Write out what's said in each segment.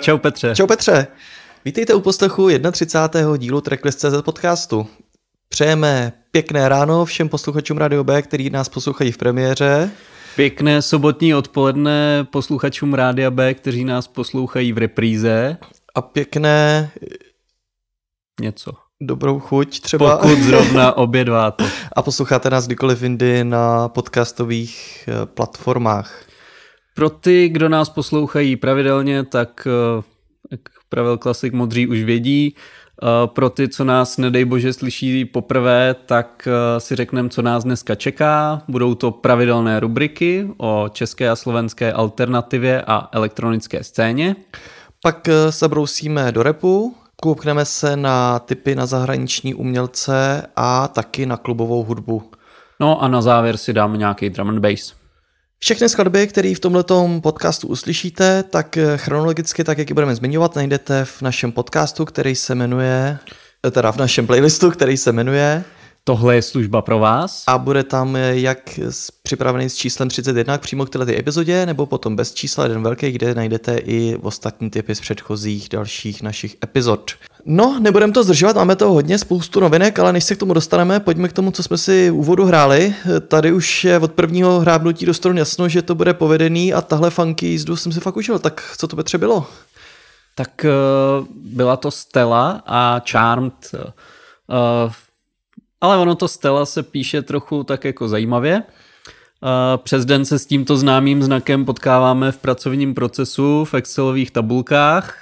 Čau Petře. Čau Petře, vítejte u poslechu 31. dílu Tracklist.cz podcastu. Přejeme pěkné ráno všem posluchačům Radio B, který nás poslouchají v premiéře. Pěkné sobotní odpoledne posluchačům Rádia B, kteří nás poslouchají v repríze. A pěkné Něco. dobrou chuť třeba. Pokud zrovna obědváte. A posloucháte nás kdykoliv jindy na podcastových eh, platformách. Pro ty, kdo nás poslouchají pravidelně, tak eh, jak pravil klasik modří už vědí. Eh, Pro ty, co nás nedej bože slyší poprvé, tak eh, si řekneme, co nás dneska čeká. Budou to pravidelné rubriky o české a slovenské alternativě a elektronické scéně. Pak se brousíme do repu, koukneme se na typy na zahraniční umělce a taky na klubovou hudbu. No a na závěr si dáme nějaký drum and bass. Všechny skladby, které v tomto podcastu uslyšíte, tak eh, chronologicky, tak jak ji budeme zmiňovat, najdete v našem podcastu, který se jmenuje, eh, teda v našem playlistu, který se jmenuje Tohle je služba pro vás. a bude tam eh, jak připravený s číslem 31 přímo k této epizodě, nebo potom bez čísla jeden velký, kde najdete i ostatní typy z předchozích dalších našich epizod. No, nebudeme to zdržovat, máme toho hodně, spoustu novinek, ale než se k tomu dostaneme, pojďme k tomu, co jsme si úvodu hráli. Tady už je od prvního hrábnutí do strany jasno, že to bude povedený a tahle funky jízdu jsem si fakt užil. Tak co to Petře bylo? Tak eh, byla to Stella a Charmed. eh, eh, ale ono to Stella se píše trochu tak jako zajímavě. Přes den se s tímto známým znakem potkáváme v pracovním procesu, v Excelových tabulkách.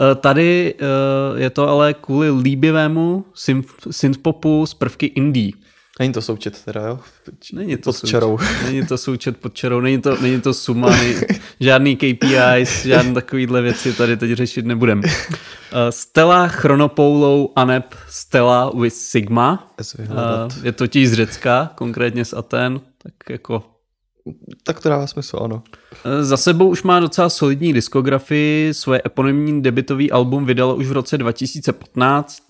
Eh, Tady eh, je to ale kvůli líbivému synth- synthpopu z prvky indie. Není to součet teda, jo? Není to Pod součet- čarou. Není to součet pod čarou, není to, není to suma, není, žádný KPIs, žádné takovýhle věci tady teď řešit nebudem. Uh, Stella Chronopoulou Anep Stella with Sigma. Uh, je totiž z Řecka, konkrétně z Aten, tak jako Tak to dává smysl, ano. Za sebou už má docela solidní diskografii, svoje eponymní debitový album vydalo už v roce 2015.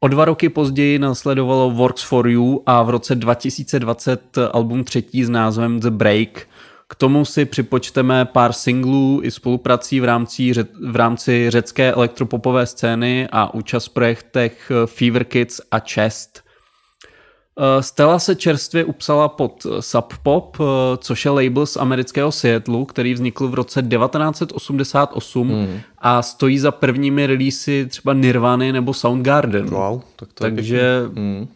O dva roky později nasledovalo Works for You a v roce 2020 album třetí s názvem The Break. K tomu si připočteme pár singlů i spoluprací v rámci, v rámci řecké elektropopové scény a účast v projektech Fever Kids a Chest – Stella se čerstvě upsala pod Sub Pop, eh, což je label z amerického Seattleu, který vznikl v roce 1988 hmm. a stojí za prvními releasy třeba Nirvany nebo Soundgarden. Wow, tak to Takže hmm.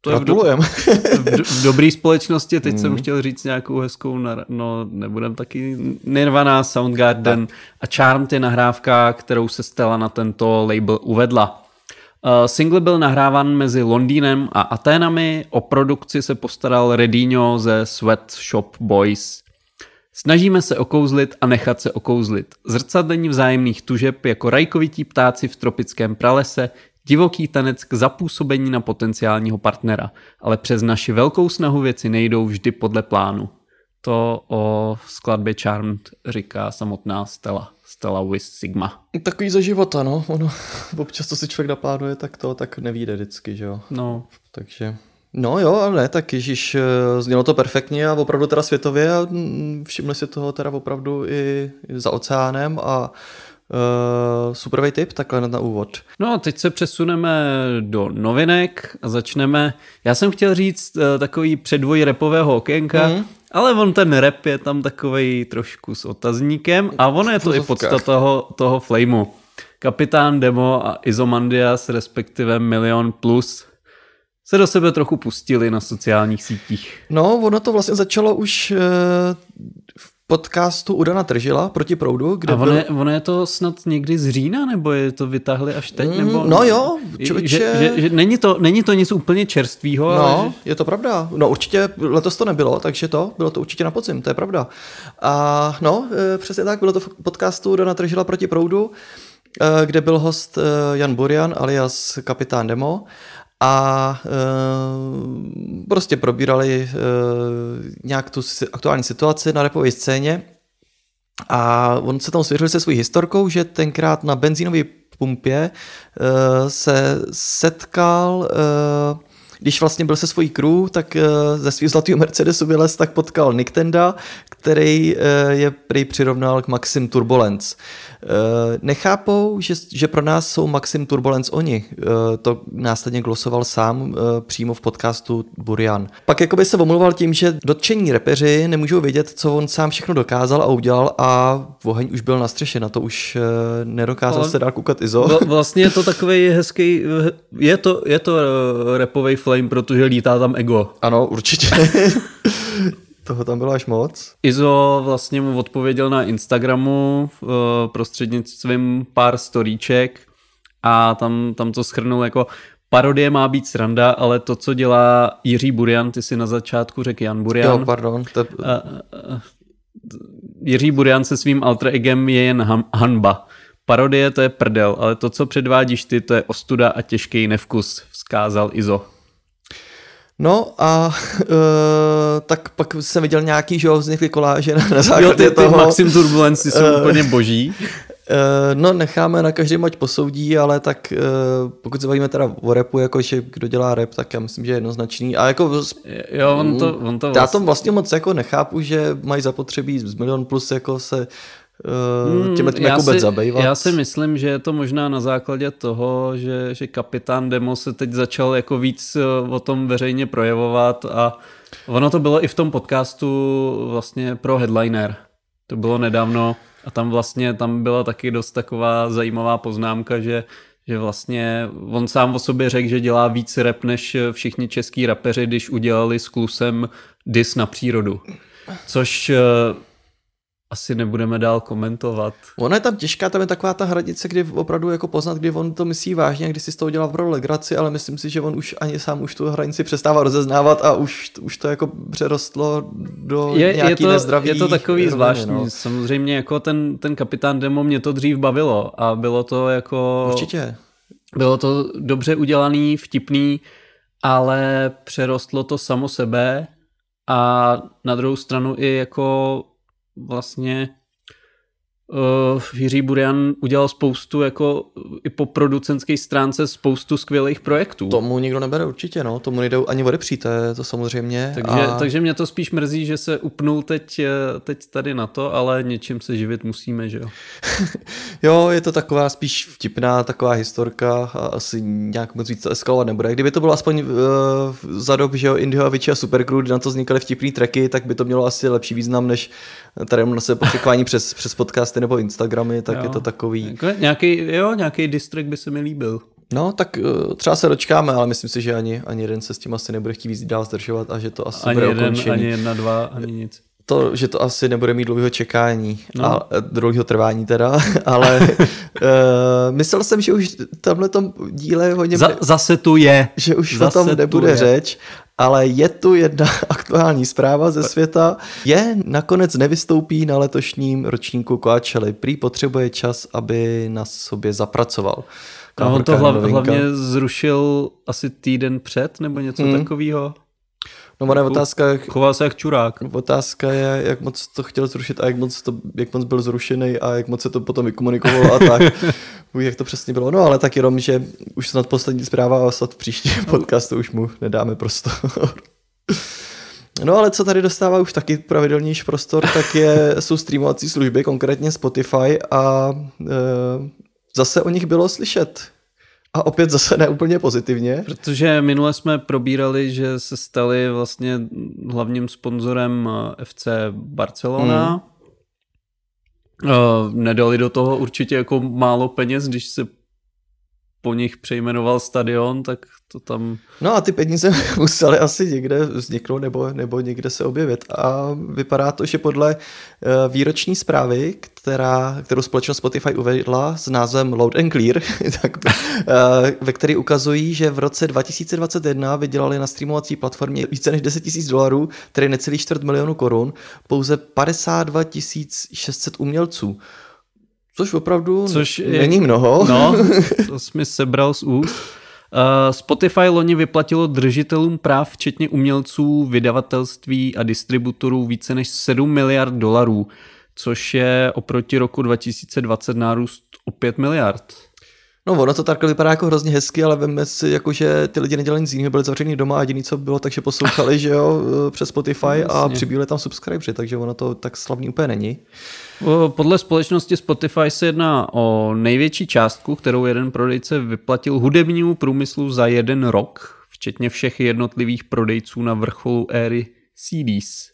to je v, do, v, do, v dobré společnosti. Teď hmm. jsem chtěl říct nějakou hezkou, no nebudem taky Nirvana, Soundgarden tak. a Charmed je nahrávka, kterou se Stella na tento label uvedla. Uh, single byl nahráván mezi Londýnem a Aténami, o produkci se postaral Redino ze Sweatshop Boys. Snažíme se okouzlit a nechat se okouzlit. Zrcadlení vzájemných tužeb jako rajkovití ptáci v tropickém pralese, divoký tanec k zapůsobení na potenciálního partnera, ale přes naši velkou snahu věci nejdou vždy podle plánu. To o skladbě Charmed říká samotná Stella. Stella with Sigma. Takový za života, no. Ono, občas to si člověk naplánuje, tak to tak nevíde vždycky, že jo. No. Takže... No jo, ale ne, tak Ježíš, eh, znělo to perfektně a opravdu teda světově a mm, všimli si toho teda opravdu i za oceánem a Uh, superový tip, takhle na, úvod. No a teď se přesuneme do novinek a začneme, já jsem chtěl říct uh, takový předvoj repového okénka, mm. Ale on ten rap je tam takový trošku s otazníkem a on je to i podstata toho, toho flameu. Kapitán Demo a Izomandias, respektive Milion Plus, se do sebe trochu pustili na sociálních sítích. No, ono to vlastně začalo už v podcastu Udana Tržila proti proudu. Kde a ono, byl... je, ono je to snad někdy z října, nebo je to vytáhli až teď? Mm, nebo... No jo, člověče... že, že, že není, to, není to nic úplně čerstvého. No, ale že... je to pravda. No určitě letos to nebylo, takže to, bylo to určitě na podzim, to je pravda. A no, e, přesně tak, bylo to v podcastu Udana Tržila proti proudu, e, kde byl host e, Jan Burian alias Kapitán Demo a e, prostě probírali e, nějak tu aktuální situaci na repové scéně a on se tam svěřil se svou historkou, že tenkrát na benzínové pumpě e, se setkal e, když vlastně byl se svojí crew, tak ze svých zlatého Mercedesu vylez, tak potkal Nick Tenda, který je prý přirovnal k Maxim Turbulence. Eh, nechápou, že, že pro nás jsou Maxim Turbulence oni. Eh, to následně glosoval sám eh, přímo v podcastu Burian. Pak jakoby se omluval tím, že dotčení repeři nemůžou vědět, co on sám všechno dokázal a udělal a oheň už byl na střeše, na to už nedokázal Ale se dál koukat Izo. Vlastně je to takový hezký, je to, je to repový flame, protože lítá tam ego. Ano, určitě. Toho tam bylo až moc. Izo vlastně mu odpověděl na Instagramu uh, prostřednictvím pár storíček a tam, tam to schrnul jako parodie má být sranda, ale to, co dělá Jiří Burian, ty si na začátku řekl Jan Burian. Jo, pardon. To... Uh, uh, Jiří Burian se svým alter egem je jen han- hanba. Parodie to je prdel, ale to, co předvádíš ty, to je ostuda a těžký nevkus, vzkázal Izo. No a uh, tak pak jsem viděl nějaký, že jo, vznikly koláže na, na základě jo, ty, ty toho. Maxim Turbulence jsou uh, úplně boží. Uh, no necháme na každém, ať posoudí, ale tak uh, pokud se bavíme teda o repu, jako že kdo dělá rap, tak já myslím, že je jednoznačný. A jako jo, on to, on to já vlastně... to vlastně moc jako nechápu, že mají zapotřebí z milion plus jako se uh, tímhle tím jako si, zabývat. Já si myslím, že je to možná na základě toho, že, že kapitán Demo se teď začal jako víc eh, o tom veřejně projevovat a ono to bylo i v tom podcastu vlastně pro Headliner. To bylo nedávno a tam vlastně tam byla taky dost taková zajímavá poznámka, že že vlastně on sám o sobě řekl, že dělá víc rap než všichni český rapeři, když udělali s Klusem dis na přírodu. Což eh, asi nebudeme dál komentovat. Ona je tam těžká, tam je taková ta hranice, kdy opravdu jako poznat, kdy on to myslí vážně, kdy si z toho dělá pro legraci, ale myslím si, že on už ani sám už tu hranici přestává rozeznávat a už, už to jako přerostlo do je, nějaký je to, nezdravý Je to takový roviny, zvláštní. No. Samozřejmě jako ten, ten kapitán Demo mě to dřív bavilo a bylo to jako... Určitě. Bylo to dobře udělaný, vtipný, ale přerostlo to samo sebe a na druhou stranu i jako vlastně uh, Jiří Burian udělal spoustu jako i po producentské stránce spoustu skvělých projektů. Tomu nikdo nebere určitě, no. Tomu nejdou ani odepřít, to samozřejmě. Takže, a... takže mě to spíš mrzí, že se upnul teď, eh, teď tady na to, ale něčím se živit musíme, že jo. Jo, je to taková spíš vtipná taková historka a asi nějak moc víc to eskalovat nebude. Kdyby to bylo aspoň uh, za dob, že jo, Indio, Avicii a Supercrew, kdy na to vznikaly vtipný tracky, tak by to mělo asi lepší význam, než tady na sebe pokřikování přes, přes podcasty nebo Instagramy, tak Jo. je to takový... Jako nějaký, jo, nějaký district by se mi líbil. No, tak uh, třeba se dočkáme, ale myslím si, že ani, ani jeden se s tím asi nebude chtít víc dál zdržovat a že to asi Ani bude jeden, ukončený. ani jedna, dva, ani nic. To, že to asi nebude mít dlouhého čekání, No. a, dlouhého trvání teda, ale uh, myslel jsem, že už v tomhle díle o něm, Za, zase tu je. že už o zase tom tu nebude řeč, ale je tu jedna aktuální zpráva ze světa. Je nakonec nevystoupí na letošním ročníku Coachella. Prý potřebuje čas, aby na sobě zapracoval. No, on to hlav, novinka. hlavně zrušil asi týden před, nebo něco Hmm. takového. No, ona je otázka, jak, Choval se jak čurák. Otázka je, jak moc to chtěl zrušit a jak moc, to, jak moc byl zrušený a jak moc se to potom vykomunikovalo a tak. Uj, jak to přesně bylo. No ale tak jenom, že už snad poslední zpráva a snad v příštím podcastu už mu nedáme prostor. No ale co tady dostává už taky pravidelnější prostor, tak je, jsou streamovací služby, konkrétně Spotify a e, zase o nich bylo slyšet. A opět zase ne úplně pozitivně. Protože minule jsme probírali, že se stali vlastně hlavním sponzorem eh, FC Barcelona. Uh, nedali do toho určitě jako málo peněz, když se po nich přejmenoval stadion, tak to tam... No a ty peníze musely asi někde vzniknout nebo, nebo někde se objevit. A vypadá to, že podle eh, výroční zprávy, která, kterou společnost Spotify uvedla s názvem Load and Clear, tak, eh, ve který ukazují, že v roce 2021 vydělali na streamovací platformě více než 10 000 dolarů, tedy necelý čtvrt milionu korun, pouze 52 600 umělců. Což opravdu Což je- není mnoho. No, to jsi mi sebral z úst. Uh, Spotify loni vyplatilo držitelům práv, včetně umělců, vydavatelství a distributorů více než 7 miliard dolarů, což je oproti roku 2020 nárůst o 5 miliard. No ono to takhle vypadá jako hrozně hezky, ale veme si, jako, že ty lidi nedělali nic jiného, byli zavřený doma a jediný, co bylo, takže poslouchali, že jo, přes Spotify a Jasně. přibývali tam subscribeři, takže ono to tak slavný úplně není. Podle společnosti Spotify se jedná o největší částku, kterou jeden prodejce vyplatil hudebnímu průmyslu za jeden rok, včetně všech jednotlivých prodejců na vrcholu éry CDs.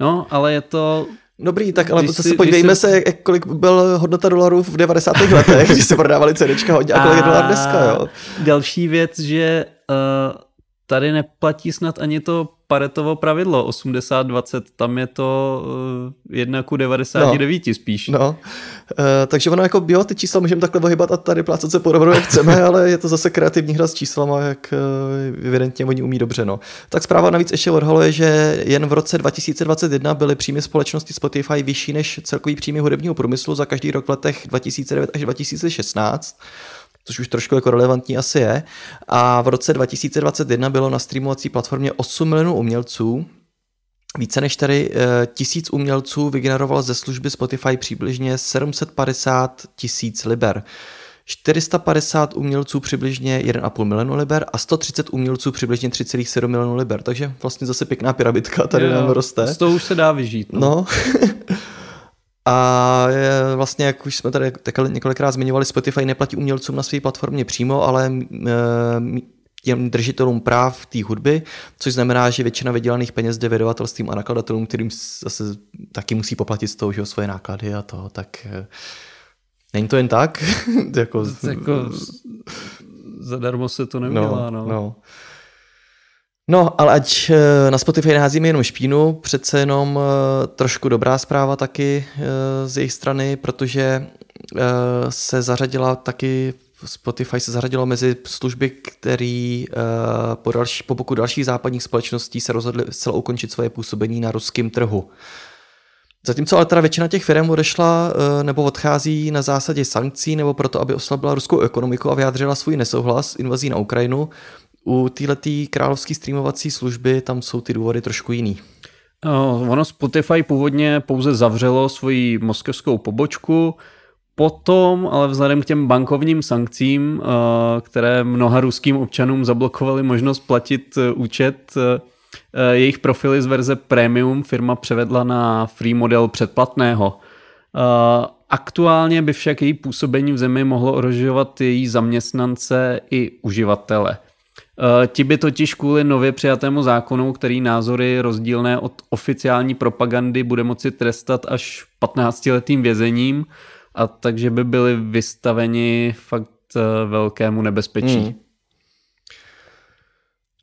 No, ale je to Dobrý, tak ale Když to si- se podívejme když se, kolik byl hodnota dolarů v 90. letech, když se prodávali CDčka hodně a kolik je dolar dneska, jo. Další věc, že uh, tady neplatí snad ani to Paretovo pravidlo 80-20, tam je to uh, 1 ku 99 no. spíš. No, uh, takže ono jako, jo, ty čísla můžeme takhle ohybat a tady plácat se podobnou, jak chceme, ale je to zase kreativní hra s číslama, jak uh, evidentně oni umí dobře, no. Tak zpráva navíc ještě odhaluje, že jen v roce 2021 byly příjmy společnosti Spotify vyšší než celkový příjmy hudebního průmyslu za každý rok v letech 2009 až 2016 což už trošku jako relevantní asi je. A v roce 2021 bylo na streamovací platformě 8 milionů umělců, více než tady eh, tisíc umělců vygeneroval ze služby Spotify přibližně 750 tisíc liber. 450 umělců přibližně 1,5 milionu liber a 130 umělců přibližně 3,7 milionu liber. Takže vlastně zase pěkná pyramidka tady Jo, nám roste. Z toho už se dá vyžít. No. No. A vlastně, jak už jsme tady několikrát zmiňovali, Spotify neplatí umělcům na své platformě přímo, ale těm držitelům práv té hudby, což znamená, že většina vydělaných peněz jde vydavatelstvím a nakladatelům, kterým zase taky musí poplatit z toho, že svoje náklady a to, tak e, není to jen tak. jako, Jako, zadarmo se to neudělá. No, no. no. No, ale ať eh, na Spotify neházíme jenom špínu, přece jenom eh, trošku dobrá zpráva taky eh, z jejich strany, protože se zařadila taky Spotify se zařadilo mezi služby, který eh, po, další, po boku dalších západních společností se rozhodly zcela ukončit svoje působení na ruském trhu. Zatímco ale teda většina těch firm odešla nebo odchází na zásadě sankcí nebo proto, aby oslabila ruskou ekonomiku a vyjádřila svůj nesouhlas s invazí na Ukrajinu, u této královské streamovací služby tam jsou ty důvody trošku jiný. Uh, ono Spotify původně pouze zavřelo svoji moskevskou pobočku, potom, ale vzhledem k těm bankovním sankcím, uh, které mnoha ruským občanům zablokovaly možnost platit uh, účet, uh, jejich profily z verze premium firma převedla na free model předplatného. Aktuálně by však její působení v zemi mohlo ohrožovat její zaměstnance i uživatele. Ti by totiž kvůli nově přijatému zákonu, který názory rozdílné od oficiální propagandy bude moci trestat až 15-letým vězením, a takže by byli vystaveni fakt eh, velkému nebezpečí. Hmm.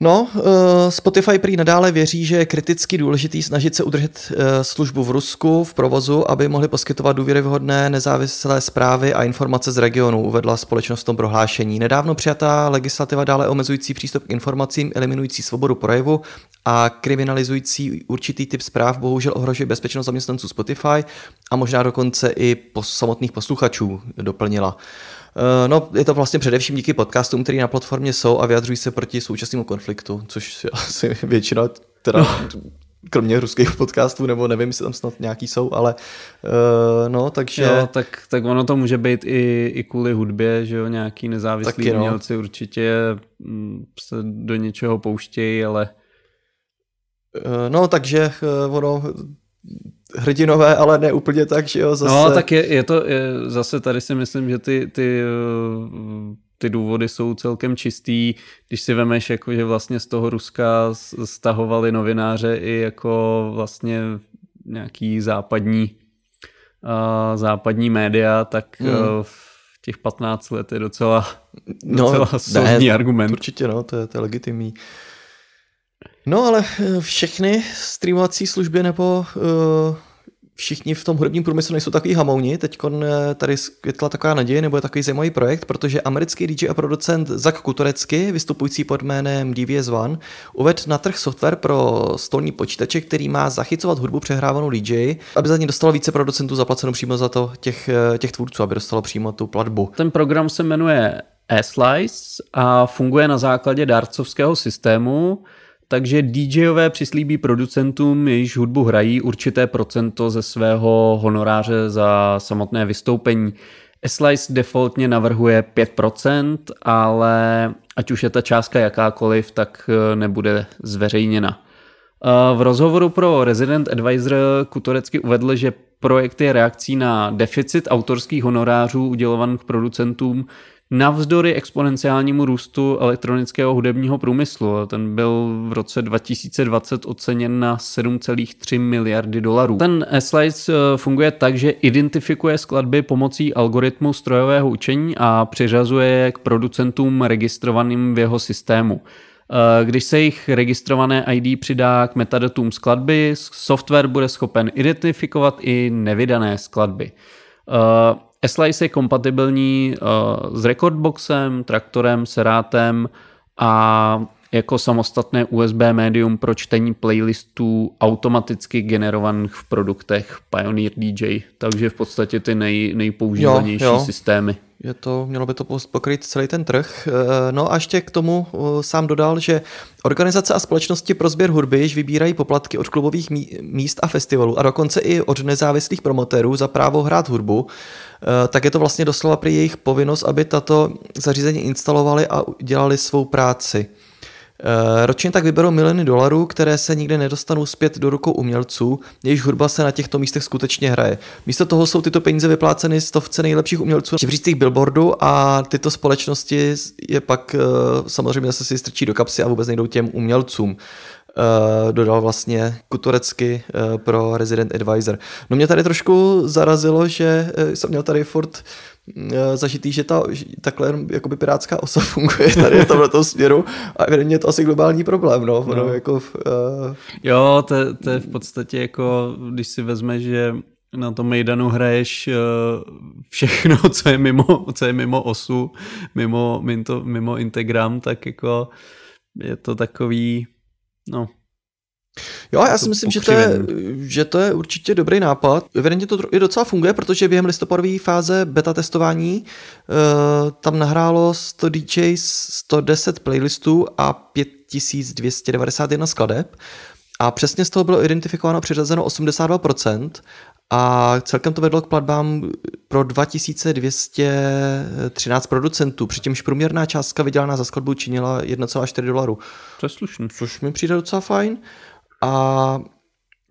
No, uh, Spotify prý nadále věří, že je kriticky důležitý snažit se udržet uh, službu v Rusku v provozu, aby mohli poskytovat důvěryhodné nezávislé zprávy a informace z regionu, uvedla společnost v tom prohlášení. Nedávno přijatá legislativa dále omezující přístup k informacím, eliminující svobodu projevu a kriminalizující určitý typ zpráv bohužel ohrožuje bezpečnost zaměstnanců Spotify a možná dokonce i po samotných posluchačů doplnila. Eh, no, je to vlastně především díky podcastům, které na platformě jsou a vyjadřují se proti současnému konfliktu, což asi většina, teda no. kromě ruských podcastů, nebo nevím, jestli tam snad nějaký jsou, ale uh, no, takže... Jo, tak, tak ono to může být i, i kvůli hudbě, že jo, nějaký nezávislý Taky, no. umělci určitě mm, se do něčeho pouštějí, ale... Uh, no, takže uh, ono hrdinové, ale ne úplně tak, že jo, zase. No, tak je, je to, je, zase tady si myslím, že ty, ty, ty důvody jsou celkem čistý, když si vemeš, jako, že vlastně z toho Ruska stahovali novináře i jako vlastně nějaký západní uh, západní média, tak hmm. uh, v těch 15 let je docela, docela no, ne, argument. Určitě, no, to je, to je legitimní. No ale eh, všechny streamovací služby nebo uh, všichni v tom hudebním průmyslu nejsou takový hamouni. Teď eh, tady skvětla taková naděje, nebo je takový zajímavý projekt, protože americký DJ a producent Zak Kutorecky, vystupující pod jménem DVS One, uvedl na trh software pro stolní počítače, který má zachycovat hudbu přehrávanou DJ, aby za ní dostalo více producentů zaplaceno přímo za to těch, těch tvůrců, aby dostalo přímo tu platbu. Ten program se jmenuje A-Slice a funguje na základě dárcovského systému, takže DJové přislíbí producentům, jejichž hudbu hrají, určité procento ze svého honoráře za samotné vystoupení. Slice defaultně navrhuje 5%, ale ať už je ta částka jakákoliv, tak eh, nebude zveřejněna. Eh, v rozhovoru pro Resident Advisor Kutorecky uvedl, že projekt je reakcí na deficit autorských honorářů udělovaných producentům, navzdory exponenciálnímu růstu elektronického hudebního průmyslu. Ten byl v roce 2020 oceněn na 7,3 miliardy dolarů. Ten S-Slice eh, funguje tak, že identifikuje skladby pomocí algoritmu strojového učení a přiřazuje je k producentům registrovaným v jeho systému. Eh, když se jich registrované ID přidá k metadatům skladby, software bude schopen identifikovat i nevydané skladby. S-Slice je kompatibilní uh, s Recordboxem, traktorem, serátem a jako samostatné USB médium pro čtení playlistů automaticky generovaných v produktech Pioneer DJ, takže v podstatě ty nej, nejpoužívanější jo, jo. systémy. Je to, mělo by to pokryt celý ten trh. Eh, no a ještě k tomu eh, sám dodal, že organizace a společnosti pro sběr hudby již vybírají poplatky od klubových míst a festivalů a dokonce i od nezávislých promotérů za právo hrát hudbu, eh, tak je to vlastně doslova pro jejich povinnost, aby tato zařízení instalovali a dělali svou práci. Eh, ročně tak vyberou miliony dolarů, které se nikdy nedostanou zpět do rukou umělců, jejichž hudba se na těchto místech skutečně hraje. Místo toho jsou tyto peníze vypláceny stovce nejlepších umělců v těch billboardu a tyto společnosti je pak eh, samozřejmě zase si strčí do kapsy a vůbec nejdou těm umělcům. Uh, dodal vlastně kutorecky uh, pro Resident Advisor. No mě tady trošku zarazilo, že uh, jsem měl tady furt zažitý, že ta takhle jakoby pirátská osa funguje tady v tomhle směru a evidentně je to asi globální problém, no. no. jako, uh... Jo, to, to je v podstatě jako, když si vezme, že na tom Mejdanu hraješ uh, všechno, co je mimo, co je mimo osu, mimo, mimo, mimo Integram, tak jako je to takový, no, Jo, já si To myslím, že to, je, že to je určitě dobrý nápad. Evidentně to i docela funguje, protože během listopadové fáze beta testování uh, tam nahrálo 100 DJs 110 playlistů a 5291 skladeb. A přesně z toho bylo identifikováno a přiřazeno 82%. A celkem to vedlo k platbám pro 2213 producentů, přičemž průměrná částka vydělaná za skladbu činila 1,4 dolaru To je slušný. což mi přijde docela fajn. A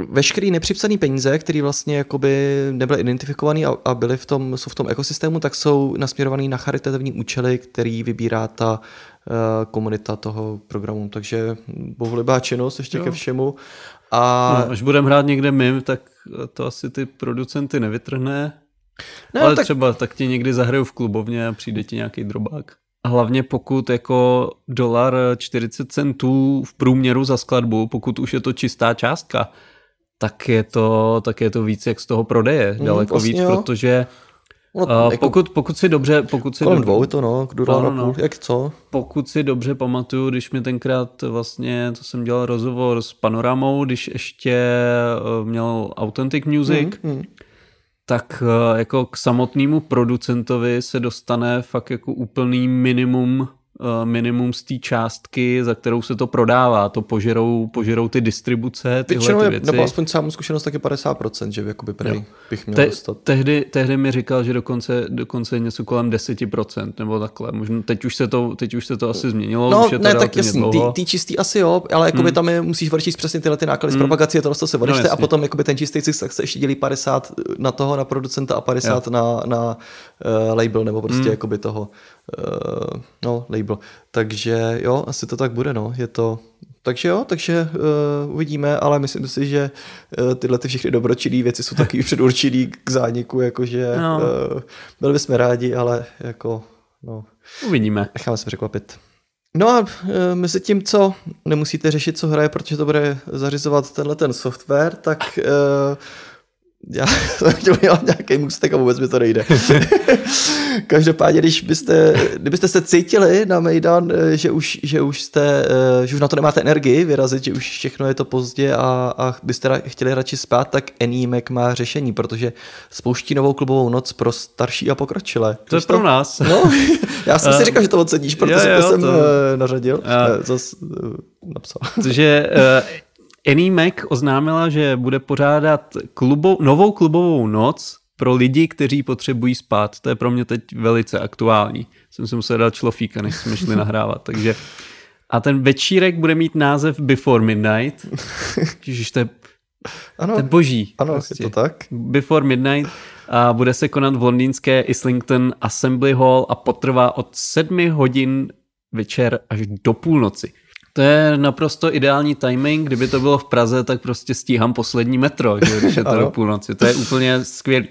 veškerý nepřipsaný peníze, které vlastně jakoby nebyly identifikovaný a, a byly v tom, jsou v tom ekosystému, tak jsou nasměrovaný na charitativní účely, který vybírá ta uh, komunita toho programu. Takže bohulibá činnost ještě Jo. ke všemu. A No, až budeme hrát někde mim, tak to asi ty producenty nevytrhne. Ne, ale tak- třeba tak ti někdy zahrajou v klubovně a přijde ti nějaký drobák. A hlavně pokud jako dolar 40 centů v průměru za skladbu, pokud už je to čistá částka, tak je to, tak je to víc jak z toho prodeje. Mm, daleko vlastně víc, jo. protože no, uh, jako pokud, pokud si dobře, pokud si kolem dobře, dvou to no, dolar No, no, půl, no. jak co? pokud si dobře pamatuju, když mi tenkrát vlastně, to jsem dělal rozhovor s Panoramou, když ještě eh, měl Authentic Music, Mm, mm. Tak eh, jako k samotnému producentovi se dostane fakt jako úplný minimum minimum z té částky, za kterou se to prodává. To požerou, požerou ty distribuce, tyhle Většinou ty je, věci. nebo aspoň sám zkušenost taky 50%, že jakoby prej Jo. bych měl Te, dostat. tehdy, tehdy mi říkal, že dokonce, dokonce něco kolem 10% nebo takhle. Možná teď už se to, teď už se to asi změnilo, No, už je to ne, tak jasný, ty, ty čistý asi jo, ale jakoby hmm. tam je, musíš odečíst přesně tyhle ty náklady hmm. z propagací, to to se odečte No, a potom jakoby ten čistý tak se ještě dělí 50 na toho, na producenta a 50 na, na uh, label, nebo prostě hmm. jakoby toho, uh, no, label. Takže jo, asi to tak bude, no, je to, takže jo, takže uh, uvidíme, ale myslím si, že uh, tyhle ty všechny dobročinné věci jsou taky předurčený k zániku, jakože No. uh, byli bychom rádi, ale jako, no, Uvidíme. necháme se překvapit. No a e, mezi tím, co nemusíte řešit, co hraje, protože to bude zařizovat tenhle ten software, tak e, já jsem chtěl udělat nějaký můstek a vůbec mi to nejde. Každopádně, když byste, kdybyste se cítili na Mejdan, e, že už, že už jste, e, že už na to nemáte energii vyrazit, že už všechno je to pozdě a, a byste chtěli radši spát, tak Anymac má řešení, protože spouští novou klubovou noc pro starší a pokročilé. To je pro nás. No, já jsem si Eh, říkal, že to oceníš, protože jo, jo, to jsem to- eh, nařadil. Eh, Zas eh, napsal. Protože uh, Annie Mac oznámila, že bude pořádat klubo, novou klubovou noc pro lidi, kteří potřebují spát. To je pro mě teď velice aktuální. Jsem si musel dát člofíka, než jsme šli nahrávat. Takže a ten večírek bude mít název Before Midnight. Ježiš, to je, Ano, to je boží. ano prostě. je to tak. Before Midnight a bude se konat v londýnské Islington Assembly Hall a potrvá od 7 hodin večer až do půlnoci. To je naprosto ideální timing, kdyby to bylo v Praze, tak prostě stíhám poslední metro, že, když je to do půlnoci. To je úplně skvělý.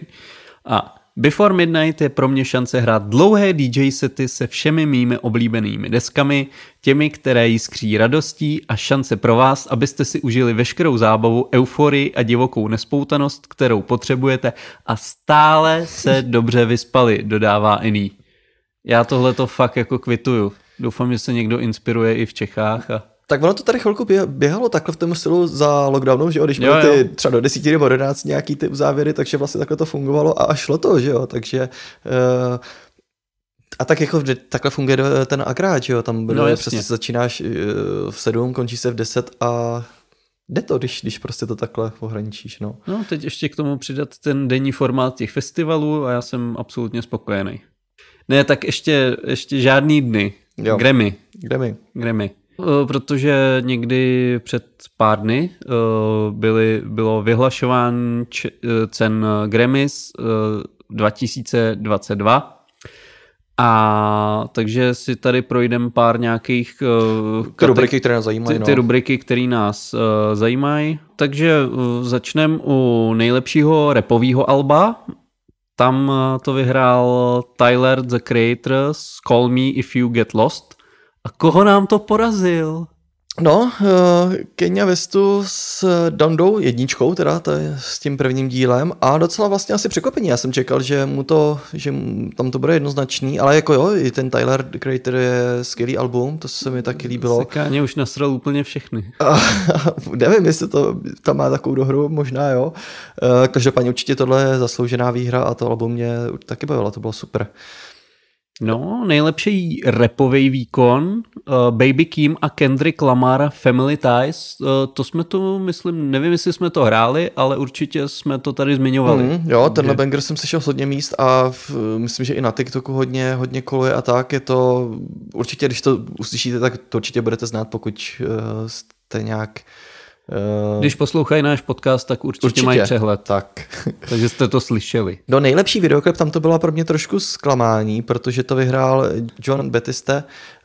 A Before Midnight je pro mě šance hrát dlouhé DJ sety se všemi mými oblíbenými deskami, těmi, které jiskří radostí a šance pro vás, abyste si užili veškerou zábavu, euforii a divokou nespoutanost, kterou potřebujete a stále se dobře vyspali, dodává Iný. Já tohle to fakt jako kvituju. Doufám, že se někdo inspiruje i v Čechách. A... Tak ono to tady chvilku bě- běhalo takhle v tom stylu za lockdownu, že jo, když Jo, byly ty třeba do 10 nebo 11 nějaký ty závěry, takže vlastně takhle to fungovalo a, šlo to, že jo, takže uh, a tak jako takhle funguje ten agrát, že jo, tam No, no, jasně. přesně začínáš uh, v 7, končí se v 10 a jde to, když, když prostě to takhle ohraničíš, no. No, teď ještě k tomu přidat ten denní formát těch festivalů a já jsem absolutně spokojený. Ne, tak ještě, ještě žádný dny. Jo. Grammy. Mi? Grammy. Eh, Protože někdy před pár dny eh, byly, bylo vyhlašování č- eh, cen Grammys eh, 2022 a takže si tady projdeme pár nějakých Ty rubriky, které nás zajímají, ty, no. ty rubriky, které nás uh, zajímají. Takže uh, začneme u nejlepšího repového alba. Tam uh, to vyhrál Tyler, The Creator s Call Me If You Get Lost. A koho nám to porazil? No, uh, Kenya Westu s Dondou jedničkou, teda to je s tím prvním dílem a docela vlastně asi překvapení. Já jsem čekal, že mu to, že tam to bude jednoznačný, ale jako jo, i ten Tyler the Creator je skvělý album, to se mi taky líbilo. Se Káně už nasral úplně všechny. A, nevím, jestli to tam má takovou dohru, možná jo. Uh, každopádně určitě tohle je zasloužená výhra a to album mě taky bavilo, to bylo super. No, nejlepší repový výkon, uh, Baby Kim a Kendrick Lamar Family Ties, uh, to jsme to, myslím, nevím, jestli jsme to hráli, ale určitě jsme to tady zmiňovali. Mm, jo, tenhle banger jsem slyšel hodně míst a v, myslím, že i na TikToku hodně, hodně koluje a tak, je to, určitě, když to uslyšíte, tak to určitě budete znát, pokud uh, jste nějak Uh, Když poslouchají náš podcast, tak určitě, určitě mají přehled. Tak. Takže jste to slyšeli. No nejlepší videoklip, tam to bylo pro mě trošku zklamání, protože to vyhrál John Batiste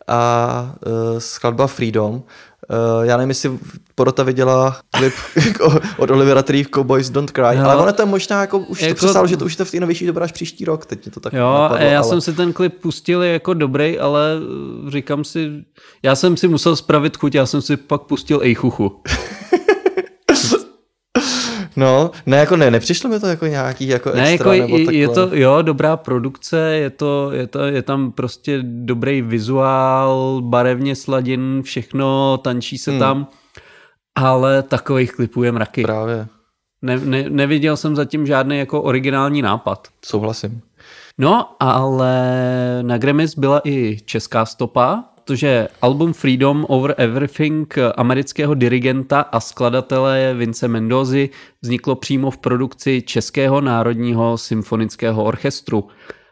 a uh, skladba Freedom. Uh, já nevím, jestli porota viděla klip od Olivera Tree Cowboys Don't Cry, no, ale ono to možná jako už jako, to přesal, že to už je to v té novější době až příští rok, teď mě to tak Jo, napadlo, já ale... jsem si ten klip pustil jako dobrý, ale říkám si, já jsem si musel spravit chuť, já jsem si pak pustil Ejchuchu. No, ne, jako ne, nepřišlo mi to jako nějaký jako ne, extra, jako nebo je, je to, jo, dobrá produkce, je to, je to, je tam prostě dobrý vizuál, barevně sladin, všechno, tančí se hmm. tam, ale takových klipů je mraky. Právě. Ne, ne, neviděl jsem zatím žádný jako originální nápad. Souhlasím. No, ale na Grammys byla i česká stopa, protože album Freedom Over Everything amerického dirigenta a skladatele Vince Mendozy vzniklo přímo v produkci Českého národního symfonického orchestru.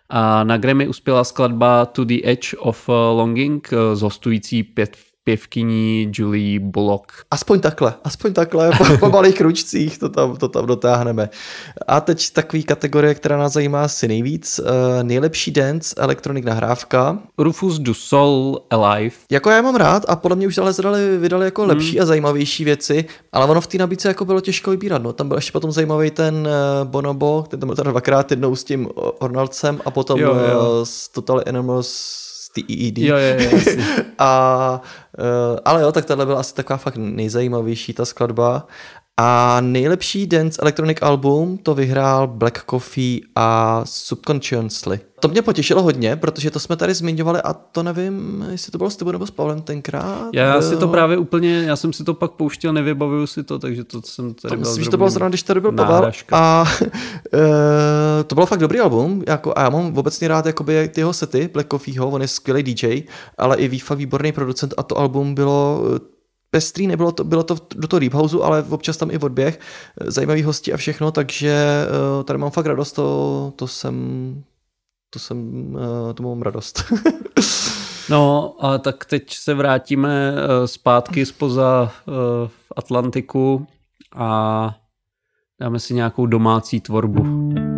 A na Grammy uspěla skladba To the Edge of Longing z hostující pět pěvkyní Julie Bullock. Aspoň takhle, aspoň takhle, po, po malých kručcích to tam, to tam dotáhneme. A teď takový kategorie, která nás zajímá asi nejvíc. Uh, nejlepší dance, electronic nahrávka. Rufus du Sol Alive. Jako já mám rád a podle mě už ale vydali, vydali jako hmm. lepší a zajímavější věci, ale ono v té nabídce jako bylo těžko vybírat. No. Tam byl ještě potom zajímavý ten uh, Bonobo, ten tam byl teda dvakrát jednou s tím Ornaldcem a potom jo, jo. Uh, s Total Animals EED. Jo, jo, jo, a, ale jo, tak tohle byla asi taková fakt nejzajímavější ta skladba. A nejlepší dance electronic album to vyhrál Black Coffee a Subconsciously. To mě potěšilo hodně, protože to jsme tady zmiňovali a to nevím, jestli to bylo s tebou nebo s Pavlem tenkrát. Já si to právě úplně, já jsem si to pak pouštěl, nevybavuju si to, takže to jsem tady to Myslím, že to bylo zrovna, když tady byl Pavel. A uh, to bylo fakt dobrý album, jako, a já mám obecně rád jakoby ty jeho sety, Black Coffeeho, on je skvělý DJ, ale i fakt výborný producent a to album bylo pestrý, nebylo to, bylo to do toho Deep Houseu, ale občas tam i odběh, zajímavý hosti a všechno, takže uh, tady mám fakt radost, to, to jsem, to jsem, uh, to mám radost. no a tak teď se vrátíme uh, zpátky spoza Atlantiku a dáme si nějakou domácí tvorbu.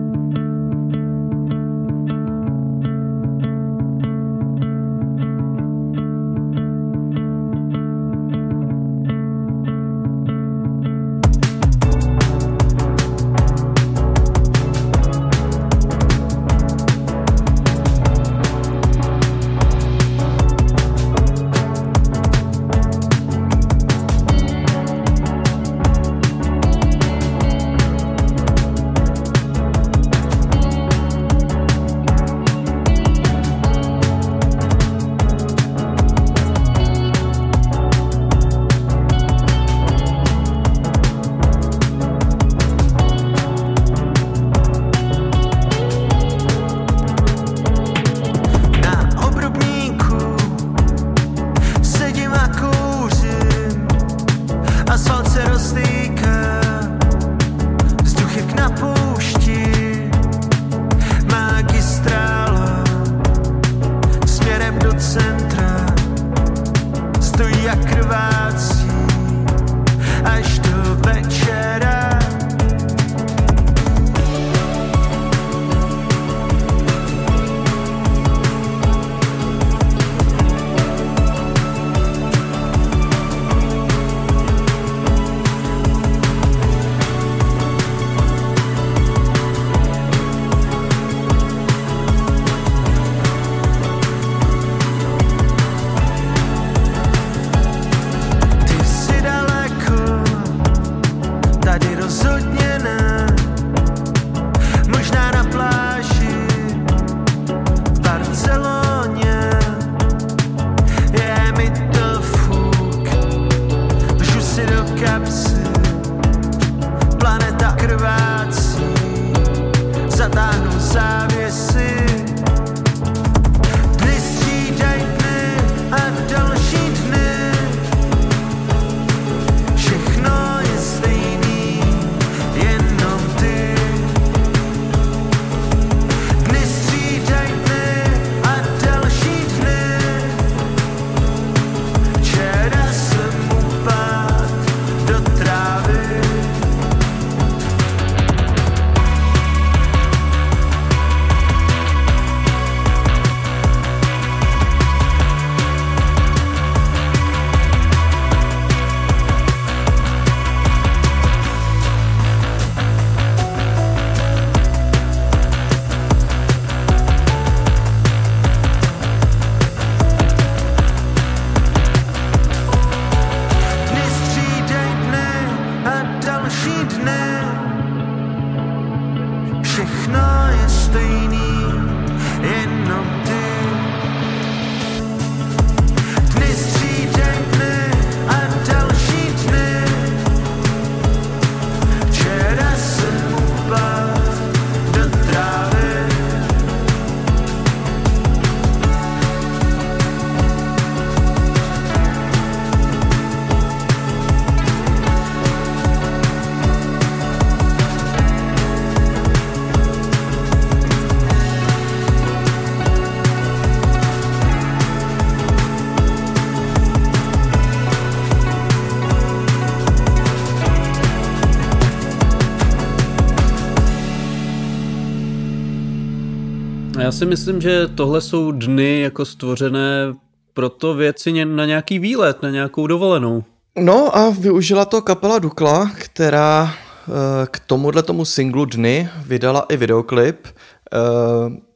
Si myslím, že tohle jsou dny jako stvořené pro to věci na nějaký výlet, na nějakou dovolenou. No a využila to kapela Dukla, která eh, k tomuhle tomu singlu Dny vydala i videoklip. Eh,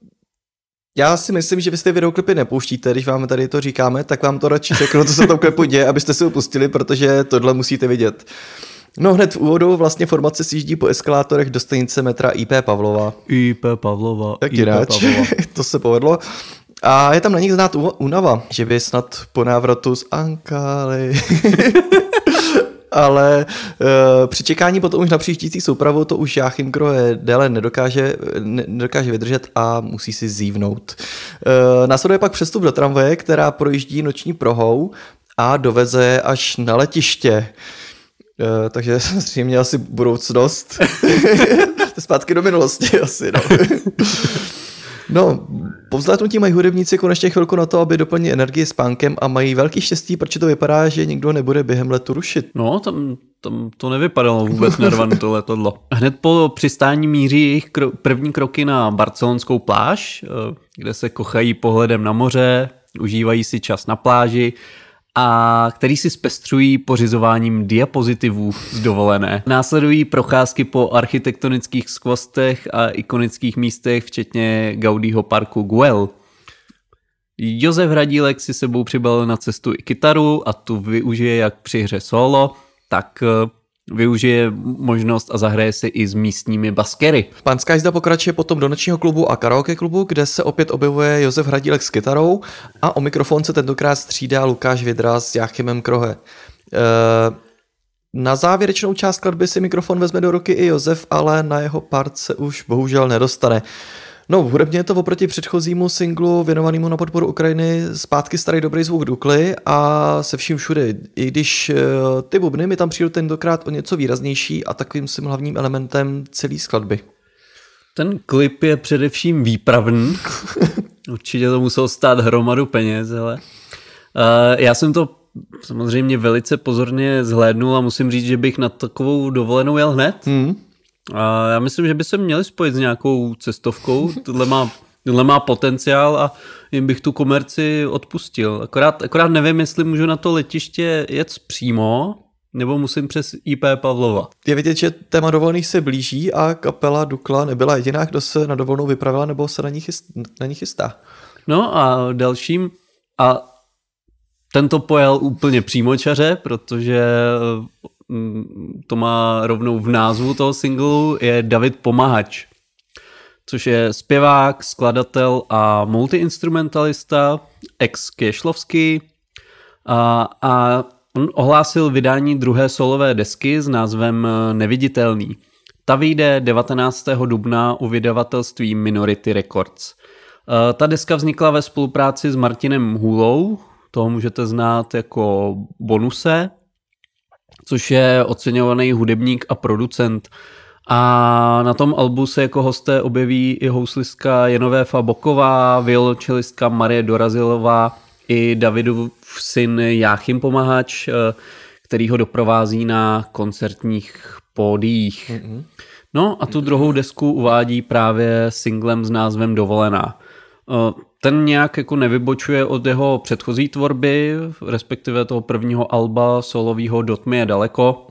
Já si myslím, že vy ty videoklipy nepouštíte, když vám tady to říkáme, tak vám to radši řeknu, co se v tom klipu děje, abyste si ho pustili, protože tohle musíte vidět. No hned v úvodu vlastně formace sjíždí po eskalátorech do stanice metra IP Pavlova. IP Pavlova. Jak IP Pavlova. to se povedlo. A je tam na nich znát únava, že by snad po návratu z Ankály. Ale e, při čekání potom už na příštící soupravu to už Jáchym Krohe déle nedokáže, ne, nedokáže vydržet a musí si zívnout. E, následuje pak přestup do tramvaje, která projíždí noční prohou a doveze až na letiště. E, takže samozřejmě asi budoucnost. Zpátky do minulosti asi, no. No, po vzlétnutí mají hudebníci konečně chvilku na to, aby doplnili energii spánkem a mají velký štěstí, protože to vypadá, že nikdo nebude během letu rušit. No, tam, tam to nevypadalo vůbec nervanu to letadlo. Hned po přistání míří jejich kro- první kroky na barcelonskou pláž, eh, kde se kochají pohledem na moře, užívají si čas na pláži a který si zpestřují pořizováním diapozitivů z dovolené. Následují procházky po architektonických skvostech a ikonických místech, včetně Gaudího parku Güell. Josef Hradílek si sebou přibalil na cestu i kytaru a tu využije jak při hře solo, tak eh, využije možnost a zahraje si i s místními baskery. Pan Skyzda pokračuje potom do nočního klubu a karaoke klubu, kde se opět objevuje Josef Hradílek s kytarou a o mikrofon se tentokrát střídá Lukáš Vidra s Jáchymem Krohe. E, na závěrečnou část skladby si mikrofon vezme do ruky i Josef, ale na jeho part se už bohužel nedostane. No, hudebně je to oproti předchozímu singlu věnovanému na podporu Ukrajiny zpátky starý dobrý zvuk Dukly a se vším všude. I když eh, ty bubny mi tam přijdou tentokrát o něco výraznější a takovým svým hlavním elementem celé skladby. Ten klip je především výpravný. Určitě to muselo stát hromadu peněz, ale uh, já jsem to samozřejmě velice pozorně zhlédnul a musím říct, že bych na takovou dovolenou jel hned. Hmm. A já myslím, že by se měli spojit s nějakou cestovkou. Tohle má, tohle má potenciál a jim bych tu komerci odpustil. Akorát, akorát nevím, jestli můžu na to letiště jet přímo, nebo musím přes IP Pavlova. Je vidět, že téma dovolených se blíží a kapela Dukla nebyla jediná, kdo se na dovolenou vypravila nebo se na ní, chyst, na ní chystá. No a dalším, a tento pojel úplně přímočaře, protože to má rovnou v názvu toho singlu, je David Pomahač, což je zpěvák, skladatel a multiinstrumentalista, ex Kiešlovský a, a on ohlásil vydání druhé solové desky s názvem Neviditelný. Ta vyjde 19. dubna u vydavatelství Minority Records. Eh, Ta deska vznikla ve spolupráci s Martinem Hůlou, toho můžete znát jako Bonuse, což je oceňovaný hudebník a producent. A na tom albu se jako hosté objeví i houslistka Jenovéfa Boková, violončelistka Marie Dorazilová i Davidův syn Jáchym Pomahač, eh, který ho doprovází na koncertních pódiích. No a tu druhou desku uvádí právě singlem s názvem Dovolená. Eh, Ten nějak jako nevybočuje od jeho předchozí tvorby, respektive toho prvního alba solového Do tmy je daleko.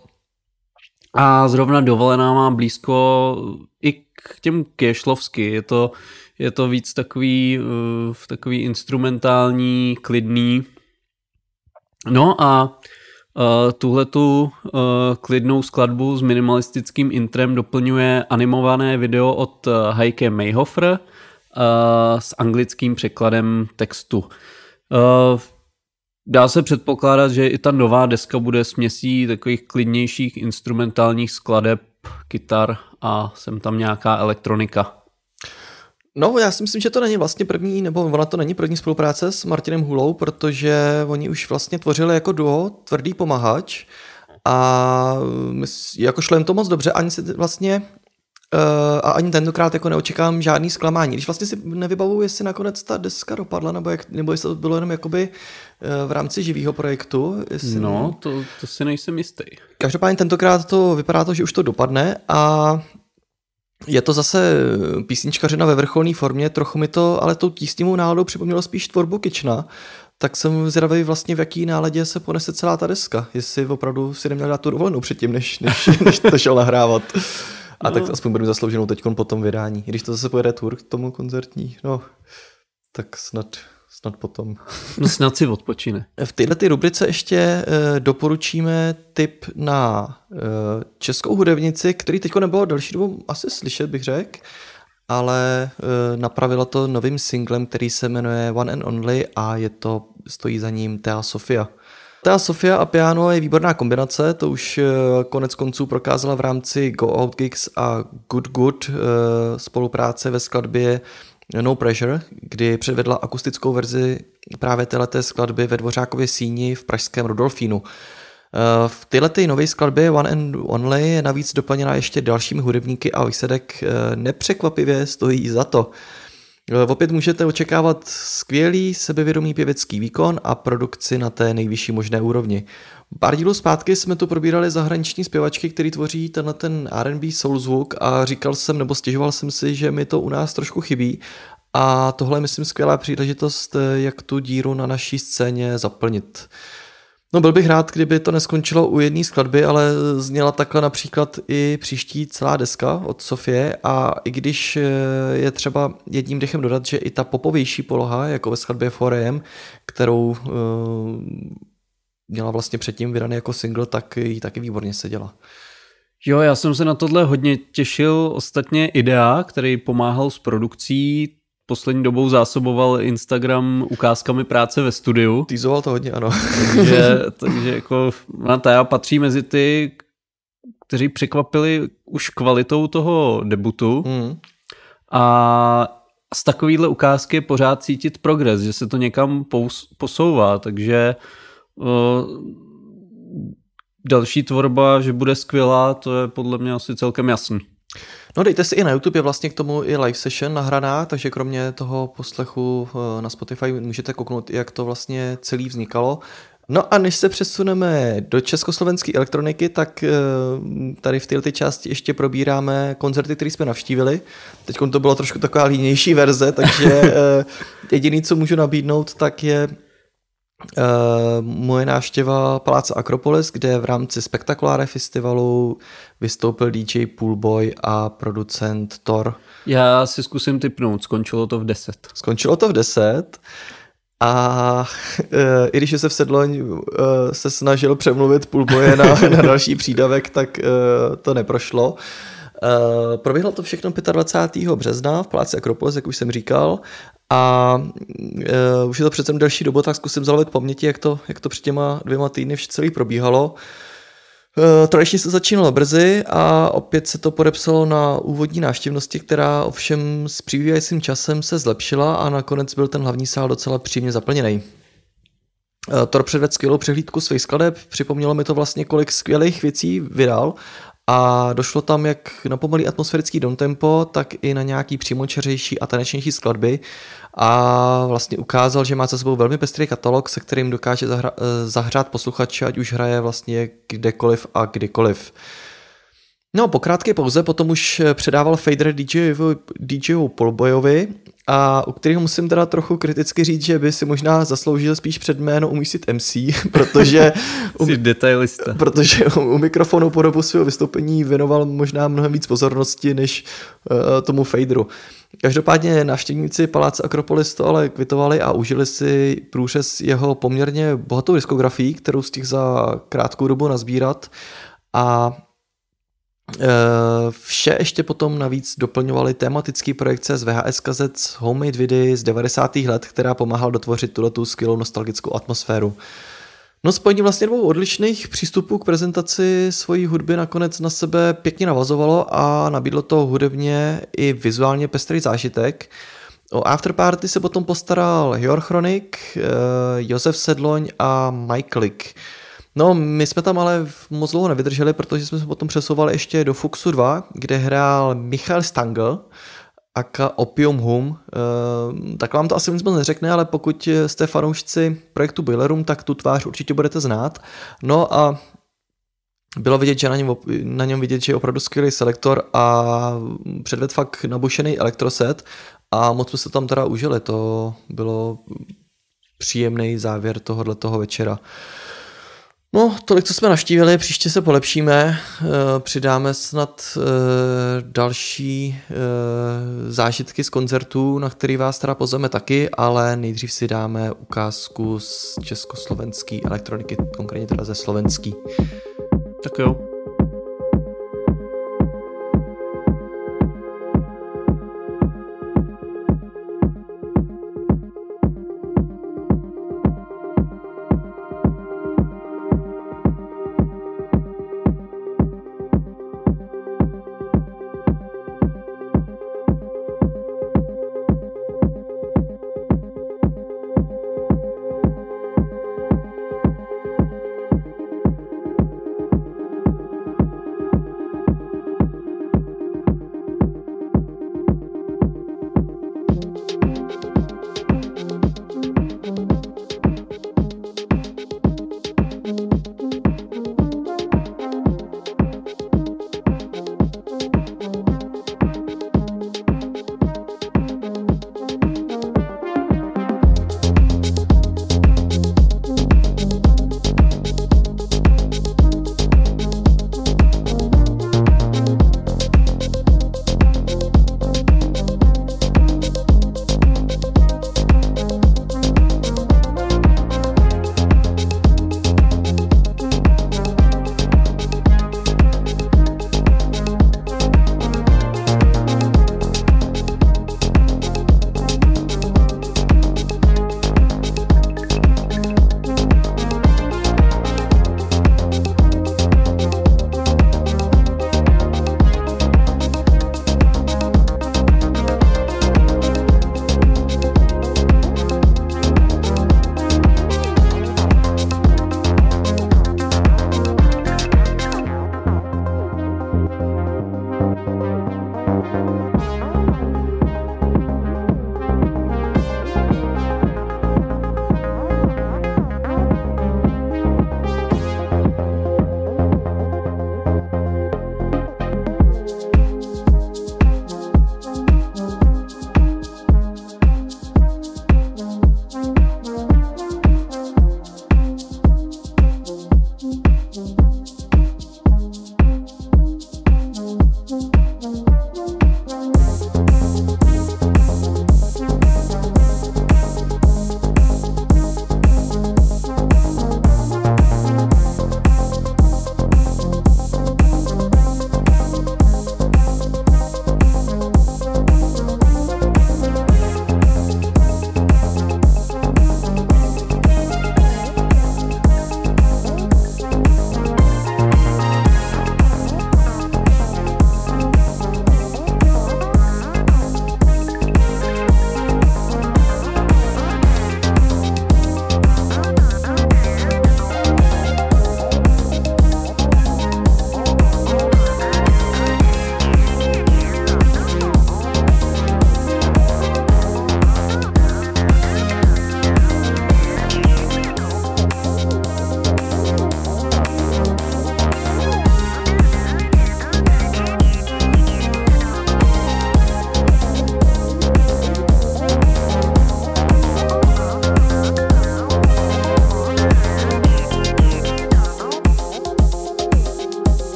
A zrovna Dovolená má blízko i k těm Kiešlovsky. Je to, je to víc takový, eh, takový instrumentální, klidný. No a Uh, tuhletu uh, klidnou skladbu s minimalistickým intrem doplňuje animované video od Heike Mayhofer s anglickým překladem textu. Uh, dá se předpokládat, že i ta nová deska bude směsí takových klidnějších instrumentálních skladeb, kytar a sem tam nějaká elektronika. No, já si myslím, že to není vlastně první, nebo ona to není první spolupráce s Martinem Hulou, protože oni už vlastně tvořili jako duo Tvrdý pomahač a jako šlo jim to moc dobře, ani si vlastně Uh, a ani tentokrát jako neočekám žádný zklamání. Když vlastně si nevybavuju, jestli nakonec ta deska dopadla, nebo, jak, nebo jestli to bylo jenom jakoby uh, v rámci živého projektu. Jestli No, to, to si nejsem jistý. Každopádně tentokrát to vypadá to, že už to dopadne a Je to zase písničkařina ve vrcholné formě, trochu mi to ale tou tísnivou náladou připomnělo spíš tvorbu Kična, tak jsem zvědavý vlastně, v jaký náladě se ponese celá ta deska. Jestli opravdu si neměl dát tu dovolenou předtím, než, než, než to šel nahrávat. A no. tak aspoň budu zaslouženou teď po tom vydání. Když to zase pojede tour k tomu koncertní, no, tak snad, snad potom. No snad si odpočine. V této ty rubrice ještě e, doporučíme tip na e, českou hudebnici, který teď nebylo další dobu asi slyšet, bych řekl ale e, napravila to novým singlem, který se jmenuje One and Only a je to, stojí za ním Thea Sofia. Thea Sofia a piano je výborná kombinace, to už e, konec konců prokázala v rámci Go Out Gigs a Good Good e, spolupráce ve skladbě No Pressure, kdy předvedla akustickou verzi právě této skladby ve Dvořákově síni v pražském Rudolfínu. Eh, v této nové skladbě One and Only je navíc doplněna ještě dalšími hudebníky a výsledek eh, nepřekvapivě stojí za to. Opět můžete očekávat skvělý sebevědomý pěvecký výkon a produkci na té nejvyšší možné úrovni. Pár dílů zpátky jsme tu probírali zahraniční zpěvačky, který tvoří tenhle ten R&B soul zvuk a říkal jsem nebo stěžoval jsem si, že mi to u nás trošku chybí a tohle je myslím skvělá příležitost, jak tu díru na naší scéně zaplnit. No byl bych rád, kdyby to neskončilo u jedné skladby, ale zněla takhle například i příští celá deska od Sofie a i když eh, je třeba jedním dechem dodat, že i ta popovější poloha, jako ve skladbě 4AM, kterou uh, měla vlastně předtím vydaný jako single, tak ji taky výborně seděla. Jo, já jsem se na tohle hodně těšil. Ostatně Idea, který pomáhal s produkcí, poslední dobou zásoboval Instagram ukázkami práce ve studiu. Týzoval to hodně, ano. takže, takže jako Nataja patří mezi ty, kteří překvapili už kvalitou toho debutu. Mm. A z takovýhle ukázky je pořád cítit progres, že se to někam posouvá, takže uh, další tvorba, že bude skvělá, to je podle mě asi celkem jasný. No dejte si i na YouTube, je vlastně k tomu i live session nahraná, takže kromě toho poslechu eh, na Spotify můžete kouknout, jak to vlastně celý vznikalo. No a než se přesuneme do československé elektroniky, tak eh, tady v této části ještě probíráme koncerty, které jsme navštívili. Teď to bylo trošku taková línější verze, takže eh, jediný, co můžu nabídnout, tak je moje návštěva Paláce Akropolis, kde v rámci Spektakuláre festivalu vystoupil DJ Poolboy a producent Thor. Já si zkusím typnout, skončilo to v 10. Skončilo to v 10 a uh, i když se v Sedloň uh, se snažil přemluvit Poolboye na, na další přídavek, tak uh, to neprošlo. Uh, proběhlo to všechno 25. března v Paláci Akropolis, jak už jsem říkal, a uh, už je to přece delší dobu, tak zkusím zalovit paměti, jak to, jak to před těma dvěma týdny celý probíhalo. Uh, tradičně se začínalo brzy a opět se to podepsalo na úvodní návštěvnosti, která ovšem s přibývajícím časem se zlepšila a nakonec byl ten hlavní sál docela příjemně zaplněný. Tor předved skvělou přehlídku svých skladeb, připomnělo mi to vlastně, kolik skvělých věcí vydal a došlo tam jak na pomalý atmosférický tempo, tak i na nějaký přímočeřejší a tanečnější skladby a vlastně ukázal, že má za sebou velmi pestrý katalog, se kterým dokáže zahra- zahrát posluchače, ať už hraje vlastně kdekoliv a kdykoliv. No, po krátké pauze potom už předával fader DJ, DJu Polbojovi a u kterého musím teda trochu kriticky říct, že by si možná zasloužil spíš před jméno umístit MC, protože, u, detailista. protože u mikrofonu po dobu svého vystoupení věnoval možná mnohem víc pozornosti než uh, tomu faderu. Každopádně návštěvníci Paláce Akropolis to ale kvitovali a užili si průřez jeho poměrně bohatou diskografií, kterou stihl za krátkou dobu nazbírat a Eh, vše ještě potom navíc doplňovaly tematický projekce z VHS kazet z homemade videí z 90. let, která pomáhal dotvořit tuto tu skvělou nostalgickou atmosféru. No spojení vlastně dvou odlišných přístupů k prezentaci svojí hudby nakonec na sebe pěkně navazovalo a nabídlo to hudebně i vizuálně pestrý zážitek. O Afterparty se potom postaral Hjor Chronik, eh, Josef Sedloň a Michaelik. No, my jsme tam ale moc dlouho nevydrželi, protože jsme se potom přesouvali ještě do Fuxu 2, kde hrál Michal Stangl, aka Opium Hum. E, tak vám to asi nic moc neřekne, ale pokud jste fanoušci projektu Boiler Room, tak tu tvář určitě budete znát. No a bylo vidět, že na něm, na něm vidět, že je opravdu skvělý selektor a předved fakt nabušený elektroset a moc jsme se tam teda užili, to bylo příjemný závěr tohohle toho večera. No, tolik, co jsme navštívili, příště se polepšíme, eh, přidáme snad eh, další eh, zážitky z koncertů, na který vás teda pozveme taky, ale nejdřív si dáme ukázku z československé elektroniky, konkrétně teda ze slovenský. Tak jo.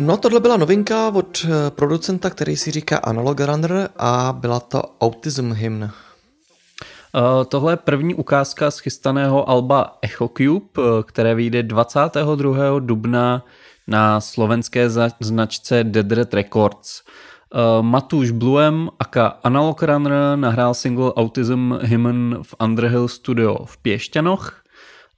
No tohle byla novinka od eh, producenta, který si říká Analog Runner a byla to Autism Hymn. Uh, tohle je první ukázka z chystaného alba Echo Cube, uh, které vyjde 22. dubna na slovenské značce Dead Red Records. Uh, Matuš Bluem aka Analog Runner nahrál single Autism Hymn v Underhill Studio v Pěšťanoch.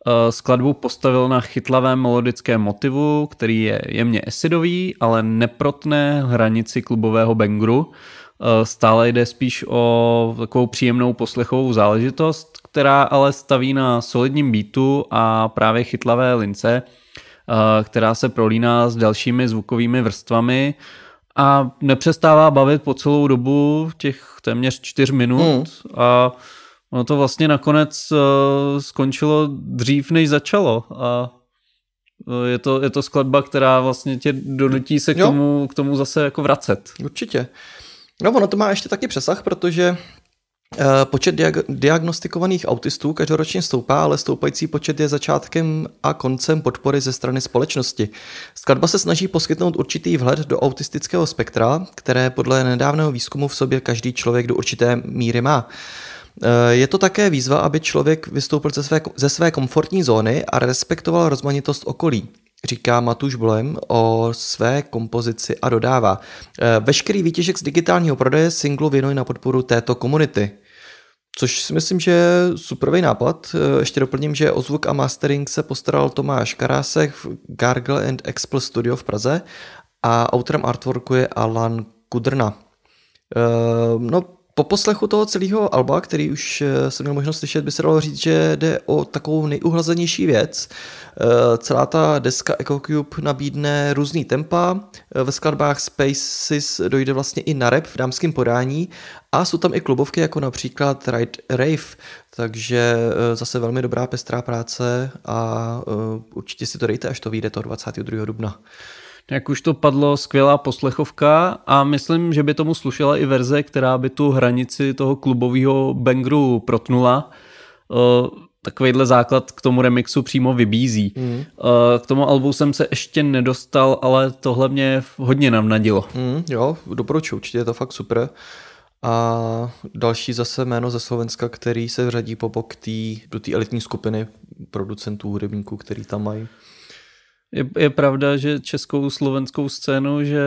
Uh, skladbu postavil na chytlavém melodickém motivu, který je jemně acidový, ale neprotné hranici klubového bangru. Uh, Stále jde spíš o takovou příjemnou poslechovou záležitost, která ale staví na solidním beatu a právě chytlavé lince, uh, která se prolíná s dalšími zvukovými vrstvami a nepřestává bavit po celou dobu těch téměř čtyř minut Hmm. a ono to vlastně nakonec uh, skončilo dřív, než začalo a uh, je to, je to skladba, která vlastně tě donutí se k Jo. tomu, k tomu zase jako vracet. Určitě. No ono to má ještě taky přesah, protože eh, Počet diag- diagnostikovaných autistů každoročně stoupá, ale stoupající počet je začátkem a koncem podpory ze strany společnosti. Skladba se snaží poskytnout určitý vhled do autistického spektra, které podle nedávného výzkumu v sobě každý člověk do určité míry má. Eh, Je to také výzva, aby člověk vystoupil ze své, ze své komfortní zóny a respektoval rozmanitost okolí. Říká Matuš Blem o své kompozici a dodává. "Eh, Veškerý výtěžek z digitálního prodeje singlu věnuji na podporu této komunity. Což si myslím, že je superový nápad. Eh, Ještě doplním, že o zvuk a mastering se postaral Tomáš Karásek v Gargle and Expel Studio v Praze a autorem artworku je Alan Kudrna. No, po poslechu toho celého alba, který už eh, jsem měl možnost slyšet, by se dalo říct, že jde o takovou nejuhlazenější věc. Eh, Celá ta deska EcoCube nabídne různý tempa, eh, ve skladbách Spaces dojde vlastně i na rap v dámském podání a jsou tam i klubovky jako například Ride Rave, takže zase velmi dobrá pestrá práce a určitě si to dejte, až to vyjde toho 22. dubna. Jak už to padlo, skvělá poslechovka a myslím, že by tomu slušela i verze, která by tu hranici toho klubového bangru protnula. Uh, Takovýhle základ k tomu remixu přímo vybízí. Mm. K tomu albu jsem se ještě nedostal, ale tohle mě hodně navnadilo. Mm, jo, doporučuji, určitě je to fakt super. A další zase jméno ze Slovenska, který se řadí po bok tý, do té elitní skupiny producentů, hudebníků, který tam mají. Je, je pravda, že českou slovenskou scénu, že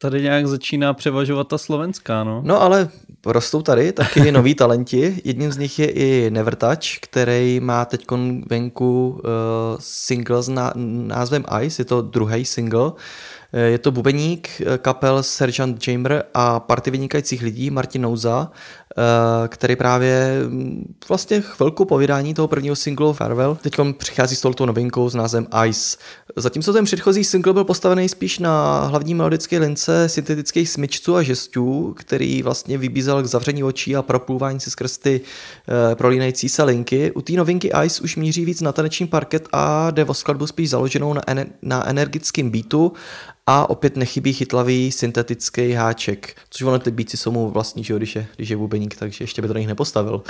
tady nějak začíná převažovat ta slovenská, no. No ale rostou tady taky noví talenti. Jedním z nich je i Nevertouch, který má teď venku uh, single s ná- názvem Ice, je to druhý single. Eh, Je to bubeník eh, kapel Sergeant Chamber a party vynikajících lidí Martin Nouza, který právě mm, vlastně chvilku po vydání toho prvního singlu Farewell teď přichází s touto novinkou s názvem Ice. Zatímco ten předchozí single byl postavený spíš na hlavní melodické lince syntetických smyčců a žestů, který vlastně vybízel k zavření očí a propluvání se skrz ty eh, prolínající se linky. U té novinky Ice už míří víc na taneční parket a jde o skladbu spíš založenou na, ener- na energickém beatu a opět nechybí chytlavý syntetický háček, což ono ty beatsy jsou mu vlastní, že jo, když je, když je bubeník, takže ještě by to na nich nepostavil.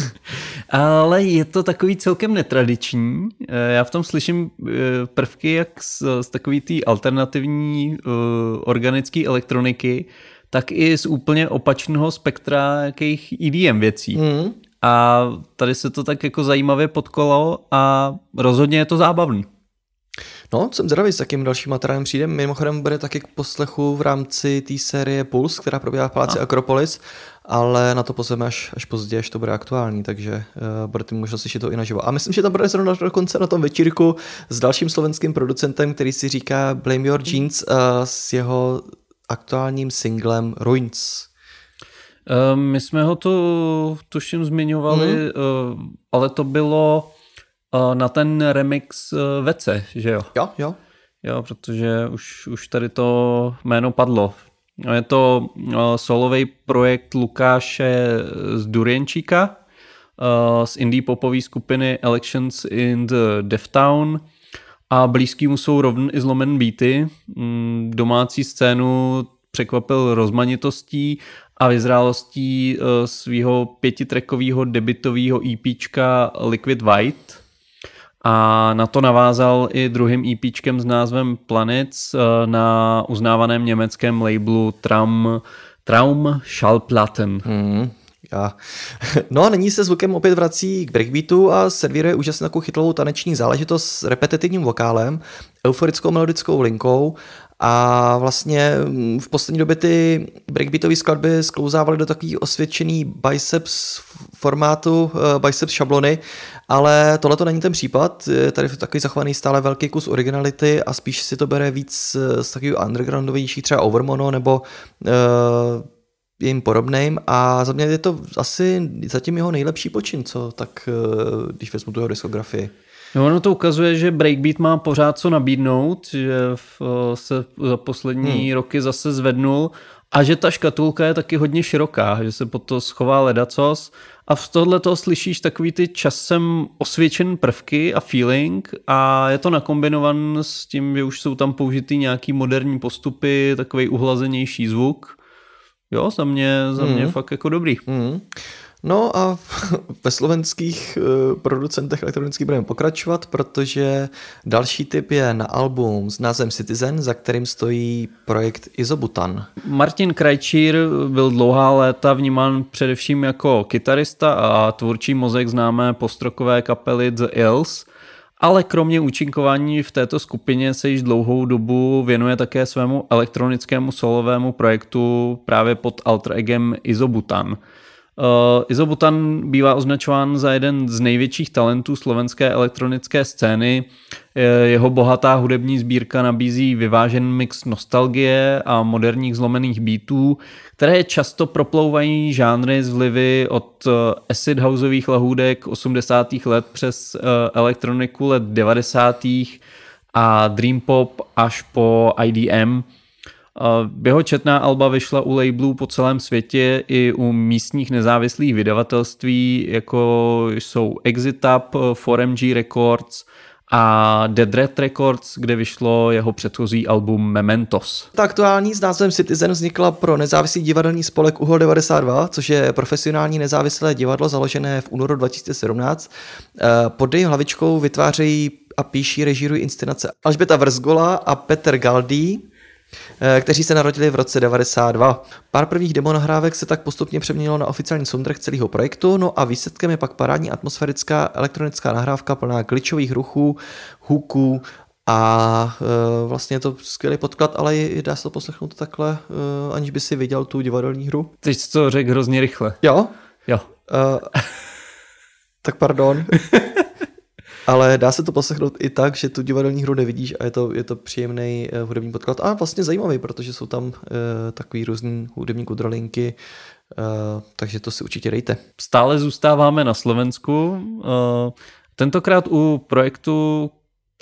Ale je to takový celkem netradiční. Eh, Já v tom slyším eh, prvky jak z, z takový té alternativní uh, organické elektroniky, tak i z úplně opačného spektra jakých EDM věcí. Mm. A tady se to tak jako zajímavě podkolo a rozhodně je to zábavný. No, jsem zvědavý, s jakým dalším materiálem přijde. Mimochodem bude taky k poslechu v rámci té série Puls, která probíhá v Paláci Akropolis, ale na to pozveme až, až později, až to bude aktuální, takže uh, budete mít možnost slyšet to i naživo. A myslím, že tam bude zrovna dokonce na tom večírku s dalším slovenským producentem, který si říká Blame Your Jeans uh, s jeho aktuálním singlem Ruins. Eh, My jsme ho tu tuším zmiňovali, mm. ale to bylo eh, na ten remix eh, Vece, že jo? Jo, jo. Jo, protože už, už tady to jméno padlo. No, Je to uh, solový projekt Lukáše z Durienčíka z indie popové skupiny Elections in the Death Town a blízký mu jsou rovn i zlomen beaty. Mm, domácí scénu překvapil rozmanitostí a vyzrálostí svého pětitrekového debitového EPčka Liquid White. A na to navázal i druhým EPčkem s názvem Planets eh, na uznávaném německém labelu Traum, Traum Schallplatten. Mm, já. No a nyní se zvukem opět vrací k breakbeatu a servíruje úžasně takovou chytlovou taneční záležitost s repetitivním vokálem, euforickou melodickou linkou a vlastně mm, v poslední době ty breakbeatové skladby sklouzávaly do takový osvědčený biceps formátu, eh, biceps šablony, ale tohle to není ten případ, je tady takový zachovaný stále velký kus originality a spíš si to bere víc eh, z takových undergroundovějších, třeba Overmono nebo uh, jim podobným a za mě je to asi zatím jeho nejlepší počin, co tak, eh, když vezmu tu jeho diskografii. No ono to ukazuje, že Breakbeat má pořád co nabídnout, že v, se za poslední hmm. roky zase zvednul A že ta škatulka je taky hodně široká, že se pod to schová ledacos a v tohle toho slyšíš takový ty časem osvědčen prvky a feeling a je to nakombinovan s tím, že už jsou tam použitý nějaký moderní postupy, takový uhlazenější zvuk. Jo, za mě, za mě Mhm. fakt jako dobrý. Mm. No a ve slovenských eh, producentech elektronických budeme pokračovat, protože další typ je na album s názvem Citizen, za kterým stojí projekt Izobutan. Martin Krajčír byl dlouhá léta vnímán především jako kytarista a tvůrčí mozek známé postrokové kapely The Ills, ale kromě účinkování v této skupině se již dlouhou dobu věnuje také svému elektronickému solovému projektu právě pod alter egem Izobutan. Uh, Izobutan bývá označován za jeden z největších talentů slovenské elektronické scény. Je- Jeho bohatá hudební sbírka nabízí vyvážený mix nostalgie a moderních zlomených beatů, které často proplouvají žánry z vlivy od eh, acid houseových lahůdek 80. let přes eh, elektroniku let 90. a dream pop až po IDM. Jeho četná alba vyšla u labelů po celém světě i u místních nezávislých vydavatelství, jako jsou Exitap, 4MG Records a Dead Red Records, kde vyšlo jeho předchozí album Mementos. Ta aktuální s názvem Citizen vznikla pro nezávislý divadelní spolek Uhol 92, což je profesionální nezávislé divadlo založené v únoru 2017. Eh, Pod její hlavičkou vytvářejí a píší, režírují inscenace Alžběta Vrzgola a Petr Galdý, eh, kteří se narodili v roce 92. Pár prvních demo nahrávek se tak postupně přeměnilo na oficiální soundtrack celého projektu, no a výsledkem je pak parádní atmosférická elektronická nahrávka plná glitchových ruchů, huků a e, vlastně je to skvělý podklad, ale je, dá se to poslechnout takhle, e, aniž by si viděl tu divadelní hru. Teď jsi to řekl hrozně rychle. Jo? Jo. E, tak pardon. ale dá se to poslechnout i tak, že tu divadelní hru nevidíš a je to, je to příjemný e, hudební podklad a vlastně zajímavý, protože jsou tam e, takový různý hudební kudralinky, e, takže to si určitě dejte. Stále zůstáváme na Slovensku. Eh, Tentokrát u projektu,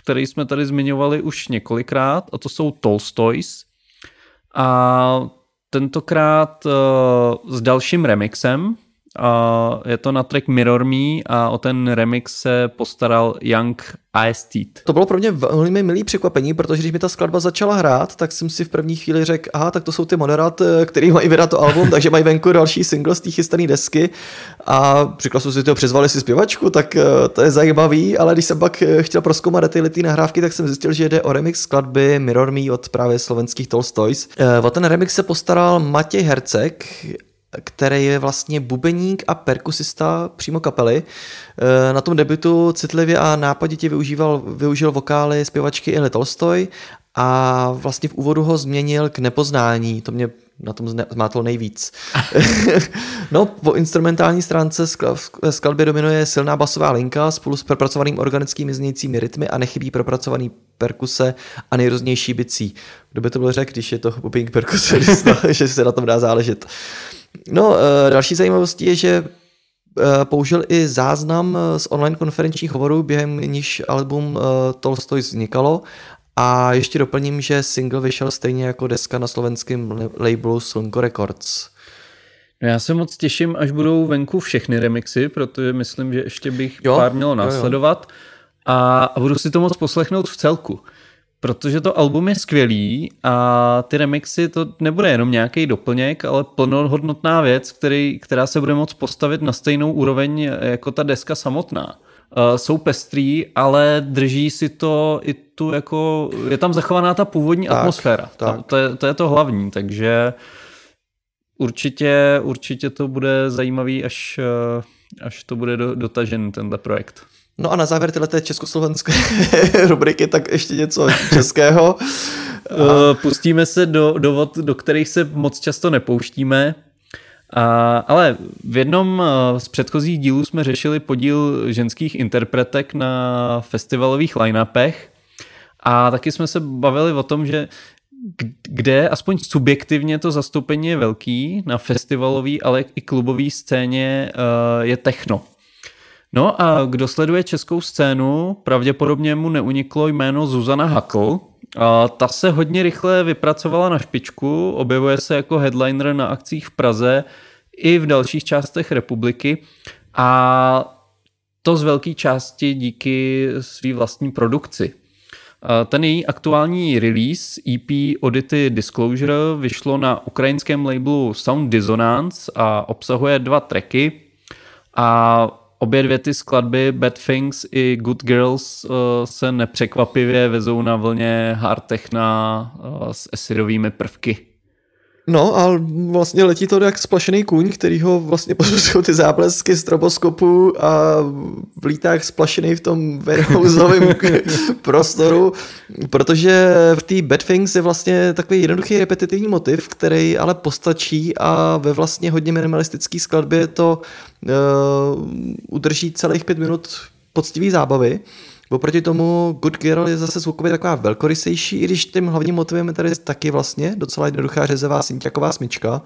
který jsme tady zmiňovali už několikrát, a to jsou Tolstoys. A tentokrát eh, s dalším remixem. A je to na track Mirror Me a o ten remix se postaral Young Aestheet. To bylo pro mě velmi milý překvapení, protože když mi ta skladba začala hrát, tak jsem si v první chvíli řekl, aha, tak to jsou ty moderat, který mají vydat to album, takže mají venku další single z té chystané desky a říkal jsem si, to přizvali si zpěvačku, tak eh, to je zajímavý, ale když jsem pak eh, chtěl proskoumat detaily té nahrávky, tak jsem zjistil, že jde o remix skladby Mirror Me od právě slovenských Tolstoys. Eh, O ten remix se postaral Matěj Hercek, který je vlastně bubeník a perkusista přímo kapely. E, Na tom debutu citlivě a nápaditě využíval, využil vokály zpěvačky Ili Tolstoj a vlastně v úvodu ho změnil k nepoznání. To mě na tom zmátlo nejvíc. no, po instrumentální stránce skla- v skladbě dominuje silná basová linka spolu s propracovaným organickými znějícími rytmy a nechybí propracovaný perkuse a nejrůznější bicí. Kdo by to byl řekl, když je to bubing perkusionista, že se na tom dá záležet. No, eh, další zajímavostí je, že eh, použil i záznam eh, z online konferenčních hovorů, během níž album Tolstoj vznikalo. A ještě doplním, že single vyšel stejně jako deska na slovenském labelu Slunko Records. No já se moc těším, až budou venku všechny remixy, protože myslím, že ještě bych Jo, jo, pár mělo jo, jo. následovat A, a budu si to moc poslechnout v celku. Protože to album je skvělý a ty remixy to nebude jenom nějaký doplněk, ale plnohodnotná věc, který, která se bude moc postavit na stejnou úroveň jako ta deska samotná. Uh, jsou pestrý, ale drží si to i tu jako, je tam zachovaná ta původní Tak, atmosféra. tak. Ta, to, je, to je to hlavní, takže určitě, určitě to bude zajímavý, až, eh, až to bude do, dotažen tenhle projekt. No a na závěr tyhle československé rubriky, tak ještě něco českého. Uh, Pustíme se do, do vod, do kterých se moc často nepouštíme, a, ale v jednom eh, z předchozích dílů jsme řešili podíl ženských interpretek na festivalových line-upech a taky jsme se bavili o tom, že kde aspoň subjektivně to zastoupení je velký, na festivalový, ale i klubové scéně eh, je techno. No a kdo sleduje českou scénu, pravděpodobně mu neuniklo jméno Zuzana Hakl, A ta se hodně rychle vypracovala na špičku, objevuje se jako headliner na akcích v Praze i v dalších částech republiky. A to z velké části díky své vlastní produkci. Ten její aktuální release EP Oddity Disclosure vyšlo na ukrajinském labelu Sound Dissonance a obsahuje dva tracky. A obě dvě ty skladby Bad Things i Good Girls eh, se nepřekvapivě vezou na vlně hard techna eh, s acidovými prvky. No a vlastně letí to jak splašený kůň, který ho vlastně posuzují ty záblesky stroboskopu a vlítá splašený v tom verhouzovém prostoru, protože v té Bad Things je vlastně takový jednoduchý repetitivní motiv, který ale postačí a ve vlastně hodně minimalistické skladbě to uh, udrží celých pět minut poctivý zábavy. Oproti tomu Good Girl je zase zvukově taková velkorysejší, i když tím hlavním motivem je tady taky vlastně docela jednoduchá řezevá synťaková smyčka,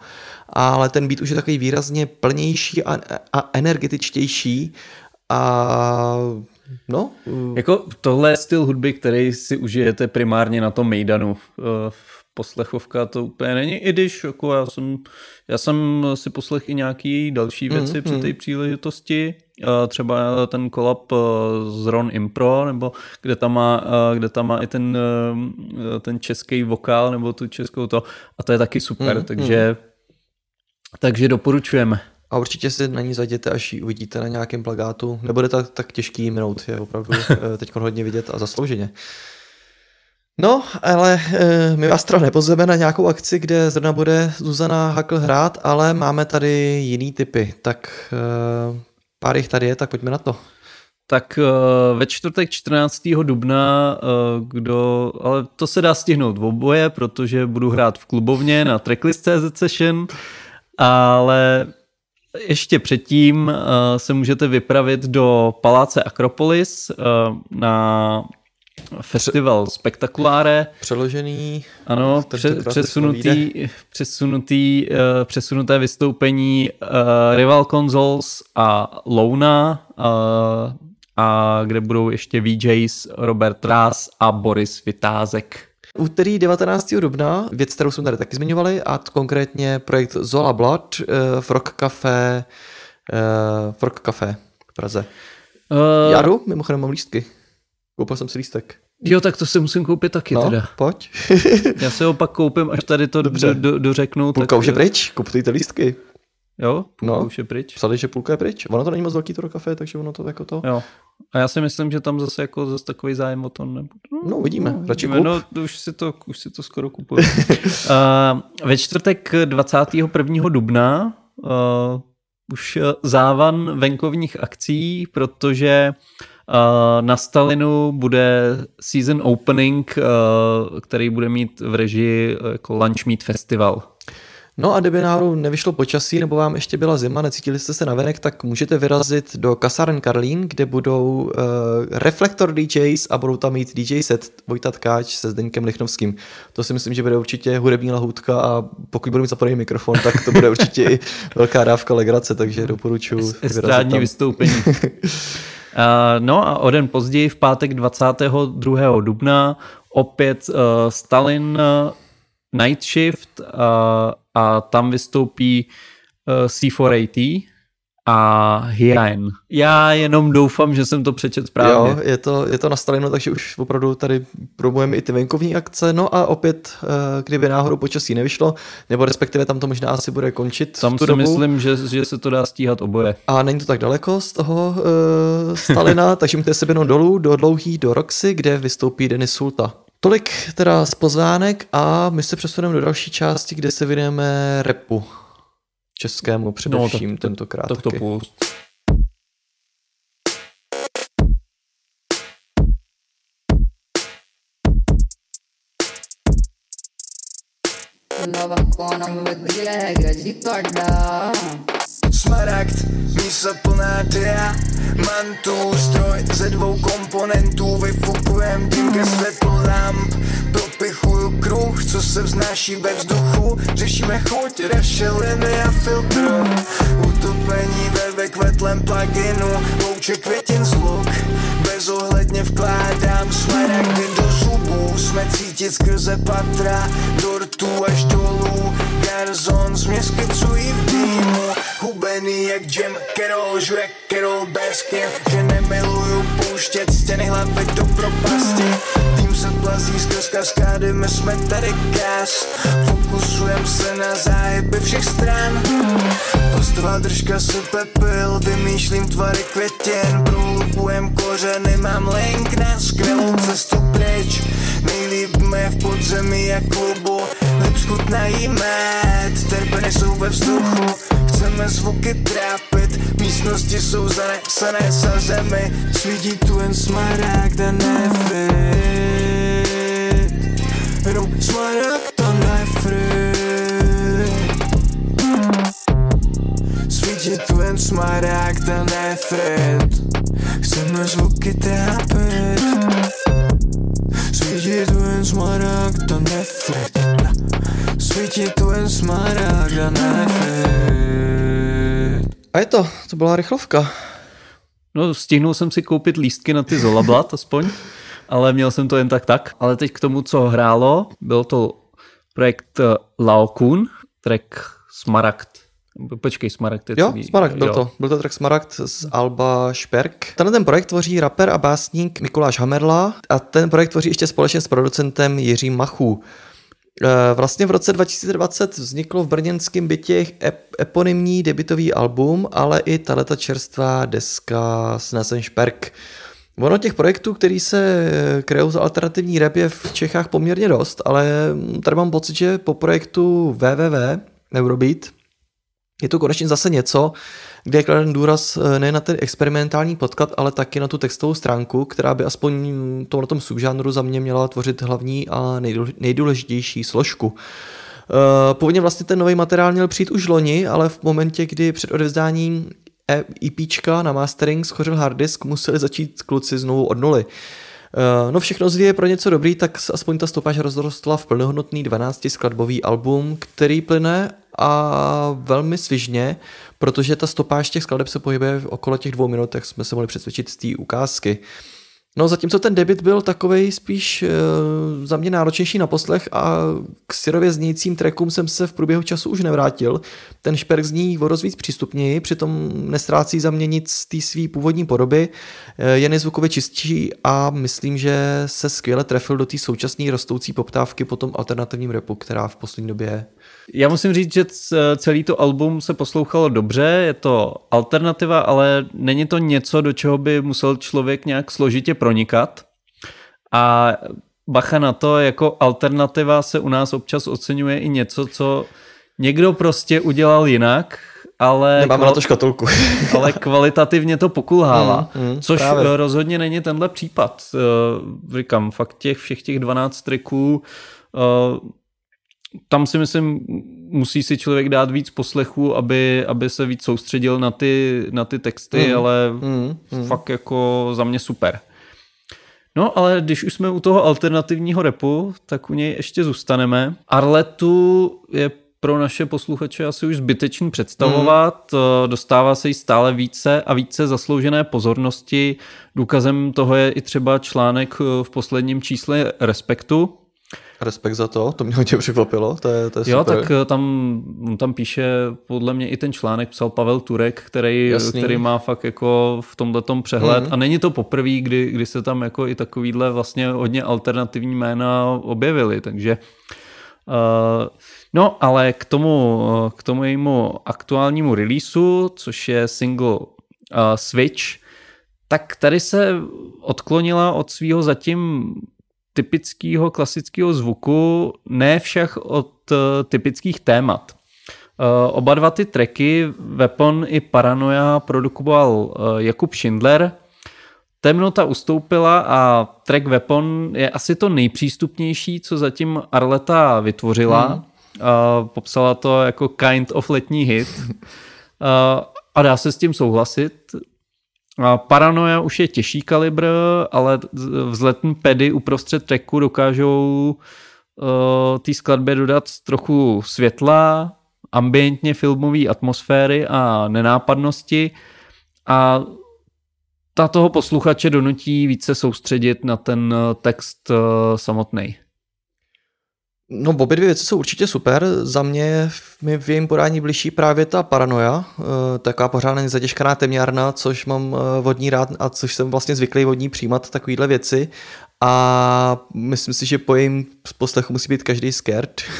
ale ten beat už je takový výrazně plnější a, a energetičtější a no, Jako tohle je styl hudby, který si užijete primárně na tom Mejdanu. Poslechovka to úplně není, i když jako já jsem, já jsem si poslech i nějaký další věci mm, při té příležitosti, třeba ten kolab eh, z Ron Impro, nebo kde tam má, eh, kde tam má i ten, ten český vokál, nebo tu českou to, a to je taky super, mm, takže, mm. takže doporučujeme. A určitě si na ní zajděte, až ji uvidíte na nějakém plagátu. Nebude tak, tak těžký ji minout, je opravdu teď hodně vidět a zaslouženě. No, ale e, my vás teda nepozveme na nějakou akci, kde zrovna bude Zuzana Hakl hrát, ale máme tady jiný typy. Tak e, pár jich tady je, tak pojďme na to. Tak uh, ve čtvrtek 14. dubna, kdo, ale to se dá stihnout v oboje, protože budu hrát v klubovně na Tracklist.cz session, ale ještě předtím se můžete vypravit do Paláce Akropolis na festival Spektakuláre. Přeložený. Ano, pře- přesunutý, přesunutý, uh, přesunuté vystoupení uh, Rival Consoles a Louna, uh, a kde budou ještě VJs Robert Rás a Boris Vytázek. Úterý 19. dubna, věc, kterou jsme tady taky zmiňovali, a konkrétně projekt Zola Blood uh, v Rock Café, uh, v Rock Café v Praze. Uh, Já jdu, mimochodem mám lístky. Koupil jsem si lístek. Jo, tak to si musím koupit taky No, teda. pojď. Já se ho pak koupím, až tady to Dobře. do, do, dořeknu. Půlka tak, už je pryč, kupujte lístky. Jo, půlka No. už je pryč. Psali, že půlka je pryč. Ono to není moc velký to kafe, takže ono to jako to. Jo. A já si myslím, že tam zase jako zase takový zájem o to nebude. No, uvidíme. Radši Uvidíme, kup. no, to už si to, už si to skoro kupuju. uh, ve čtvrtek 21. dubna uh, už eh, závan venkovních akcí, protože uh, na Stalinu bude season opening, uh, který bude mít v režii eh, jako Lunch Meet Festival. No a kdyby náhodou nevyšlo počasí, nebo vám ještě byla zima, necítili jste se na venek, tak můžete vyrazit do kasáren Karlín, kde budou uh, Reflektor DJs a budou tam mít DJ set Vojta Tkáč se Zdeňkem Lichnovským. To si myslím, že bude určitě hudební lahůdka a pokud budu mít zapojený mikrofon, tak to bude určitě i velká dávka legrace, takže doporučuji vyrazit Estrádní tam. vystoupení. Uh, no a o den později, v pátek 22. dubna, opět uh, Stalin uh, Night Shift uh, a tam vystoupí uh, C4AT a Hien. Já jenom doufám, že jsem to přečet správně. Jo, je to, je to nastaveno, takže už opravdu tady probujeme i ty venkovní akce. No a opět, eh, kdyby náhodou počasí nevyšlo, nebo respektive tam to možná asi bude končit. Tam si dobu. myslím, že, že se to dá stíhat oboje. A není to tak daleko z toho uh, Stalina, takže můžete se běhnout dolů do dlouhý do Roxy, kde vystoupí Denis Sulta. Tolik teda z pozvánek a my se přesuneme do další části, kde se věnujeme repu. Českému především No, tak- tentokrát. Tak to taky. půl. Nova Conan with de corda. Smaragd, mísa plná diamantů Stroj ze dvou komponentů Vyfukujem tím ke světlu lamp. Propichuju kruh, co se vznáší ve vzduchu. Řešíme chuť, rašeliny a filtru. Utopení ve vykvetlém pluginu. Louče květin z luk Bezohledně vkládám smaragdy do zubů Jsme cítit skrze patra Dortu až dolů. Garzon mě skicují v dýmu Hubený jak Jim Carroll Žuje Carroll Baskin Že nemiluju pouštět stěny hlavy do propasti Se plazí skrz kaskády My jsme tady gas Fokusujem se na záhyby všech stran. Plastová držka sype pil Vymýšlím tvary květin Prohlubujem kořeny Mám link na skvělou cestu pryč. Nejlíp mě v podzemí jak klubu Lip schutnají med Terpeny jsou ve vzduchu Chceme zvuky trápit Místnosti jsou zanesené sa zemi. Svítí tu jen smaragd a nefrit. Jenom smaragd a nefrit. Svítí tu jen smaragd a nefrit. Chceme zvuky trápit. Svítí tu jen smaragd a nefrit Svítí tu jen smaragd a A je to, to byla rychlovka. No, stihnul jsem si koupit lístky na ty Zolablat aspoň, ale měl jsem to jen tak tak. Ale teď k tomu, co hrálo, byl to projekt eh, Laokun, track Smaragd. Počkej, Smaragd je Jo, celý- Smaragd byl jo. to. Byl to track Smaragd z Alba Šperk. Tenhle ten projekt tvoří rapper a básník Mikuláš Hamerla a ten projekt tvoří ještě společně s producentem Jiřím Machu. Eh, Vlastně v roce 2020 vzniklo v brněnském bytě ep- eponymní debitový album, ale i tato čerstvá deska s názvem Šperk. Ono těch projektů, který se krejou za alternativní rap je v Čechách poměrně dost, ale tady mám pocit, že po projektu www Eurobeat je to konečně zase něco, kde je kladen důraz eh, ne na ten experimentální podklad, ale taky na tu textovou stránku, která by aspoň tomhle tom subžánru za mě měla tvořit hlavní a nejdůle- nejdůležitější složku. Eh, Původně vlastně ten nový materiál měl přijít už loni, ale v momentě, kdy před odevzdáním EPčka na mastering schořil harddisk, museli začít kluci znovu od nuly. Eh, No všechno zlý je pro něco dobrý, tak aspoň ta stopáž rozrostla v plnohodnotný 12 skladbový album, který plyne a velmi svižně, protože ta stopáž těch skladeb se pohybuje okolo těch dvou minut, tak jsme se mohli přesvědčit z té ukázky. No zatímco ten debit byl takovej spíš e, za mě náročnější na poslech a k syrově znějícím trackům jsem se v průběhu času už nevrátil. Ten šperk zní o dost víc přístupněji, přitom nestrácí za mě nic z té své původní podoby, e, jen je zvukově čistší a myslím, že se skvěle trefil do té současné rostoucí poptávky po tom alternativním repu, která v poslední době Já musím říct, že celý to album se poslouchalo dobře, je to alternativa, ale není to něco, do čeho by musel člověk nějak složitě pronikat. A bacha na to, jako alternativa se u nás občas oceňuje i něco, co někdo prostě udělal jinak, ale, Nemáme na to škatulku. ale kvalitativně to pokulhává, Mm, mm, což právě. rozhodně není tenhle případ. Eh, Říkám, fakt těch všech těch 12 triků eh, tam si myslím, musí si člověk dát víc poslechů, aby, aby se víc soustředil na ty, na ty texty, Mm, ale mm, mm. fakt jako za mě super. No, ale když už jsme u toho alternativního repu, tak u něj ještě zůstaneme. Arletu je pro naše posluchače asi už zbytečný představovat. Mm. Dostává se jí stále více a více zasloužené pozornosti. Důkazem toho je i třeba článek v posledním čísle Respektu, Respekt za to, to mě hodně překvapilo, to je, to je Jo, super. tak eh, tam, on tam píše, podle mě i ten článek psal Pavel Turek, který, Jasný. který má fakt jako v tomhletom přehled Mhm. a není to poprvé, kdy, kdy se tam jako i takovýhle vlastně hodně alternativní jména objevily, takže uh, no, ale k tomu, eh, k tomu jejímu aktuálnímu releaseu, což je single uh, Switch, tak tady se odklonila od svého zatím typického klasického zvuku, ne však od eh, typických témat. Eh, Oba dva ty tracky, Weapon i Paranoia, produkoval eh, Jakub Schindler. Temnota ustoupila a track Weapon je asi to nejpřístupnější, co zatím Arleta vytvořila. Hmm. Popsala to jako kind of letní hit. a dá se s tím souhlasit. A Paranoia už je těžší kalibr, ale vzletní pedy uprostřed tracku dokážou uh, té skladbě dodat trochu světla, ambientně filmové atmosféry a nenápadnosti a ta toho posluchače donutí více soustředit na ten text uh, samotný. No, obě dvě věci jsou určitě super. Za mě mi v jejím podání blíží právě ta paranoja, eh, taková pořádně zatěžkaná temňárna, což mám eh, vodní rád a což jsem vlastně zvyklý vodní přijímat takovýhle věci. A myslím si, že po jejím poslechu musí být každý scared.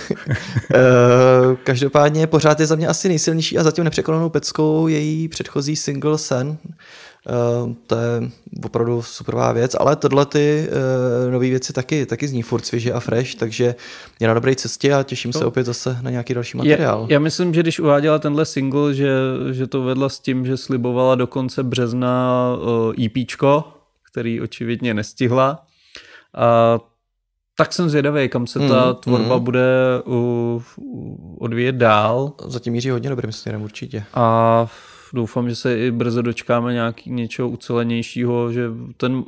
Eh, každopádně pořád je za mě asi nejsilnější a zatím nepřekonanou peckou její předchozí single Sen, to je opravdu superová věc, ale tohle ty uh, nové věci taky, taky zní furt svěže a fresh, takže je na dobré cestě a těším se opět zase na nějaký další materiál. Já, já myslím, že když uváděla tenhle single, že, že to vedla s tím, že slibovala do konce března uh, EPčko, který očividně nestihla. A tak jsem zvědavý, kam se ta mm, tvorba mm. bude uh, odvíjet dál. Zatím míří hodně dobrým směrem určitě. A doufám, že se i brzo dočkáme nějaký něčeho ucelenějšího, že ten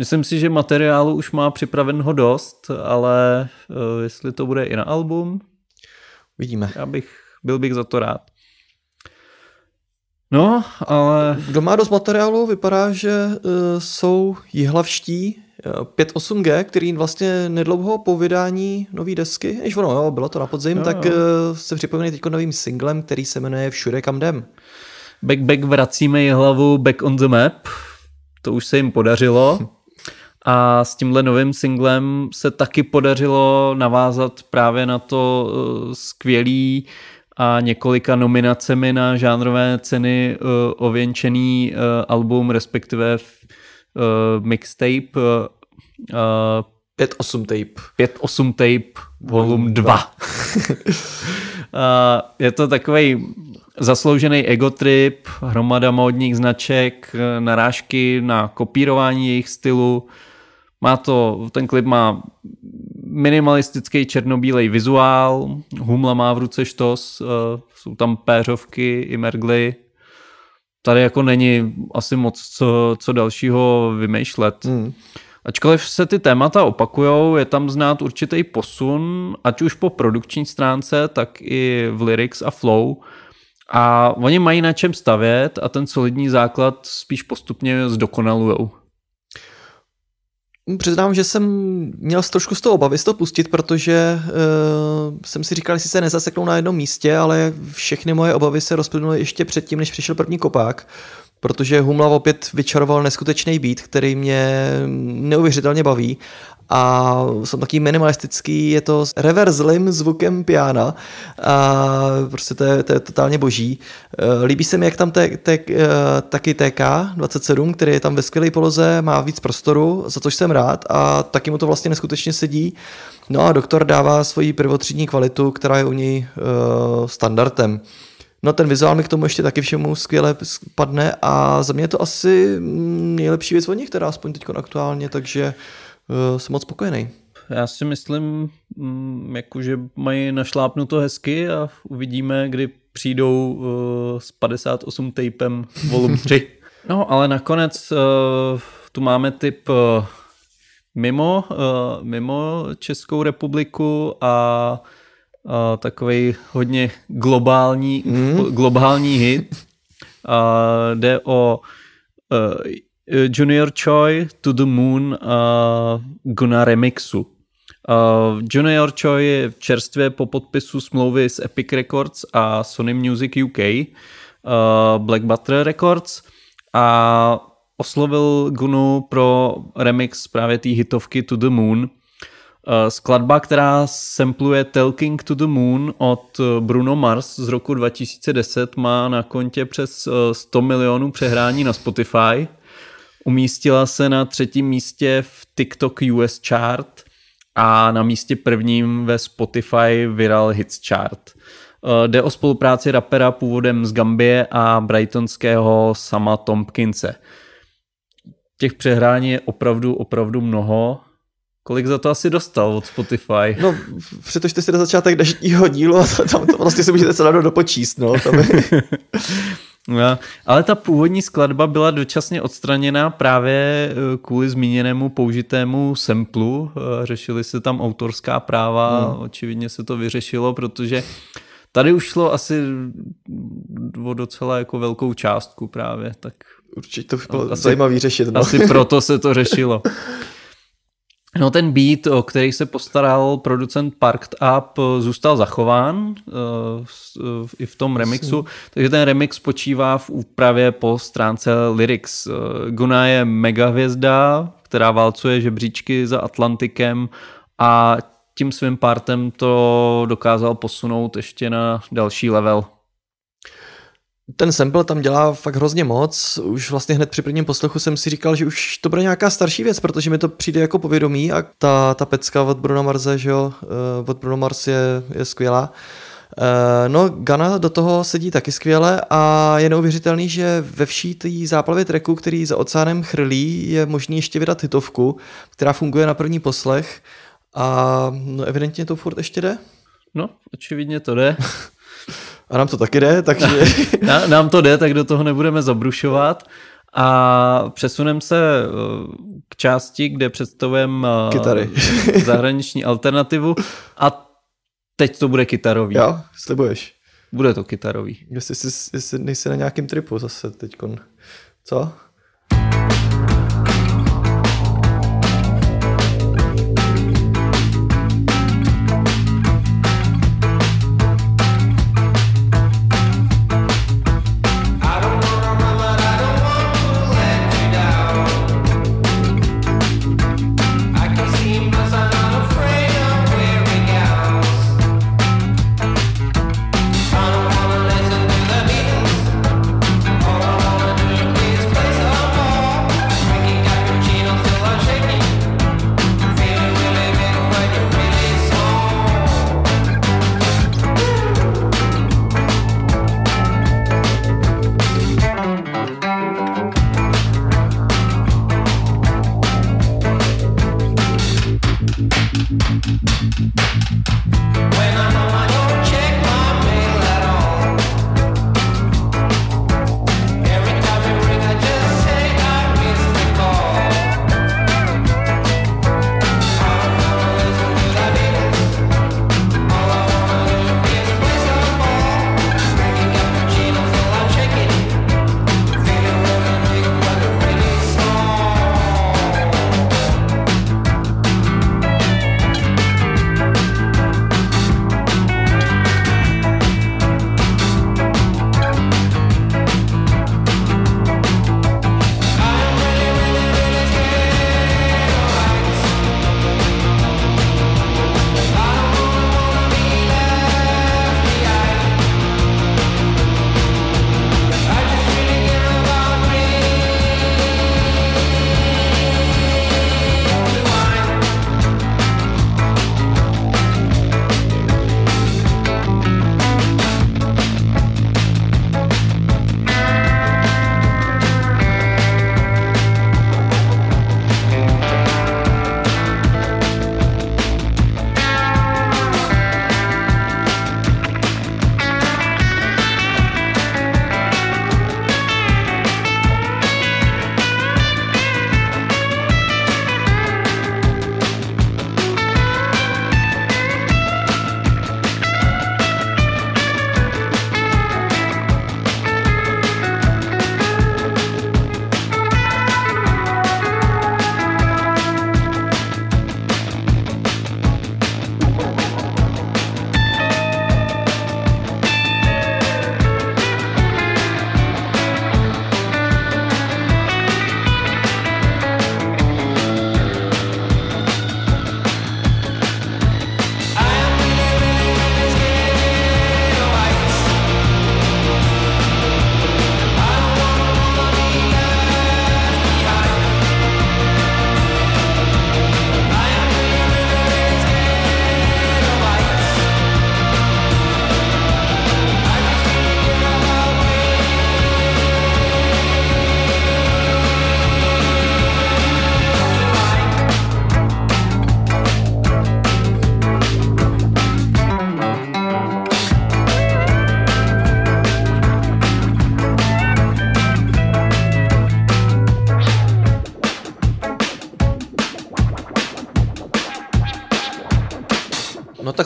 Myslím si, že materiálu už má připravenho dost, ale uh, jestli to bude i na album, vidíme. Já bych, byl bych za to rád. No, ale... Kdo má dost materiálu, vypadá, že uh, jsou jihlavští 5.8G, který vlastně nedlouho po vydání nové desky, než ono, jo, bylo to na podzim, jo, tak jo. Se připomíná teď novým singlem, který se jmenuje Všude kam jdem. Back, back, vracíme ji hlavu back on the map. To už se jim podařilo. A s tímhle novým singlem se taky podařilo navázat právě na to uh, skvělý a několika nominacemi na žánrové ceny uh, ověnčený uh, album, respektive mixtape 5-8 tape. 5-8 tape, volum 2. uh, je to takový zasloužený egotrip, hromada módních značek, narážky na kopírování jejich stylu. Má to, ten klip má minimalistický černobílej vizuál, Humla má v ruce štos, uh, jsou tam péřovky i mergly. Tady jako není asi moc co, co dalšího vymýšlet. Mm. Ačkoliv se ty témata opakujou, je tam znát určitý posun, ať už po produkční stránce, tak i v lyrics a flow. A oni mají na čem stavět a ten solidní základ spíš postupně zdokonalujou. Přiznám, že jsem měl trošku z toho obavy toho pustit, protože uh, jsem si říkal, jestli se nezaseknou na jednom místě, ale všechny moje obavy se rozplynuly ještě předtím, než přišel první kopák protože Humla opět vyčaroval neskutečný beat, který mě neuvěřitelně baví a jsem taky minimalistický, je to s reverzlým zvukem piana a prostě to je, to je totálně boží. Eh, líbí se mi, jak tam te, te, eh, taky TK27, který je tam ve skvělé poloze, má víc prostoru, za což jsem rád a taky mu to vlastně neskutečně sedí. No a doktor dává svoji prvotřídní kvalitu, která je u něj uh, standardem. No ten vizuál mi k tomu ještě taky všemu skvěle padne a za mě je to asi nejlepší věc od nich, která aspoň teď aktuálně, takže uh, jsem moc spokojený. Já si myslím, mm, jako, že mají našlápnuto hezky a uvidíme, kdy přijdou uh, s 58 tapem volum 3. No, ale nakonec uh, tu máme typ uh, mimo, uh, mimo Českou republiku a uh, takový hodně globální, mm. globální hit. Uh, jde o uh, Junior Choi To The Moon uh, Guna remixu. Uh, Junior Choi je čerstvě po podpisu smlouvy s Epic Records a Sony Music UK, uh, Black Butter Records a oslovil Gunu pro remix právě té hitovky To The Moon. Uh, skladba, která sampluje Talking to the Moon od Bruno Mars z roku 2010 má na kontě přes 100 milionů přehrání na Spotify Umístila se na třetím místě v TikTok US chart a na místě prvním ve Spotify Viral Hits chart. Eh, jde o spolupráci rapera původem z Gambie a brightonského Sama Tompkinse. Těch přehrání je opravdu, opravdu mnoho. Kolik za to asi dostal od Spotify? No, přetočte si na začátek dnešního dílu a tam to vlastně si můžete celé dopočíst, no. Tam je, No, ale ta původní skladba byla dočasně odstraněna právě eh, kvůli zmíněnému použitému samplu. Eh, Řešily se tam autorská práva, Hmm. očividně se to vyřešilo, protože tady už šlo asi o docela jako velkou částku právě, tak určitě to by bylo Asi- zajímavý řešit, no. asi proto se to řešilo. No ten beat, o který se postaral producent Parked Up, zůstal zachován eh, i v tom remixu, takže ten remix spočívá v úpravě po stránce lyrics. Eh, Guna je mega hvězda, která válcuje žebříčky za Atlantikem a tím svým partem to dokázal posunout ještě na další level. Ten sample tam dělá fakt hrozně moc. Už vlastně hned při prvním poslechu jsem si říkal, že už to bude nějaká starší věc, protože mi to přijde jako povědomí a ta, ta pecka od Bruno Marze, že jo, eh, od Bruno Mars je, je skvělá. Eh, No, Gana do toho sedí taky skvěle a je neuvěřitelný, že ve vší té záplavě tracku, který za oceánem chrlí, je možný ještě vydat hitovku, která funguje na první poslech a no, evidentně to furt ještě jde. No, očividně to jde. A nám to taky jde, takže Ná- Nám to jde, tak do toho nebudeme zabrušovat. A přesuneme se eh, k části, kde představujeme eh, Kytary. zahraniční alternativu a teď to bude kytarový. jo, slibuješ. Bude to kytarový. Jestli, jsi, jestli nejsi na nějakém tripu zase teďkon. Co?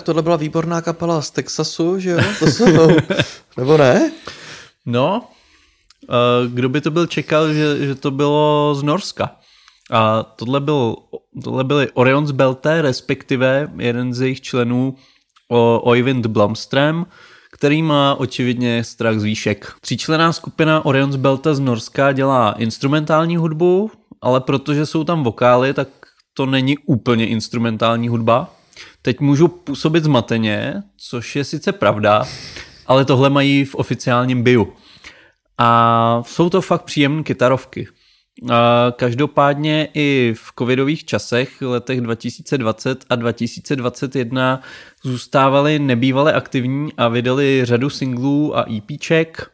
Tohle byla výborná kapela z Texasu, že jo? To jsou, nebo ne? No, eh, kdo by to byl čekal, že, že to bylo z Norska. A tohle, byl, tohle byli Orions Belte, respektive jeden z jejich členů Oyvind Blomström, který má očividně strach z výšek. Tříčlená skupina Orions Belte z Norska dělá instrumentální hudbu, ale protože jsou tam vokály, tak to není úplně instrumentální hudba. Teď můžu působit zmateně, což je sice pravda, ale tohle mají v oficiálním bio. A jsou to fakt příjemné kytarovky. A každopádně i v covidových časech, letech 2020 a 2021, zůstávali nebývale aktivní a vydali řadu singlů a EPček.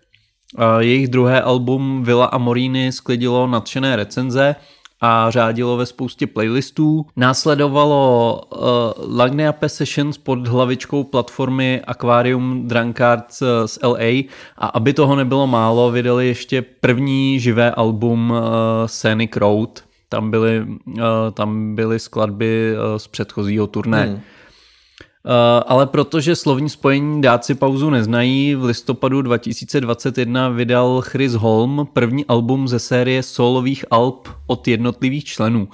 A jejich druhé album Villa Amorini sklidilo nadšené recenze a řádilo ve spoustě playlistů. Následovalo uh, Lagneape Sessions pod hlavičkou platformy Aquarium Drunkards eh, z LA a aby toho nebylo málo, vydali ještě první živé album uh, Scenic Road. Tam byly, uh, tam byly skladby uh, z předchozího turné. Hmm. Uh, ale protože slovní spojení dáci pauzu neznají, v listopadu 2021 vydal Chris Holm první album ze série solových alb od jednotlivých členů.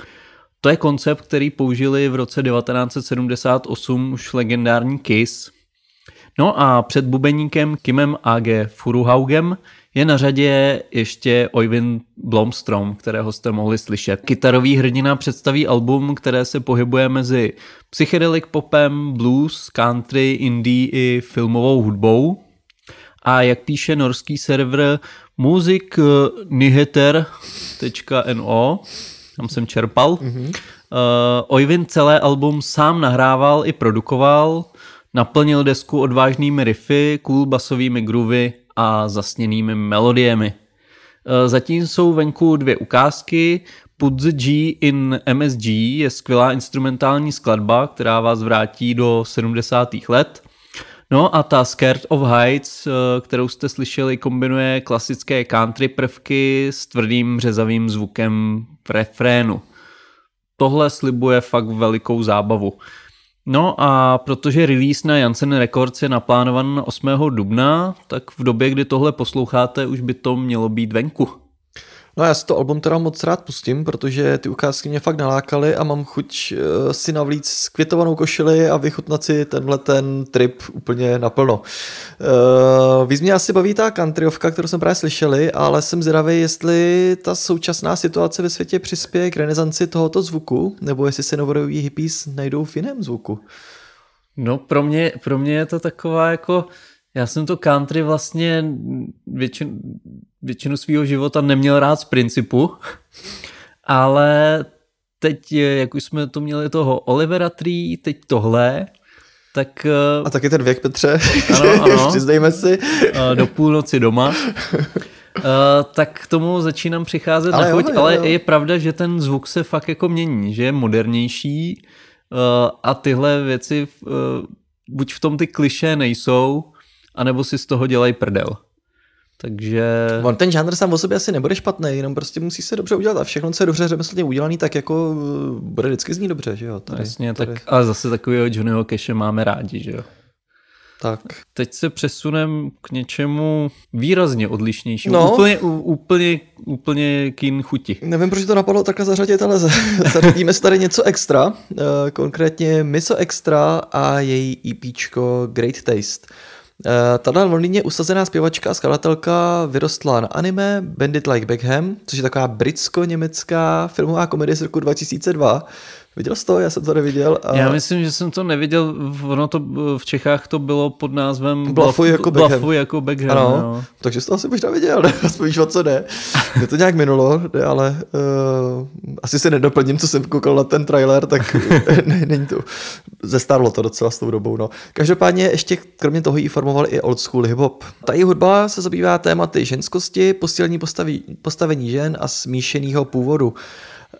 To je koncept, který použili v roce 1978 už legendární Kiss. No a před bubeníkem Kimem A.G. Furuhaugem je na řadě ještě Oyvind Blomstrom, kterého jste mohli slyšet. Kytarový hrdina představí album, které se pohybuje mezi psychedelic popem, blues, country, indie i filmovou hudbou. A jak píše norský server musicnyheter.no, tam jsem čerpal, mm-hmm. uh, Oyvind celé album sám nahrával i produkoval, naplnil desku odvážnými riffy, cool basovými groovy a zasněnými melodiemi. E, zatím jsou venku dvě ukázky. Put the G in MSG je skvělá instrumentální skladba, která vás vrátí do 70. let. No a ta Scared of Heights, e, kterou jste slyšeli, kombinuje klasické country prvky s tvrdým řezavým zvukem v refrénu. Tohle slibuje fakt velikou zábavu. No a protože release na Janssen Records je naplánovan 8. dubna, tak v době, kdy tohle posloucháte, už by to mělo být venku. No já si to album teda moc rád pustím, protože ty ukázky mě fakt nalákaly a mám chuť uh, si navlít květovanou košili a vychutnat si tenhle ten trip úplně naplno. Uh, víc mě asi baví ta countryovka, kterou jsem právě slyšeli, ale jsem zvědavý, jestli ta současná situace ve světě přispěje k renesanci tohoto zvuku, nebo jestli se novoroví hippies najdou v jiném zvuku. No pro mě, pro mě je to taková jako já jsem to country vlastně většin, většinu svého života neměl rád z principu, ale teď, jak už jsme to měli toho Olivera Tree, teď tohle, tak... A taky ten věk, Petře, ano, ano, přiznejme si. Do půlnoci doma. Tak k tomu začínám přicházet ale na chuť, jo, jo, ale jo. je pravda, že ten zvuk se fakt jako mění, že je modernější a tyhle věci uh, buď v tom ty kliše nejsou, anebo si z toho dělají prdel. Takže... On ten žánr sám o sobě asi nebude špatný, jenom prostě musí se dobře udělat a všechno, co je dobře řemeslně udělaný, tak jako uh, bude vždycky znít dobře, že jo? Tady, Jasně, tady. tak ale zase takového Johnnyho Cache máme rádi, že jo. tak. Teď se přesunem k něčemu výrazně odlišnějšímu. No. Úplně, úplně, úplně kin chuti. Nevím, proč to napadlo takhle zařadit, ale za- zařadíme si tady něco extra, uh, konkrétně Miso Extra a její EPčko Great Taste. Tato v Londýně usazená zpěvačka a skladatelka vyrostla na anime Bandit Like Beckham, což je taková britsko-německá filmová komedie z roku 2002. Viděl jsi to? Já jsem to neviděl. A... Já myslím, že jsem to neviděl, ono to v Čechách to bylo pod názvem Blafuj jako Beckham. Blafuj jako Beckham Ano, no. takže jsi to asi možná viděl, ne? aspoň víš, o co jde. Mě to nějak minulo, ne, ale uh, asi se nedoplním, co jsem koukal na ten trailer, tak ne, není to, zestárlo to docela s tou dobou. No. Každopádně ještě kromě toho ji formoval i old school hip-hop. Ta její hudba se zabývá tématy ženskosti, posílení postaví, postavení žen a smíšeného původu.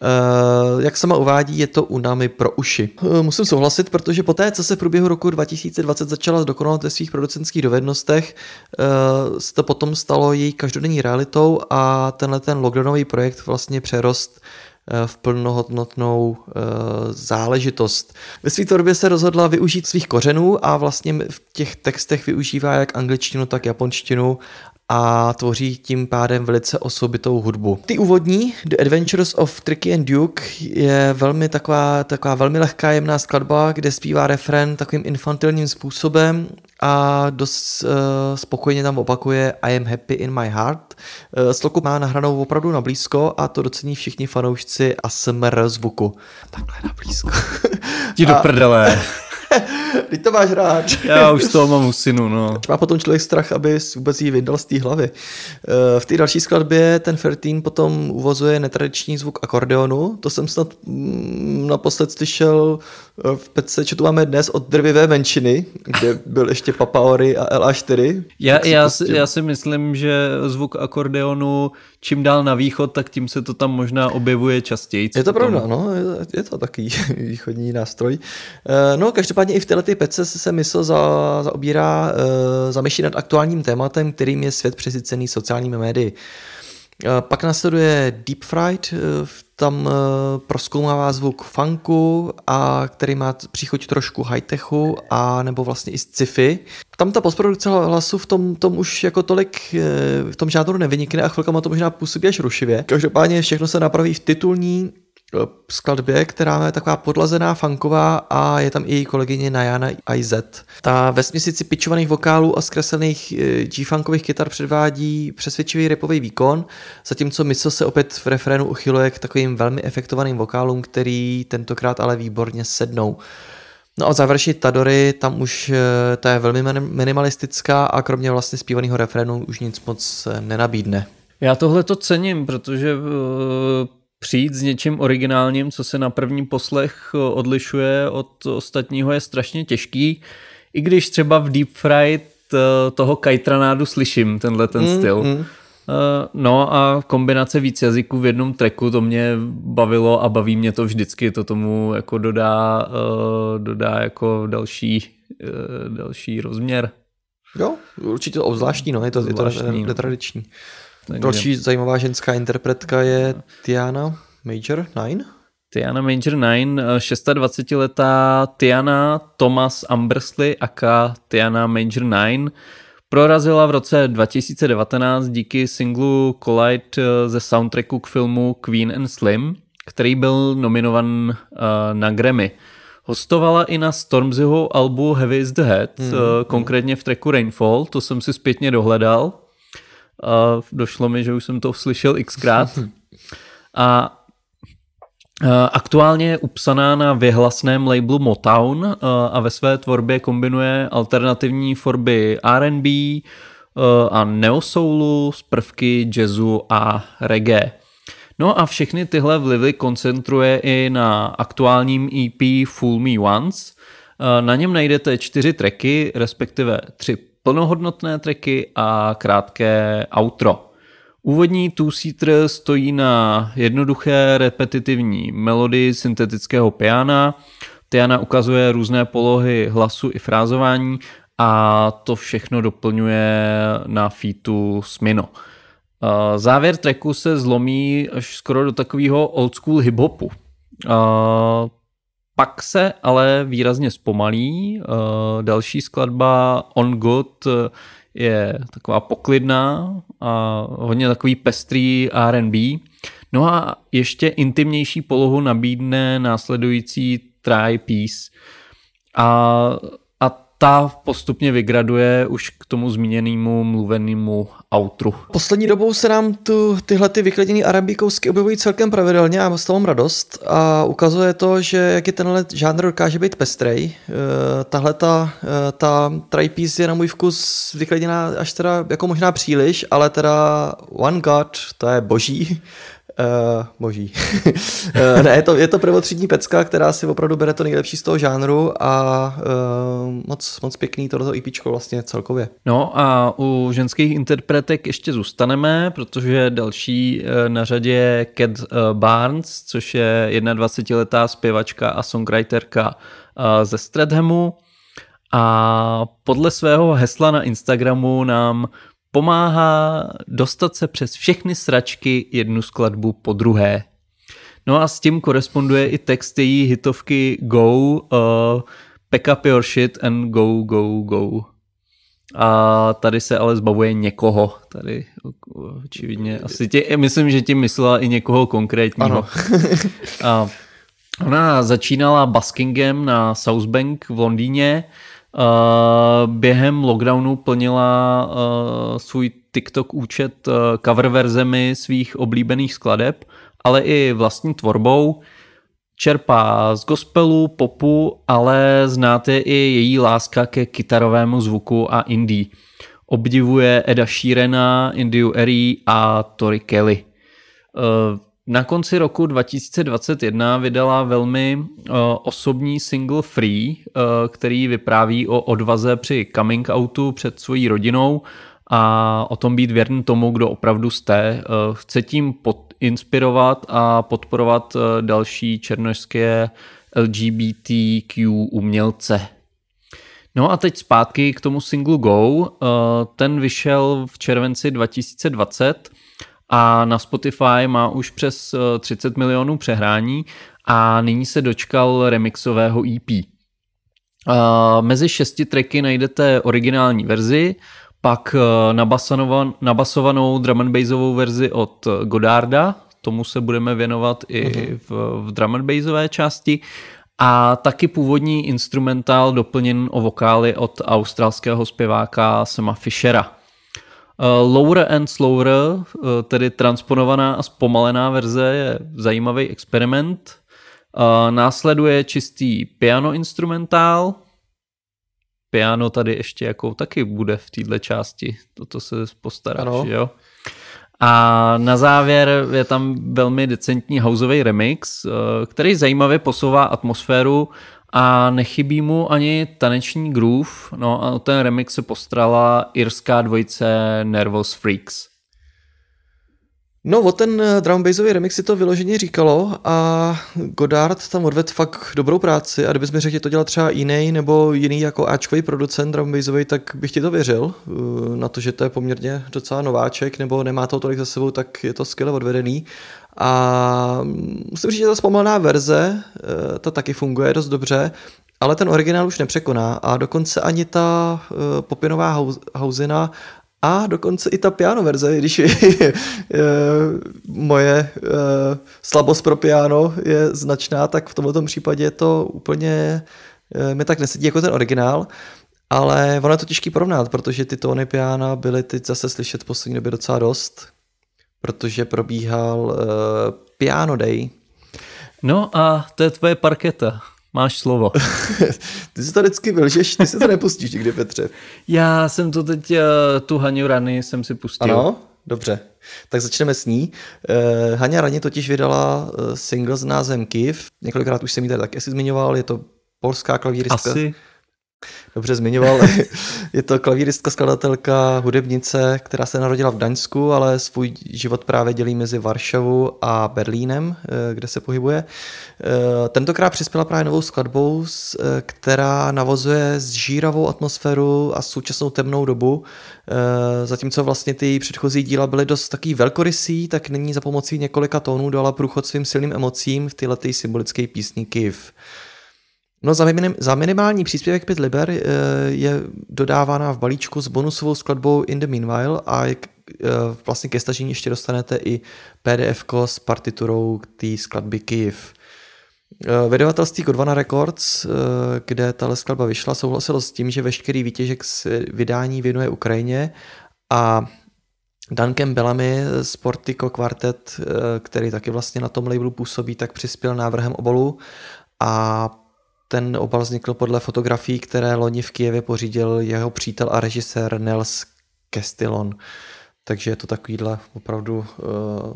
Uh, jak sama uvádí, je to u námi pro uši. Uh, musím souhlasit, protože poté, co se v průběhu roku 2020 začala zdokonalovat ve svých producentských dovednostech, uh, se to potom stalo její každodenní realitou a tenhle ten lockdownový projekt vlastně přerost eh, v plnohodnotnou eh, záležitost. Ve své tvorbě se rozhodla využít svých kořenů a vlastně v těch textech využívá jak angličtinu, tak japonštinu a tvoří tím pádem velice osobitou hudbu. Ty úvodní, The Adventures of Tricky and Duke, je velmi taková, taková velmi lehká jemná skladba, kde zpívá refren takovým infantilním způsobem a dost uh, spokojně tam opakuje I am happy in my heart. Uh, sloku má nahranou opravdu na blízko a to docení všichni fanoušci ASMR zvuku. Takhle na blízko. Ti do prdele. Teď to máš rád. Já už z toho mám usinu, no. Má potom člověk strach, aby vůbec jí vyndal z té hlavy. Eh, V té další skladbě ten Fertín potom uvozuje netradiční zvuk akordeonu. To jsem snad mm, naposled slyšel v pece, co tu máme dnes od drvivé menšiny, kde byl ještě Papaori a LA4. Já, si já, pustím. já si myslím, že zvuk akordeonu čím dál na východ, tak tím se to tam možná objevuje častěji. Je to pravda, no, je, je to takový východní nástroj. Eh, No, každopádně i v této pece se mysl za, zaobírá uh, zamýšlí nad aktuálním tématem, kterým je svět přesycený sociálními médii. Eh, Pak následuje Deep Fried, eh, tam eh, proskoumává zvuk funku, a který má příchuť trošku high-techu a nebo vlastně i sci-fi. Tam ta postprodukce hlasu v tom, tom už jako tolik eh, v tom žádnou nevynikne a chvilkama to možná působí až rušivě. Každopádně všechno se napraví v titulní skladbě, která je taková podlazená funková a je tam i její kolegyně Najana IZ. Ta ve směsici pičovaných vokálů a zkreslených eh, G-funkových kytar předvádí přesvědčivý repový výkon, zatímco Miso se opět v refrénu uchyluje k takovým velmi efektovaným vokálům, který tentokrát ale výborně sednou. No a závěrečně Tadory, tam už eh, ta je velmi minim- minimalistická a kromě vlastně zpívaného refrénu už nic moc eh, nenabídne. Já tohle to cením, protože přijít s něčím originálním, co se na první poslech uh, odlišuje od ostatního, je strašně těžký. I když třeba v Deep Fried uh, toho Kajtranádu slyším, tenhle ten Mm, styl. mm. Uh, no a kombinace víc jazyků v jednom tracku, to mě bavilo a baví mě to vždycky, to tomu jako dodá, dodá jako další, další rozměr. Jo, určitě obzvláštní, no, je to, je to Zvláštní, no. netradiční. Takže- Další zajímavá ženská interpretka je Tiana Major 9. Tiana Major 9, 26-letá Tiana Thomas Ambersley aka Tiana Major 9 prorazila v roce 2019 díky singlu Collide eh, ze soundtracku k filmu Queen and Slim, který byl nominovan eh, na Grammy. Hostovala i na Stormzyho albu Heavy is the Head, mm. konkrétně v tracku Rainfall, to jsem si zpětně dohledal. A došlo mi, že už jsem to slyšel xkrát. A Aktuálně je upsaná na vyhlasném labelu Motown a ve své tvorbě kombinuje alternativní formy R&B a neosoulu s prvky jazzu a reggae. No a všechny tyhle vlivy koncentruje i na aktuálním EP Fool Me Once. Na něm najdete čtyři tracky, respektive tři plnohodnotné tracky a krátké outro. Úvodní two-seater stojí na jednoduché repetitivní melodii syntetického piana. Tiana ukazuje různé polohy hlasu i frázování a to všechno doplňuje na featu Smino. Uh, Závěr tracku se zlomí až skoro do takového old school hip-hopu. Pak se ale výrazně zpomalí. Uh, Další skladba On God je taková poklidná a hodně takový pestrý R&B. No a ještě intimnější polohu nabídne následující Try Piece. A, a ta postupně vygraduje už k tomu zmíněnému mluvenému outru. Poslední dobou se nám tu tyhle ty vykladěné arabí kousky objevují celkem pravidelně a toho mám radost a ukazuje to, že jak je tenhle žánr dokáže být pestrej. Eh, Tahle ta, eh, ta tripiece je na můj vkus vykladěná až teda jako možná příliš, ale teda One God, to je boží. Uh, boží. uh, ne, je to, je to prvotřídní pecka, která si opravdu bere to nejlepší z toho žánru a uh, moc, moc pěkný tohleto EPčko vlastně celkově. No a u ženských interpretek ještě zůstaneme, protože další na řadě je Cat Barnes, což je 21-letá zpěvačka a songwriterka ze Strathamu a podle svého hesla na Instagramu nám pomáhá dostat se přes všechny sračky jednu skladbu po druhé. No a s tím koresponduje i text její hitovky Go, uh, Pack up your shit and go, go, go. A tady se ale zbavuje někoho. Tady očividně asi tě, myslím, že tím myslela i někoho konkrétního. Ano. a ona začínala buskingem na South Bank v Londýně. Uh, během lockdownu plnila uh, svůj TikTok účet uh, cover verzemi svých oblíbených skladeb, ale i vlastní tvorbou. Čerpá z gospelu, popu, ale znáte i její láska ke kytarovému zvuku a indie. Obdivuje Eda Sheerana, Indiu Eri a Tori Kelly. Uh, na konci roku 2021 vydala velmi uh, osobní single Free, uh, který vypráví o odvaze při coming outu před svojí rodinou a o tom být věrný tomu, kdo opravdu jste. Uh, chce tím pod, inspirovat a podporovat uh, další černožské LGBTQ umělce. No a teď zpátky k tomu singlu Go. Uh, ten vyšel v červenci 2020 a na Spotify má už přes 30 milionů přehrání a nyní se dočkal remixového EP. Mezi šesti tracky najdete originální verzi, pak nabasovanou drum and bassovou verzi od Godarda, tomu se budeme věnovat i uh-huh. v, v drum and bassové části, a taky původní instrumentál doplněn o vokály od australského zpěváka Sema Fishera. Uh, lower and Slower, uh, tedy transponovaná a zpomalená verze, je zajímavý experiment. Uh, následuje čistý piano instrumentál. Piano tady ještě jako taky bude v této části. Toto se postaráš, ano. jo? A na závěr je tam velmi decentní houseový remix, který zajímavě posouvá atmosféru a nechybí mu ani taneční groove, no a ten remix se postrala irská dvojice Nervous Freaks. No, o ten eh, drum bassový remix si to vyloženě říkalo a Godard tam odvedl fakt dobrou práci a kdybys mi řekl, že to dělal třeba jiný nebo jiný jako Ačkový producent drum bassový, tak bych ti to věřil. Eh, na to, že to je poměrně docela nováček nebo nemá to tolik za sebou, tak je to skvěle odvedený. A musím říct, že ta zpomalná verze, eh, ta taky funguje dost dobře, ale ten originál už nepřekoná a dokonce ani ta popinová hauzina a dokonce i ta piano verze, když je, je, moje uh, slabost pro piano je značná, tak v tomto případě je to úplně mi tak nesedí jako ten originál. Ale ono je to těžký porovnat, protože ty tóny piana byly teď zase slyšet v poslední době docela dost, protože probíhal uh, Piano Day. No a to je tvoje parketa. Máš slovo. ty si to vždycky vylžeš, ty si to nepustíš nikdy, Petře. Já jsem to teď, uh, tu Haňu Rany jsem si pustil. Ano, dobře. Tak začneme s ní. Uh, Haňa Rani totiž vydala single s názvem Kiv. Několikrát už jsem ji tady taky zmiňoval, je to polská klavíristka. Asi. Dobře zmiňoval. je to klavíristka, skladatelka, hudebnice, která se narodila v Daňsku, ale svůj život právě dělí mezi Varšavou a Berlínem, eh, kde se pohybuje. Eh, tentokrát přispěla právě novou skladbou, eh, která navozuje zžíravou atmosféru a současnou temnou dobu. Zatímco vlastně ty předchozí díla byly dost taký velkorysý, tak nyní za pomocí několika tónů dala průchod svým silným emocím v tyhle symbolické písni Kiv. No za, minim, za minimální příspěvek 5 liber eh, je dodávána v balíčku s bonusovou skladbou In the Meanwhile a je, eh, vlastně ke stažení ještě dostanete i pdf s partiturou té skladby Kyiv. Eh, vydavatelství Godvana Records, kde tahle skladba vyšla, souhlasilo s tím, že veškerý výtěžek z vydání věnuje Ukrajině a Duncan Bellamy z Portico Quartet, který taky vlastně na tom labelu působí, tak přispěl návrhem obalu a ten obal vznikl podle fotografií, které loni v Kijevě pořídil jeho přítel a režisér Nels Kestillon. Takže je to takovýhle opravdu uh,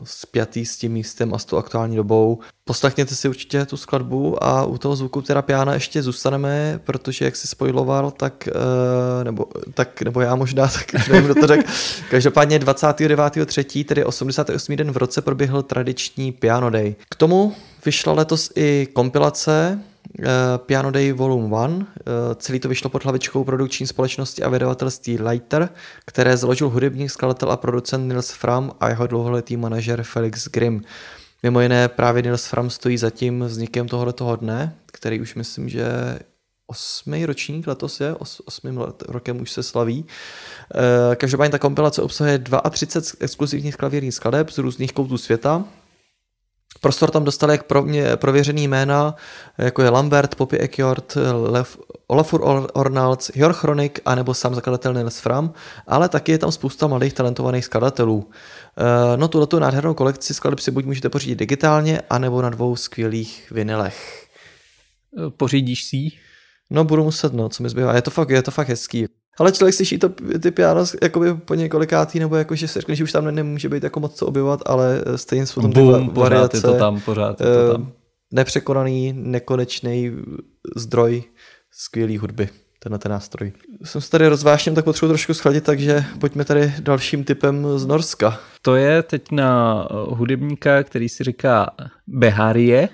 spjatý s tím místem a s tou aktuální dobou. Poslechněte si určitě tu skladbu a u toho zvuku terapiána ještě zůstaneme, protože jak si spojiloval, tak, uh, nebo, tak, nebo já možná, tak nevím, kdo to řekl. Každopádně 29.3., tedy 88. den v roce, proběhl tradiční Piano Day. K tomu vyšla letos i kompilace Piano Day Volume 1. Uh, celý to vyšlo pod hlavičkou produkční společnosti a vydavatelství Lighter, které založil hudební skladatel a producent Nils Fram a jeho dlouholetý manažer Felix Grimm. Mimo jiné právě Nils Fram stojí za tím vznikem tohoto dne, který už myslím, že osmý ročník letos je, os, osmým let, rokem už se slaví. E, každopádně ta kompilace obsahuje 32 exkluzivních klavírních skladeb z různých koutů světa, Prostor tam dostali jak pro mě prověřený jména, jako je Lambert, Poppy Eckjord, Lev, Olafur Ornalds, Jor Chronik a nebo sám zakladatel Nils Fram, ale taky je tam spousta mladých talentovaných skladatelů. Eh, no tuto nádhernou kolekci skladeb si buď můžete pořídit digitálně, anebo na dvou skvělých vinilech. Pořídíš si No budu muset, no, co mi zbývá. Je to fakt, je to fakt hezký. Ale člověk slyší to, ty piano jakoby po několikátý, nebo jako, že se řekne, že už tam nemůže být jako moc co objevovat, ale stejně jsou tam Boom, ty pořád variace, je to tam, pořád je to tam. Eh, nepřekonaný, nekonečný zdroj skvělý hudby tenhle ten nástroj. Jsem se tady rozvášněm, tak potřebuji trošku schladit, takže pojďme tady dalším typem z Norska. To je teď na hudebníka, který si říká Beharie.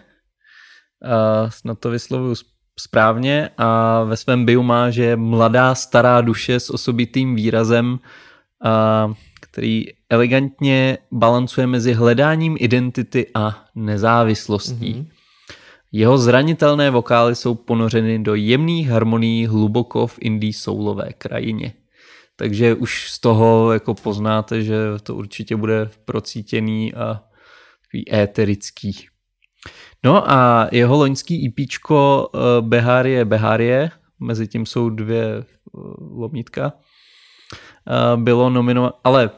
Uh, snad to vyslovuju správně a ve svém bio má, že je mladá stará duše s osobitým výrazem, a, který elegantně balancuje mezi hledáním identity a nezávislostí. Mm-hmm. Jeho zranitelné vokály jsou ponořeny do jemných harmonií hluboko v indie soulové krajině. Takže už z toho jako poznáte, že to určitě bude procítěný a takový éterický. No a jeho loňský IPčko e eh, Beharie Beharie, mezi tím jsou dvě eh, lomítka, eh, bylo nominováno, ale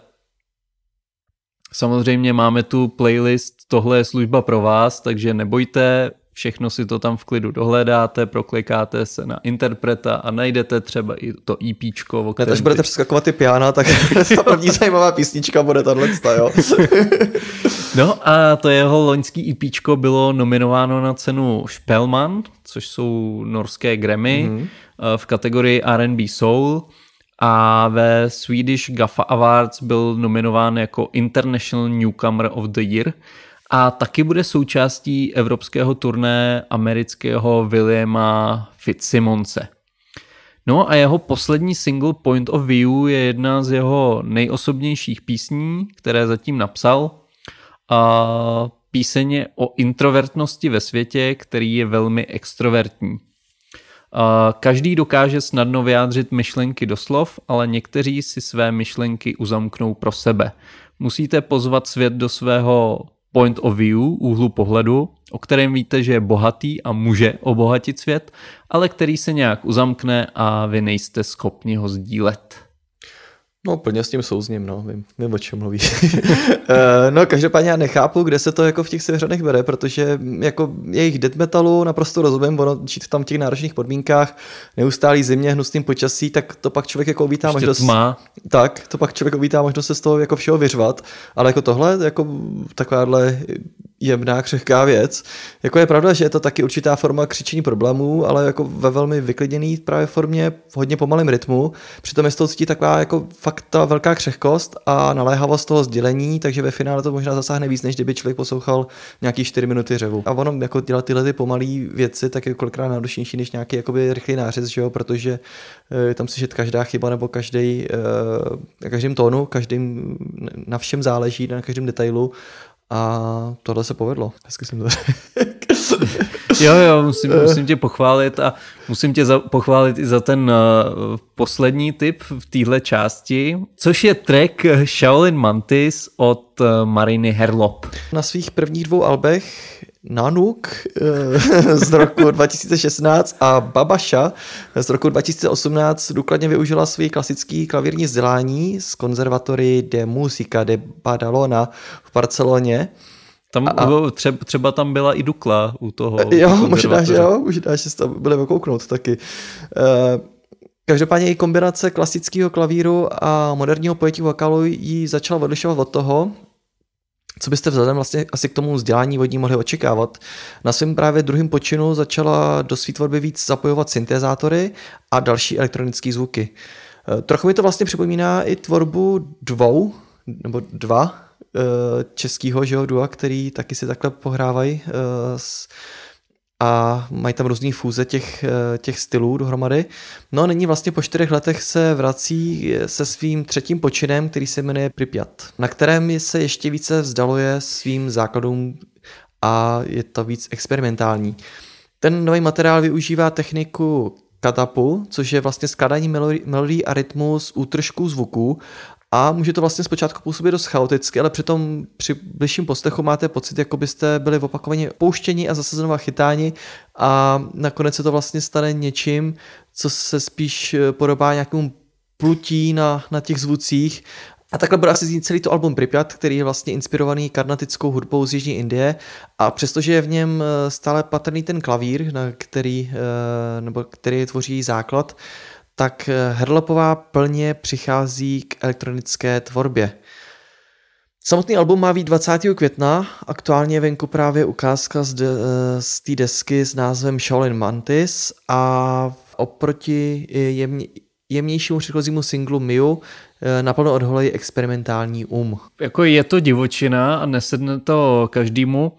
samozřejmě máme tu playlist, tohle je služba pro vás, takže nebojte, všechno si to tam v klidu dohledáte, proklikáte se na interpreta a najdete třeba i to. O kterém... Až budete přeskakovat ty piana, tak ta první zajímavá písnička bude tahle, jo. no a to jeho loňský EPčko bylo nominováno na cenu Spellman, což jsou norské Grammy mm-hmm. v kategorii R&B Soul a ve Swedish Gaffa Awards byl nominován jako International Newcomer of the Year a taky bude součástí evropského turné amerického Williama Fitzsimonse. No a jeho poslední single Point of View je jedna z jeho nejosobnějších písní, které zatím napsal. A píseň o introvertnosti ve světě, který je velmi extrovertní. Každý dokáže snadno vyjádřit myšlenky do slov, ale někteří si své myšlenky uzamknou pro sebe. Musíte pozvat svět do svého point of view, úhlu pohledu, o kterém víte, že je bohatý a může obohatit svět, ale který se nějak uzamkne a vy nejste schopni ho sdílet. No, plně s tím souzním, no, vím, vím o čem mluvíš. Eh, no, každopádně já nechápu, kde se to jako v těch seveřanech bere, protože jako jejich death metalu naprosto rozumím, ono žít tam v těch náročných podmínkách, neustálý zimě, hnusným počasí, tak to pak člověk jako uvítá možnost. Tma. Tak, to pak člověk uvítá možnost se z toho jako všeho vyřvat, ale jako tohle, jako takováhle jemná, křehká věc. Jako je pravda, že je to taky určitá forma křičení problémů, ale jako ve velmi vyklidněný právě formě, v hodně pomalém rytmu. Přitom je toho cítí taková jako fakt ta velká křehkost a naléhavost toho sdělení, takže ve finále to možná zasáhne víc, než kdyby člověk poslouchal nějaký 4 minuty řevu. A ono jako dělat tyhle ty pomalé věci, tak je kolikrát náročnější než nějaký jakoby rychlý nářez, že jo? protože e, tam slyšet každá chyba nebo každý, e, na každém tónu, každým, na všem záleží, na každém detailu a tohle se povedlo. Hezky jsem to Jo, jo, musím, musím tě pochválit a musím tě za, pochválit i za ten uh, poslední tip v téhle části, což je track Shaolin Mantis od uh, Mariny Herlop. Na svých prvních dvou albech Nanuk eh, z roku 2016 a Babasha z roku 2018 důkladně využila svý klasický klavírní vzdělání z konzervatory de Musica de Badalona v Barceloně. Tam a, třeba, třeba tam byla i Dukla u toho. Jo, možná, že jo, možná, že jste byli okouknout taky. Uh, Každopádně i kombinace klasického klavíru a moderního pojetí vokálu ji začala odlišovat od toho, co byste vzhledem vlastně asi k tomu vzdělání vodní mohli očekávat? Na svém právě druhém počinu začala do své tvorby víc zapojovat syntezátory a další elektronické zvuky. Eh, trochu mi to vlastně připomíná i tvorbu dvou, nebo dva eh, českého že dua, který taky si takhle pohrávají eh, s a mají tam různý fůze těch, eh, těch stylů dohromady. No a nyní vlastně po čtyřech letech se vrací se svým třetím počinem, který se jmenuje Pripyat, na kterém se ještě více vzdaluje svým základům a je to víc experimentální. Ten nový materiál využívá techniku katapu, což je vlastně skládání melodí a rytmu z útržků zvuků a může to vlastně zpočátku působit dost chaoticky, ale přitom při bližším poslechu máte pocit, jako byste byli opakovaně pouštěni a zase znova chytáni a nakonec se to vlastně stane něčím, co se spíš podobá nějakému plutí na, na těch zvucích. A takhle bude asi znít celý to album Pripyat, který je vlastně inspirovaný karnatickou hudbou z Jižní Indie. A přestože je v něm eh, stále patrný ten klavír, na který, eh, nebo který tvoří základ, tak eh, Herlopová plně přichází k elektronické tvorbě. Samotný album má být 20. května, aktuálně je venku právě ukázka z, de, z té desky s názvem Shaolin Mantis a oproti jemně, jemnějšímu předchozímu singlu Miu eh, naplno odholej experimentální um. Jako je to divočina a nesedne to každému,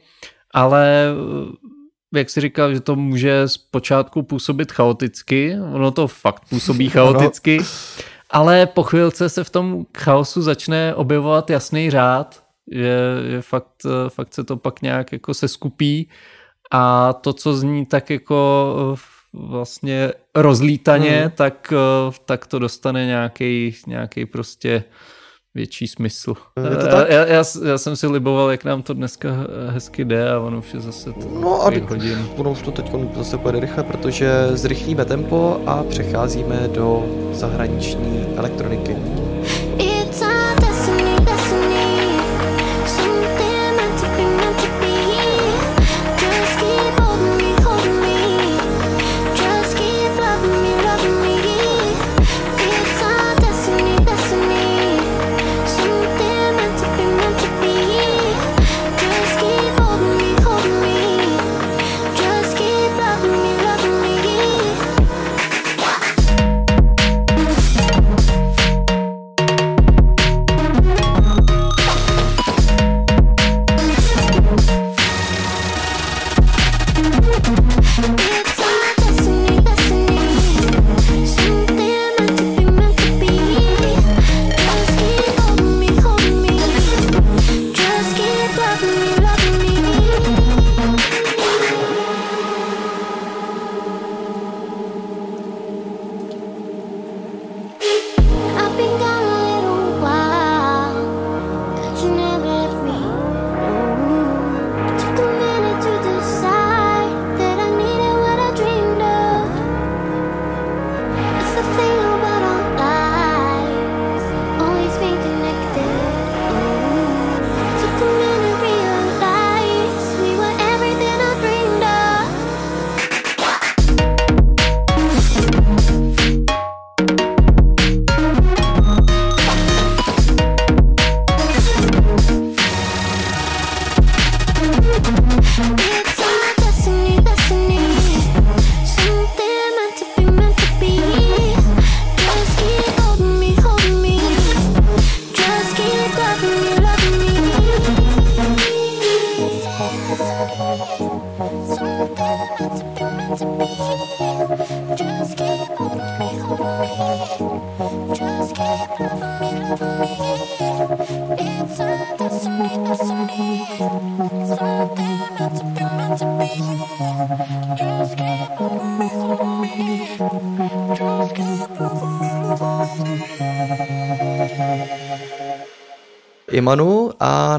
ale eh, jak si říkal, že to může zpočátku působit chaoticky, ono to fakt působí chaoticky, ale po chvilce se v tom chaosu začne objevovat jasný řád, že, že fakt, eh, fakt se to pak nějak jako se skupí a to, co zní tak jako vlastně rozlítaně, hmm. tak, eh, tak to dostane nějaký, nějaký prostě větší smysl. Je to tak? Já, já, já jsem si liboval, jak nám to dneska hezky jde a ono už je zase No a hodin. ono už to teď zase pojede rychle, protože zrychlíme tempo a přecházíme do zahraniční elektroniky.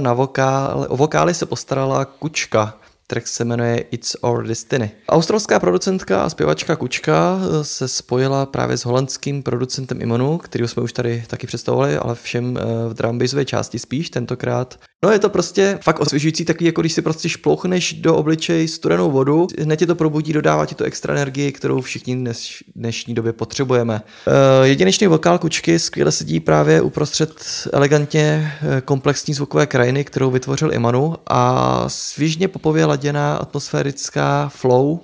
Na vokál, o vokály se postarala Kučka. Track se jmenuje It's Our Destiny. Australská producentka a zpěvačka Kučka eh, se spojila právě s holandským producentem Imanu, který jsme už tady taky představovali, ale všem eh, v drum části spíš tentokrát. No je to prostě fakt osvěžující, takový jako když si prostě šplouchneš do obličej studenou vodu, hned tě to probudí, dodává ti to extra energii, kterou všichni dnes, dnešní době potřebujeme. Uh, jedinečný vokál kučky skvěle sedí právě uprostřed elegantně komplexní zvukové krajiny, kterou vytvořil Imanu a svěžně popově laděná atmosférická flow uh,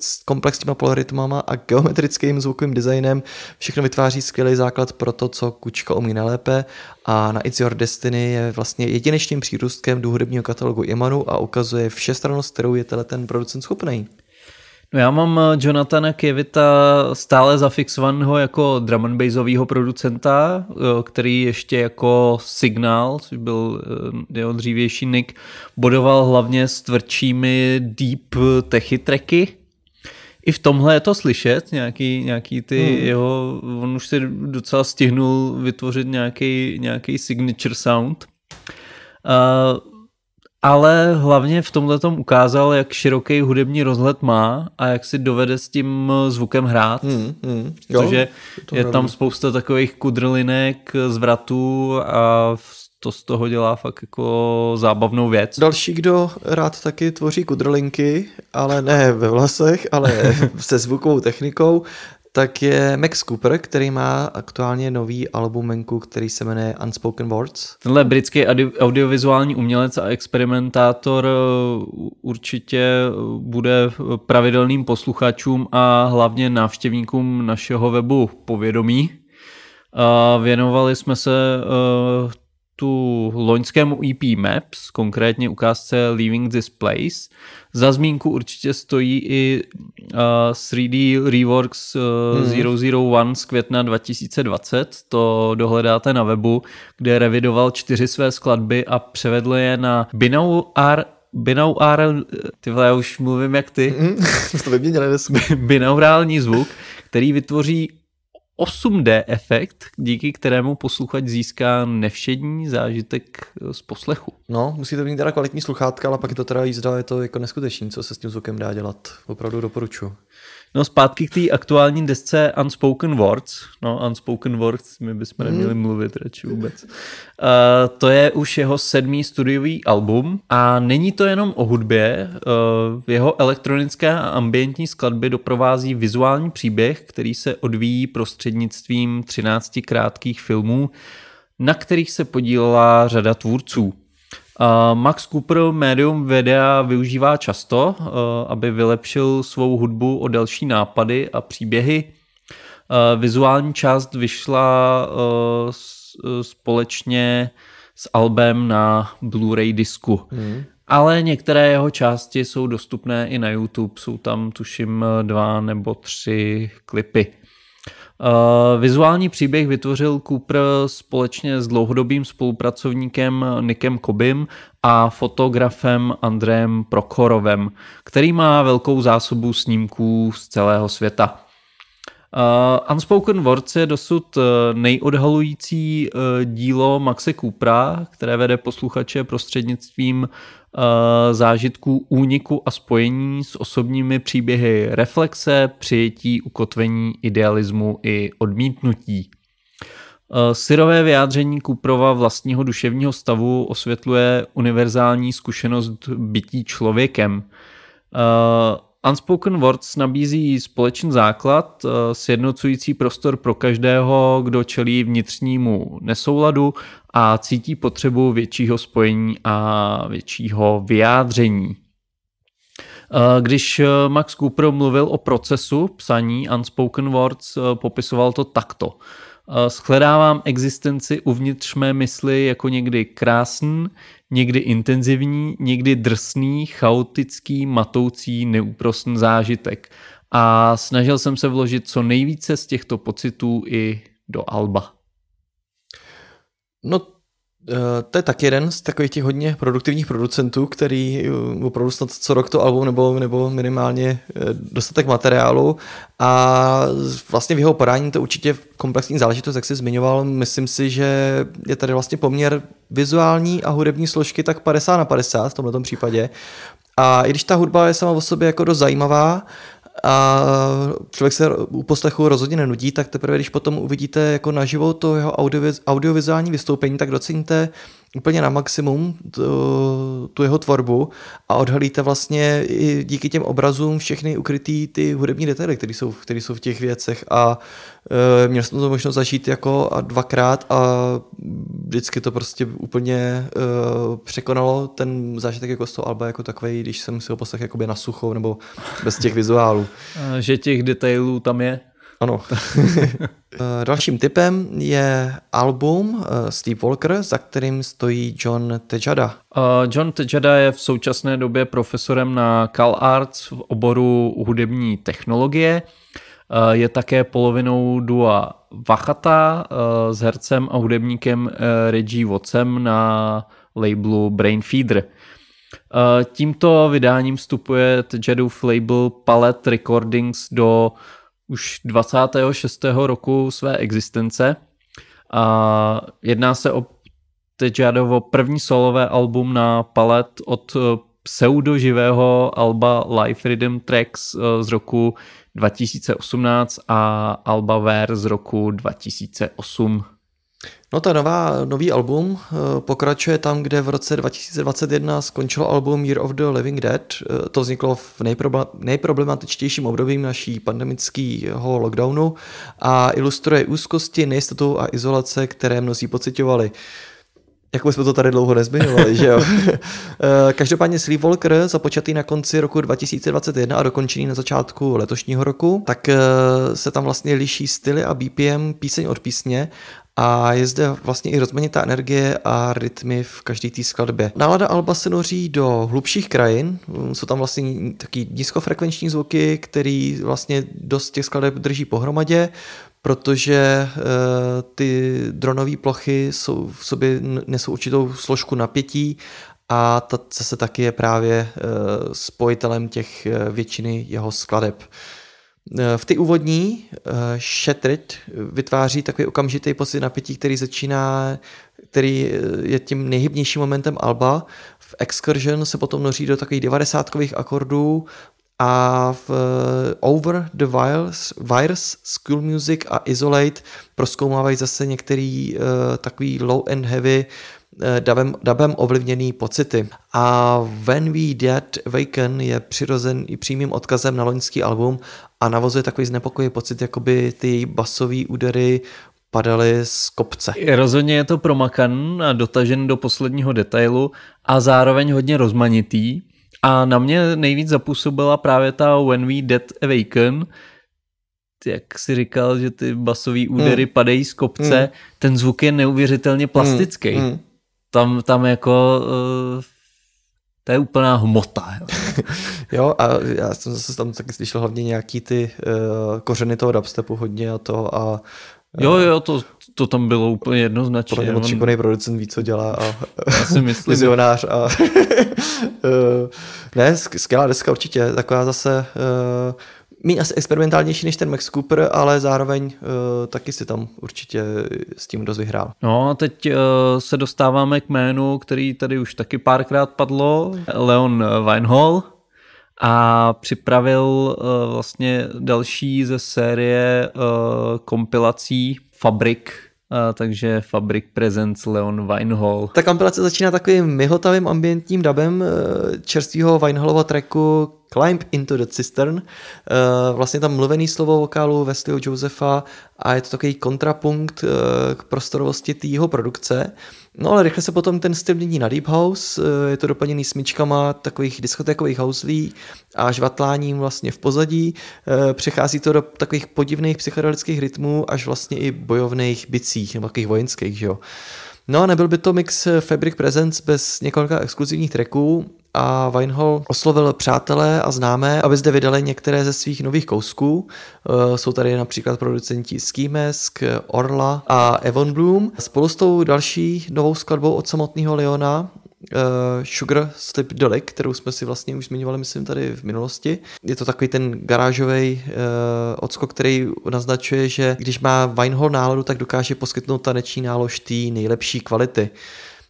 s komplexníma polorytmama a geometrickým zvukovým designem všechno vytváří skvělý základ pro to, co kučka umí nejlépe a na It's Your Destiny je vlastně jedinečným přírůstkem do hudebního katalogu Imanu a ukazuje všestrannost, kterou je ten producent schopný. No já mám eh, Jonathana Kevita stále zafixovaného jako drum and bassového producenta, eh, který ještě jako Signal, což byl eh, jeho dřívější nick, bodoval hlavně s tvrdšími deep techy tracky. I v tomhle je to slyšet, nějaký, nějaký ty hmm. jeho, on už si docela stihnul vytvořit nějaký, nějaký signature sound. Uh, ale hlavně v tomhle tom ukázal, jak široký hudební rozhled má a jak si dovede s tím zvukem hrát. Hmm, hmm. Jo, protože je, je tam spousta takových kudrlinek, zvratů a to z toho dělá fakt jako zábavnou věc. Další, kdo rád taky tvoří kudrlinky, ale ne ve vlasech, ale se zvukovou technikou, tak je Max Cooper, který má aktuálně nový albumenku, který se jmenuje Unspoken Words. Tenhle britský audiovizuální umělec a experimentátor uh, určitě bude pravidelným posluchačům a hlavně návštěvníkům našeho webu povědomí. Věnovali jsme se uh, tu loňskému EP Maps, konkrétně ukázce Leaving This Place. Za zmínku určitě stojí i uh, 3D Reworks uh, hmm. 001 z května 2020. To dohledáte na webu, kde revidoval čtyři své skladby a převedl je na binaural binaural, ty vole, já už mluvím jak ty. Mm, to vyměnili Binaurální zvuk, který vytvoří 8D efekt, díky kterému posluchač získá nevšední zážitek z poslechu. No, musíte mít teda kvalitní sluchátka, ale pak je to teda jízda, je to jako neskutečný, co se s tím zvukem dá dělat. Opravdu doporučuji. No zpátky k té aktuální desce Unspoken Words. No Unspoken Words, my bychom neměli mm. mluvit radši vůbec. Uh, to je už jeho sedmý studiový album a není to jenom o hudbě. Uh, jeho elektronické a ambientní skladby doprovází vizuální příběh, který se odvíjí prostřednictvím 13 krátkých filmů, na kterých se podílela řada tvůrců. Max Cooper médium videa využívá často, uh, aby vylepšil svou hudbu o další nápady a příběhy. Uh, vizuální část vyšla společně s albem na Blu-ray disku. Hmm. Ale některé jeho části jsou dostupné i na YouTube, jsou tam tuším dva nebo tři klipy. Uh, vizuální příběh vytvořil Cooper společně s dlouhodobým spolupracovníkem Nikem Kobim a fotografem Andrejem Prokhorovem, který má velkou zásobu snímků z celého světa. Uh, Unspoken Words je dosud nejodhalující uh, dílo Maxe Coopera, které vede posluchače prostřednictvím Eh, zážitků úniku a spojení s osobními příběhy reflexe, přijetí, ukotvení, idealismu i odmítnutí. Eh, syrové vyjádření Kuprova vlastního duševního stavu osvětluje univerzální zkušenost bytí člověkem. Eh, Unspoken Words nabízí společný základ, eh, sjednocující prostor pro každého, kdo čelí vnitřnímu nesouladu a cítí potřebu většího spojení a většího vyjádření. Eh, když eh, Max Cooper mluvil o procesu psaní Unspoken Words, popisoval to takto. Shledávám existenci uvnitř mé mysli jako někdy krásný, někdy intenzivní, někdy drsný, chaotický, matoucí, neúprostný zážitek. A snažil jsem se vložit co nejvíce z těchto pocitů i do Alba. No Eh, to je tak jeden z takových těch hodně produktivních producentů, který eh, opravdu snad co rok to album nebo, nebo minimálně eh, dostatek materiálu a vlastně v jeho podání to určitě komplexní záležitost, jak jsi zmiňoval, myslím si, že je tady vlastně poměr vizuální a hudební složky tak 50 na 50 v tomto případě. A i když ta hudba je sama o sobě jako dost zajímavá, a člověk se u poslechu rozhodně nenudí, tak teprve, když potom uvidíte jako naživo to jeho audioviz, audiovizuální vystoupení, tak doceníte úplně na maximum tu, tu jeho tvorbu a odhalíte vlastně i díky těm obrazům všechny ukrytý ty hudební detaily, které jsou, které jsou v těch věcech a e, měl jsem to možnost zažít jako a dvakrát a vždycky to prostě úplně e, překonalo ten zážitek jako z toho alba jako takový, když jsem si ho poslech jakoby na sucho nebo bez těch vizuálů. Že těch detailů tam je? Ano. Eh, Dalším typem je album eh, Steve Walker, za kterým stojí John Tejada. Uh, John Tejada je v současné době profesorem na Cal Arts v oboru hudební technologie. Je také polovinou dua Vachata s hercem a hudebníkem Reggie Wattsem na labelu Brain Feeder. Uh, Tímto vydáním vstupuje Tejadův label Palette Recordings do už 26. roku své existence. A jedná se o Tejadovo první solové album na palet od eh, pseudoživého alba Live Rhythm Tracks eh, z roku 2018 a Alba Ver z roku 2008. No ta nová, nový album eh, pokračuje tam, kde v roce 2021 skončilo album Year of the Living Dead. Eh, To vzniklo v nejproble- nejproblematičtějším období naší pandemického lockdownu a ilustruje úzkosti, nejistotu a izolace, které mnozí pocitovali. Jako jsme to tady dlouho nezmiňovali, že jo? Eh, Každopádně Sleepwalker, započatý na konci roku 2021 a dokončený na začátku letošního roku, tak se tam vlastně liší styly a BPM píseň od písně a je zde vlastně i rozmanitá energie a rytmy v každé té skladbě. Nálada Alba se noří do hlubších krajin, jsou tam vlastně taky nízkofrekvenční zvuky, který vlastně dost těch skladeb drží pohromadě, protože uh, ty dronové plochy jsou v sobě nesou určitou složku napětí a ta zase taky je právě uh, spojitelem těch uh, většiny jeho skladeb. V ty úvodní uh, Shattered vytváří takový okamžitý pocit napětí, který začíná, který je tím nejhybnějším momentem Alba. V Excursion se potom noří do takových devadesátkových akordů a v Over the Wires, Wires, School Music a Isolate proskoumávají zase některý takový low and heavy dubem, dubem ovlivněný pocity. A When We Dead Awaken je přirozen i přímým odkazem na loňský album a navozuje takový znepokojivý pocit, jakoby ty basové údery padaly z kopce. Rozhodně je to promakan a dotažen do posledního detailu a zároveň hodně rozmanitý. A na mě nejvíc zapůsobila právě ta When We Dead Awaken, jak si říkal, že ty basové údery hmm. padají z kopce, hmm. ten zvuk je neuvěřitelně plastický. Hmm. Hmm. Tam, tam jako... Uh, to je úplná hmota. Jo. jo, a já jsem zase tam taky slyšel hlavně nějaký ty uh, kořeny toho dubstepu hodně a to a Jo, jo, to, to tam bylo úplně jednoznačně. Podle mě On... producent ví, co dělá a já si myslím. vizionář a ne, skvělá deska určitě, taková zase uh, méně asi experimentálnější než ten Max Cooper, ale zároveň uh, taky si tam určitě s tím dost vyhrál. No a teď uh, se dostáváme k jménu, který tady už taky párkrát padlo, Leon Weinhall a připravil uh, vlastně další ze série uh, kompilací Fabrik, Uh, takže Fabrik Presents Leon Weinhall. Ta kompilace začíná takovým myhotavým ambientním dubem uh, čerstvého Weinhallova tracku Climb into the Cistern. Uh, vlastně tam mluvený slovo vokálu stylu Josefa a je to takový kontrapunkt uh, k prostorovosti té jeho produkce. No ale rychle se potom ten styl mění na Deep House, je to doplněný smyčkama takových diskotékových houslí a žvatláním vlastně v pozadí. Přechází to do takových podivných psychedelických rytmů až vlastně i bojovných bicích nebo takových vojenských, že jo. No a nebyl by to mix Fabric Presents bez několika exkluzivních tracků a Weinhall oslovil přátelé a známé, aby zde vydali některé ze svých nových kousků. Jsou tady například producenti Ski Mask, Orla a Evon Bloom. Spolu s tou další novou skladbou od samotného Leona Uh, Sugar Slip Dolly, kterou jsme si vlastně už zmiňovali, myslím, tady v minulosti. Je to takový ten garážový uh, odskok, který naznačuje, že když má Weinhall náladu, tak dokáže poskytnout taneční nálož té nejlepší kvality.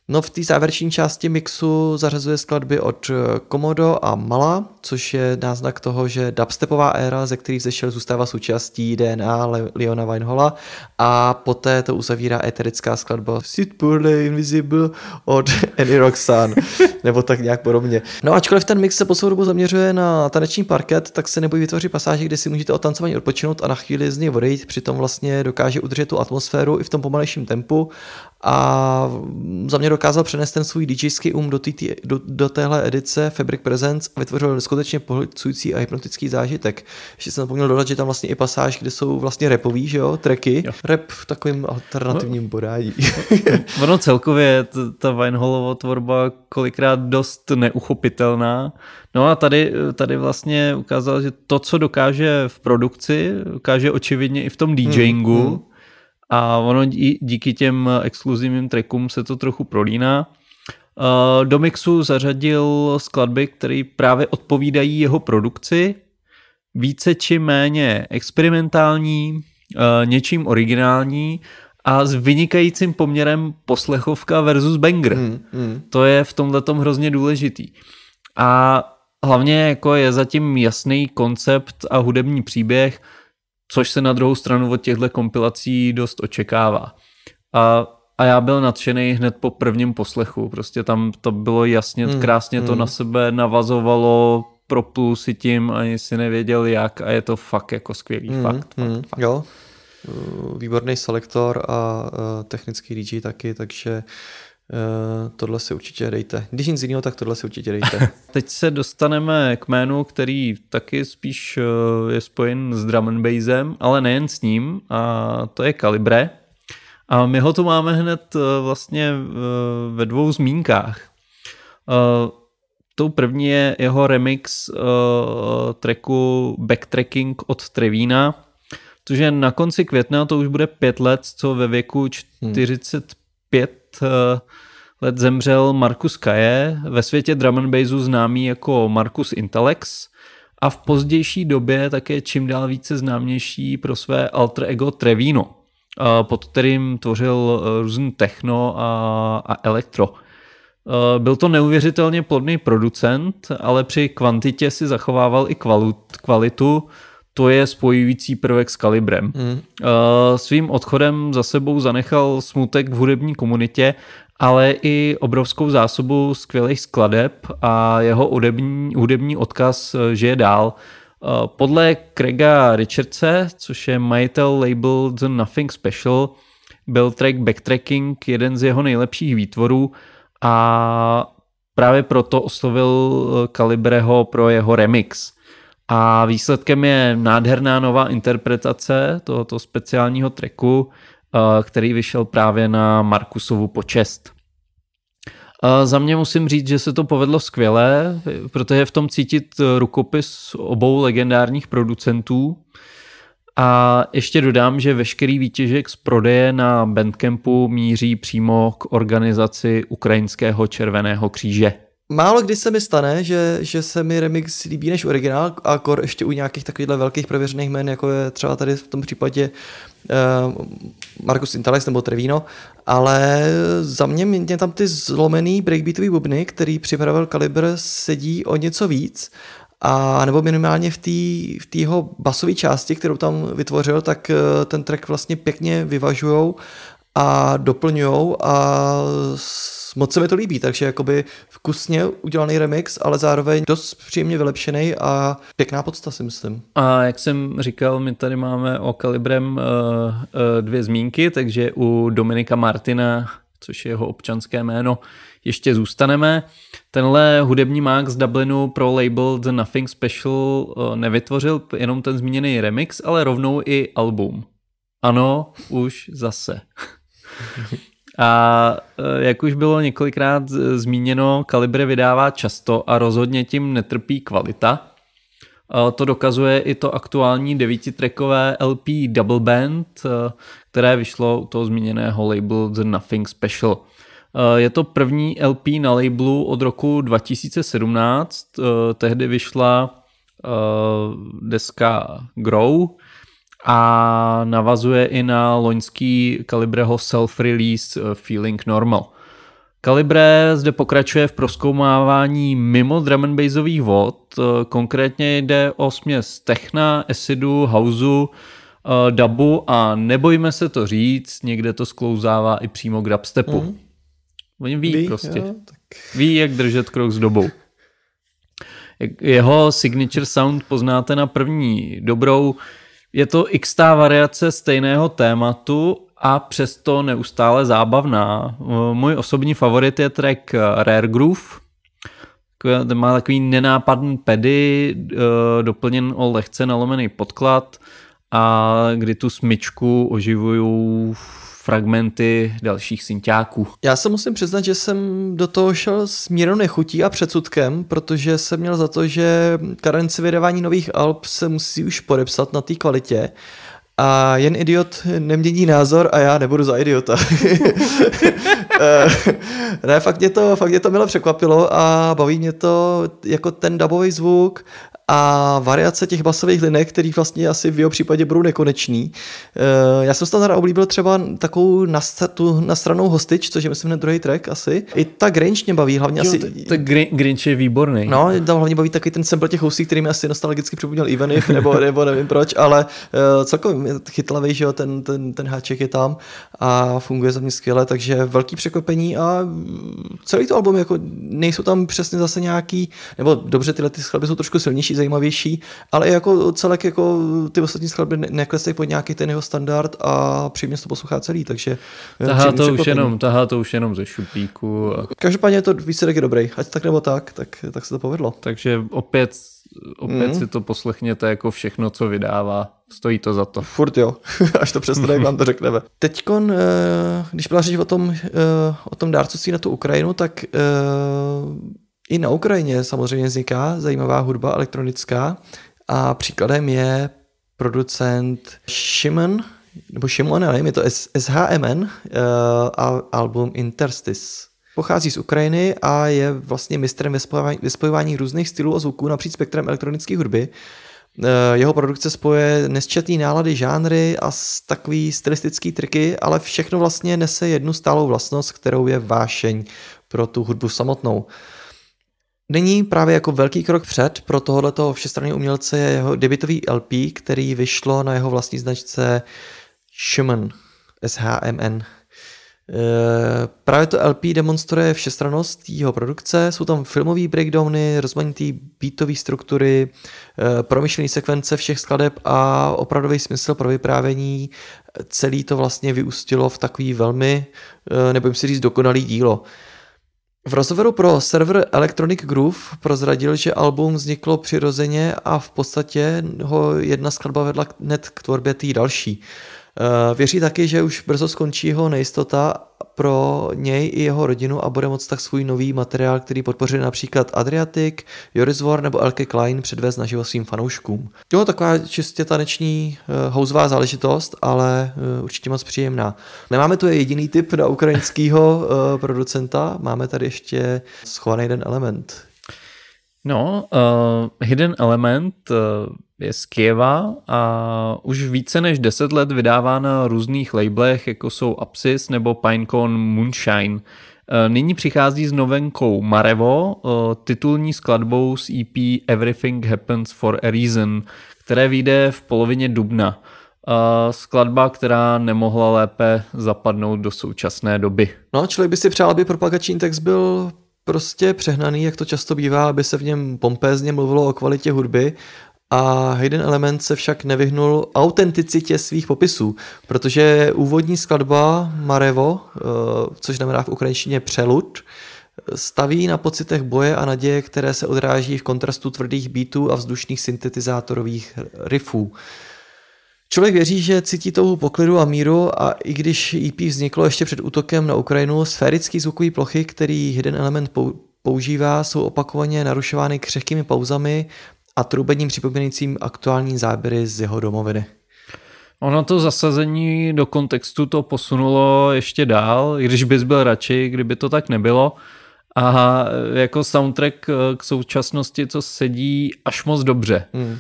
No v té závěrečné části mixu zařazuje skladby od Komodo a Mala, což je náznak toho, že dubstepová éra, ze kterých zešel, zůstává součástí DNA Leona Weinholla a poté to uzavírá eterická skladba Sit Poorly Invisible od Annie Roxanne, nebo tak nějak podobně. No ačkoliv ten mix se po svou dobu zaměřuje na taneční parket, tak se nebojí vytvořit pasáže, kde si můžete o tancování odpočinout a na chvíli z něj odejít, přitom vlastně dokáže udržet tu atmosféru i v tom pomalejším tempu a za mě dokázal přenést ten svůj DJský um do, tý, do, do téhle edice Fabric Presents a vytvořil neskutečně pohlcující a hypnotický zážitek. Ještě jsem zapomněl dodat, že tam vlastně i pasáž, kde jsou vlastně repový, že jo, tracky. Jo. Rap v takovém alternativním bodání. Ono celkově ta Winehallová tvorba kolikrát dost neuchopitelná. No a tady, tady vlastně ukázal, že to, co dokáže v produkci, dokáže očividně i v tom DJingu. Hmm, hmm. A ono dí- díky těm exkluzivním trackům se to trochu prolíná. Do mixu zařadil skladby, které právě odpovídají jeho produkci, více či méně experimentální, uh, něčím originální a s vynikajícím poměrem poslechovka versus banger. Hmm, hmm. To je v tomhle hrozně důležitý. A hlavně jako je zatím jasný koncept a hudební příběh, což se na druhou stranu od těchto kompilací dost očekává. A, a já byl nadšený hned po prvním poslechu. Prostě tam to bylo jasně, Hmm, krásně to hmm. na sebe navazovalo, proplul si tím, ani si nevěděl jak a je to fakt jako skvělý. Hmm, Fakt, hmm, fakt, fakt. Jo, Uh, výborný selektor a uh, technický DJ taky, takže uh, tohle si určitě dejte. Když nic jiného, tak tohle si určitě dejte. Teď se dostaneme k jménu, který taky spíš eh, je spojen s drum and bassem, ale nejen s ním, a to je Calibre. A my ho tu máme hned eh, vlastně ve dvou zmínkách. Tou první je jeho remix uh, tracku Backtracking od Trevína, což je na konci května, to už bude pět let, co ve věku 45 uh, let zemřel Markus Kaje, ve světě drum and bassu známý jako Markus Intelex a v pozdější době také čím dál více známější pro své alter ego Trevino, eh, pod kterým tvořil eh, různý techno a, a elektro. Eh, Byl to neuvěřitelně plodný producent, ale při kvantitě si zachovával i kvalitu, to je spojující prvek s kalibrem. Hmm. Eh, Svým odchodem za sebou zanechal smutek v hudební komunitě, ale i obrovskou zásobu skvělých skladeb a jeho hudební, hudební odkaz eh, žije dál. Eh, Podle Craiga Richardse, což je majitel label The Nothing Special, byl track Backtracking jeden z jeho nejlepších výtvorů a právě proto oslovil eh, Calibreho pro jeho remix. A výsledkem je nádherná nová interpretace tohoto speciálního tracku, eh, který vyšel právě na Markusovu počest. Eh, Za mě musím říct, že se to povedlo skvěle, protože je v tom cítit rukopis obou legendárních producentů. A ještě dodám, že veškerý výtěžek z prodeje na Bandcampu míří přímo k organizaci Ukrajinského červeného kříže. Málo kdy se mi stane, že, že se mi remix líbí než originál, a kor ještě u nějakých takovýchhle velkých prověřených jmen, jako je třeba tady v tom případě uh, Markus Intalex nebo Trevino, ale za mě mě tam ty zlomený breakbeatový bubny, který připravil Kaliber, sedí o něco víc a nebo minimálně v té v jeho basové části, kterou tam vytvořil, tak eh, ten track vlastně pěkně vyvažujou a doplňujou a moc se mi to líbí, takže jakoby vkusně udělaný remix, ale zároveň dost příjemně vylepšený a pěkná podsta si myslím. A jak jsem říkal, my tady máme o Kalibrem uh, uh, dvě zmínky, takže u Dominika Martina, což je jeho občanské jméno, ještě zůstaneme. Tenhle hudební mák z Dublinu pro label The Nothing Special uh, nevytvořil jenom ten zmíněný remix, ale rovnou i album. Ano, už zase. A eh, jak už bylo několikrát z- zmíněno, Kalibre vydává často a rozhodně tím netrpí kvalita. To dokazuje i to aktuální devítitrackové LP Double Band, eh, které vyšlo u toho zmíněného labelu The Nothing Special. Eh, Je to první LP na labelu od roku 2017, eh, tehdy vyšla eh, deska Grow a navazuje i na loňský Kalibreho self-release eh, Feeling Normal. Kalibre zde pokračuje v proskoumávání mimo drum and bassových vod, eh, konkrétně jde o směs techna, acidu, houseu, eh, dubu a nebojíme se to říct, někde to sklouzává i přímo k dubstepu. Mm. Oni ví, ví prostě. Jo, tak Ví, jak držet krok s dobou. Jeho signature sound poznáte na první dobrou. Je to x variace stejného tématu a přesto neustále zábavná. Můj osobní favorit je track Rare Groove, Ten má takový nenápadný pedy, eh, doplněn o lehce nalomený podklad a kdy tu smyčku oživují fragmenty dalších synťáků. Já se musím přiznat, že jsem do toho šel s mírnou nechutí a předsudkem, protože jsem měl za to, že karenci vydávání nových alb se musí už podepsat na té kvalitě. A jen idiot nemění názor a já nebudu za idiota. Eh, ne, fakt mě, to, fakt mě to mile překvapilo a baví mě to jako ten dubový zvuk a variace těch basových linek, který vlastně asi v jeho případě budou nekonečný. Eh, Já jsem tam teda oblíbil třeba takovou nast- tu nastranou hostič, což je myslím hned druhý track asi. I ta Grange mě baví, hlavně asi... Tak Grin- Grinch je výborný. No, tam hlavně baví taky ten sample těch houstí, který mi asi nostalgicky připomněl Even If, nebo, nebo nevím proč, ale uh, celkově chytlavý, že jo, ten, ten, ten háček je tam a funguje za mě skvěle, takže velký překvapení a mm, celý to album, jako nejsou tam přesně zase nějaký, nebo dobře, tyhle ty skladby jsou trošku silnější, zajímavější, ale jako celek jako ty ostatní skladby ne- neklesají pod nějaký ten jeho standard a příjemně se to poslouchá celý, takže eh, Tahá to, už jenom, tahá to už jenom ze šupíku. A, Každopádně to výsledek je dobrý, ať tak nebo tak, tak, tak se to povedlo. takže opět, opět Mhm. si to poslechněte jako všechno, co vydává. Stojí to za to. Furt jo, až to přestane, jak vám to řekneme. Teďkon, eh, když byla řeč o tom, eh, o tom dárcovství na tu Ukrajinu, tak i na Ukrajině samozřejmě vzniká zajímavá hudba elektronická a příkladem je producent Shimon, nebo Shimon, nevím, je to SHMN, eh, a album Interstice. Pochází z Ukrajiny a je vlastně mistrem ve spojování, různých stylů a zvuků napříč spektrem elektronické hudby. Eh, Jeho produkce spoje nesčetný nálady, žánry a takový stylistický triky, ale všechno vlastně nese jednu stálou vlastnost, kterou je vášeň pro tu hudbu samotnou. Není právě jako velký krok před pro tohoto všestranného umělce je jeho debitový LP, který vyšlo na jeho vlastní značce Schumann, SHMN. Eh, Právě to LP demonstruje všestrannost jeho produkce, jsou tam filmové breakdowny, rozmanitý beatové struktury, eh, promyšlené sekvence všech skladeb a opravdový smysl pro vyprávění. Celý to vlastně vyústilo v takový velmi, eh, nebojím si říct, dokonalý dílo. V rozhovoru pro server Electronic Groove prozradil, že album vzniklo přirozeně a v podstatě ho jedna skladba vedla hned k tvorbě té další. Eh, Věří taky, že už brzo skončí jeho nejistota pro něj i jeho rodinu a bude moct tak svůj nový materiál, který podpořili například Adriatic, Joris War nebo Elke Klein předvést naživo svým fanouškům. Jo, taková čistě taneční uh, houzová záležitost, ale uh, určitě moc příjemná. Nemáme tu jediný typ na ukrajinského producenta, máme tady ještě schovaný jeden element. No, uh, Hidden Element uh, je z Kieva a už více než 10 let vydává na různých labelech, jako jsou Apsis nebo Pinecone Moonshine. Uh, nyní přichází s novenkou Marevo, uh, titulní skladbou z EP Everything Happens for a Reason, které vyjde v polovině dubna. Uh, skladba, která nemohla lépe zapadnout do současné doby. No, člověk by si přál, aby propagační text byl prostě přehnaný, jak to často bývá, aby se v něm pompézně mluvilo o kvalitě hudby a Hayden Element se však nevyhnul autenticitě svých popisů, protože úvodní skladba Marevo, eh, což znamená v ukrajinštině přelud, staví na pocitech boje a naděje, které se odráží v kontrastu tvrdých beatů a vzdušných syntetizátorových riffů. Člověk věří, že cítí touhu poklidu a míru a i když EP vzniklo ještě před útokem na Ukrajinu, sférický zvukový plochy, který Hidden Element pou- používá, jsou opakovaně narušovány křehkými pauzami a trubením připomínajícím aktuální záběry z jeho domoviny. Ono to zasazení do kontextu to posunulo ještě dál, i když bys byl radši, kdyby to tak nebylo. A jako soundtrack k současnosti to sedí až moc dobře. Hmm.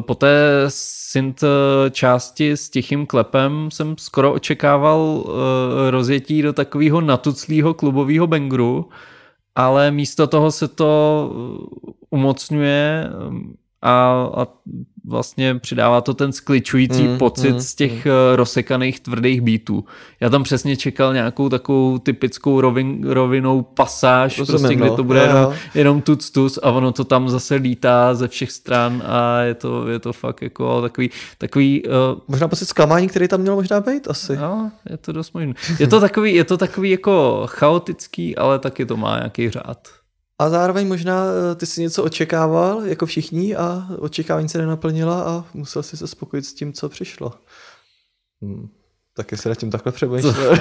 Po té synth části s tichým klepem jsem skoro očekával rozjetí do takového natuclého klubového bangru, ale místo toho se to umocňuje a, a vlastně přidává to ten skličující mm, pocit mm, z těch mm. rozsekaných tvrdých beatů. Já tam přesně čekal nějakou takovou typickou rovin, rovinou pasáž, Rozumím, prostě, kde no. to bude jenom, jenom tuc, tuc a ono to tam zase lítá ze všech stran a je to, je to fakt jako takový, takový uh, Možná pocit zklamání, který tam měl možná být asi. No, je to dost možné. Je to takový, je to takový jako chaotický, ale taky to má nějaký řád. A zároveň možná eh, ty si něco očekával, jako všichni, a očekávání se nenaplnila a musel si se spokojit s tím, co přišlo. Hmm. Taky se nad tím takhle přemýšlel.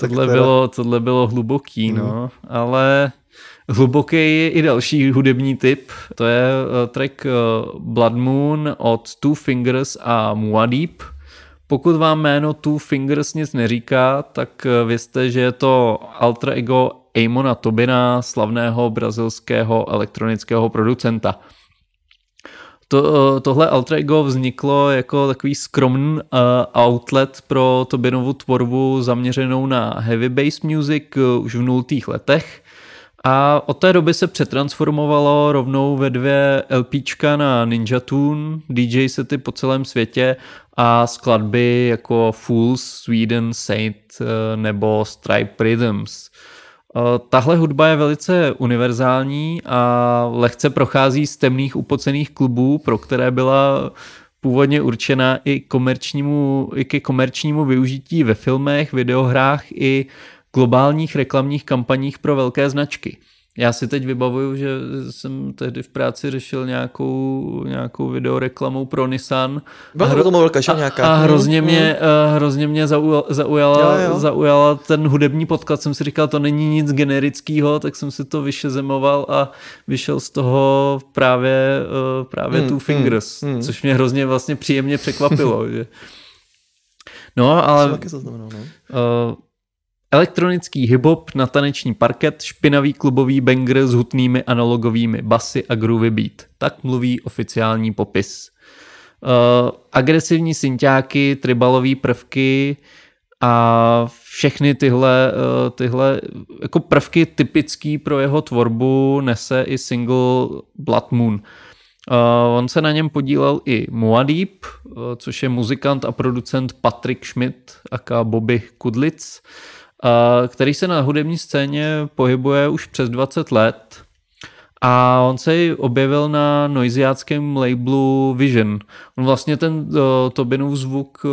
Tak Tohle bylo, tohle bylo hluboký, no, ale hluboký je i další hudební typ. To je eh, track eh, Blood Moon od Two Fingers a Muad'Dib. Pokud vám jméno Two Fingers nic neříká, tak vězte, že je to alter ego Amona Tobina, slavného brazilského elektronického producenta. To, tohle alter ego vzniklo jako takový skromný uh, outlet pro Tobinovu tvorbu zaměřenou na heavy bass music uh, už v nultých letech. A od té doby se přetransformovalo rovnou ve dvě LPčka na Ninja Tune, DJ sety po celém světě a skladby jako Fools, Sweden, Saint eh, nebo Stripe Rhythms. Eh, Tahle hudba je velice univerzální a lehce prochází z temných upocených klubů, pro které byla původně určena i, komerčnímu, i ke komerčnímu využití ve filmech, videohrách i globálních reklamních kampaních pro velké značky. Já si teď vybavuju, že jsem tehdy v práci řešil nějakou, nějakou videoreklamu pro Nissan. Byla A to automobilka, že nějaká? A hrozně Mm, mě, uh, hrozně mě zaujala, zaujala, Jo, jo. zaujala ten hudební podklad. Jsem si říkal, to není nic generického, tak jsem si to vyšezemoval a vyšel z toho právě, uh, právě Mm, Two Fingers, mm, mm. což mě hrozně vlastně příjemně překvapilo. že... No, Ale... ale Taky zaznamenal, no. Uh, elektronický hip-hop na taneční parket, špinavý klubový banger s hutnými analogovými basy a groovy beat. Tak mluví oficiální popis. Uh, agresivní synťáky, tribalové prvky a všechny tyhle, uh, tyhle jako prvky typický pro jeho tvorbu nese i single Blood Moon. Uh, on se na něm podílel i Muad'Dib, uh, což je muzikant a producent Patrick Schmidt aka Bobby Kudlic, který se na hudební scéně pohybuje už přes 20 let a on se objevil na noiziáckém labelu Vision. On vlastně ten uh, Tobinův zvuk uh,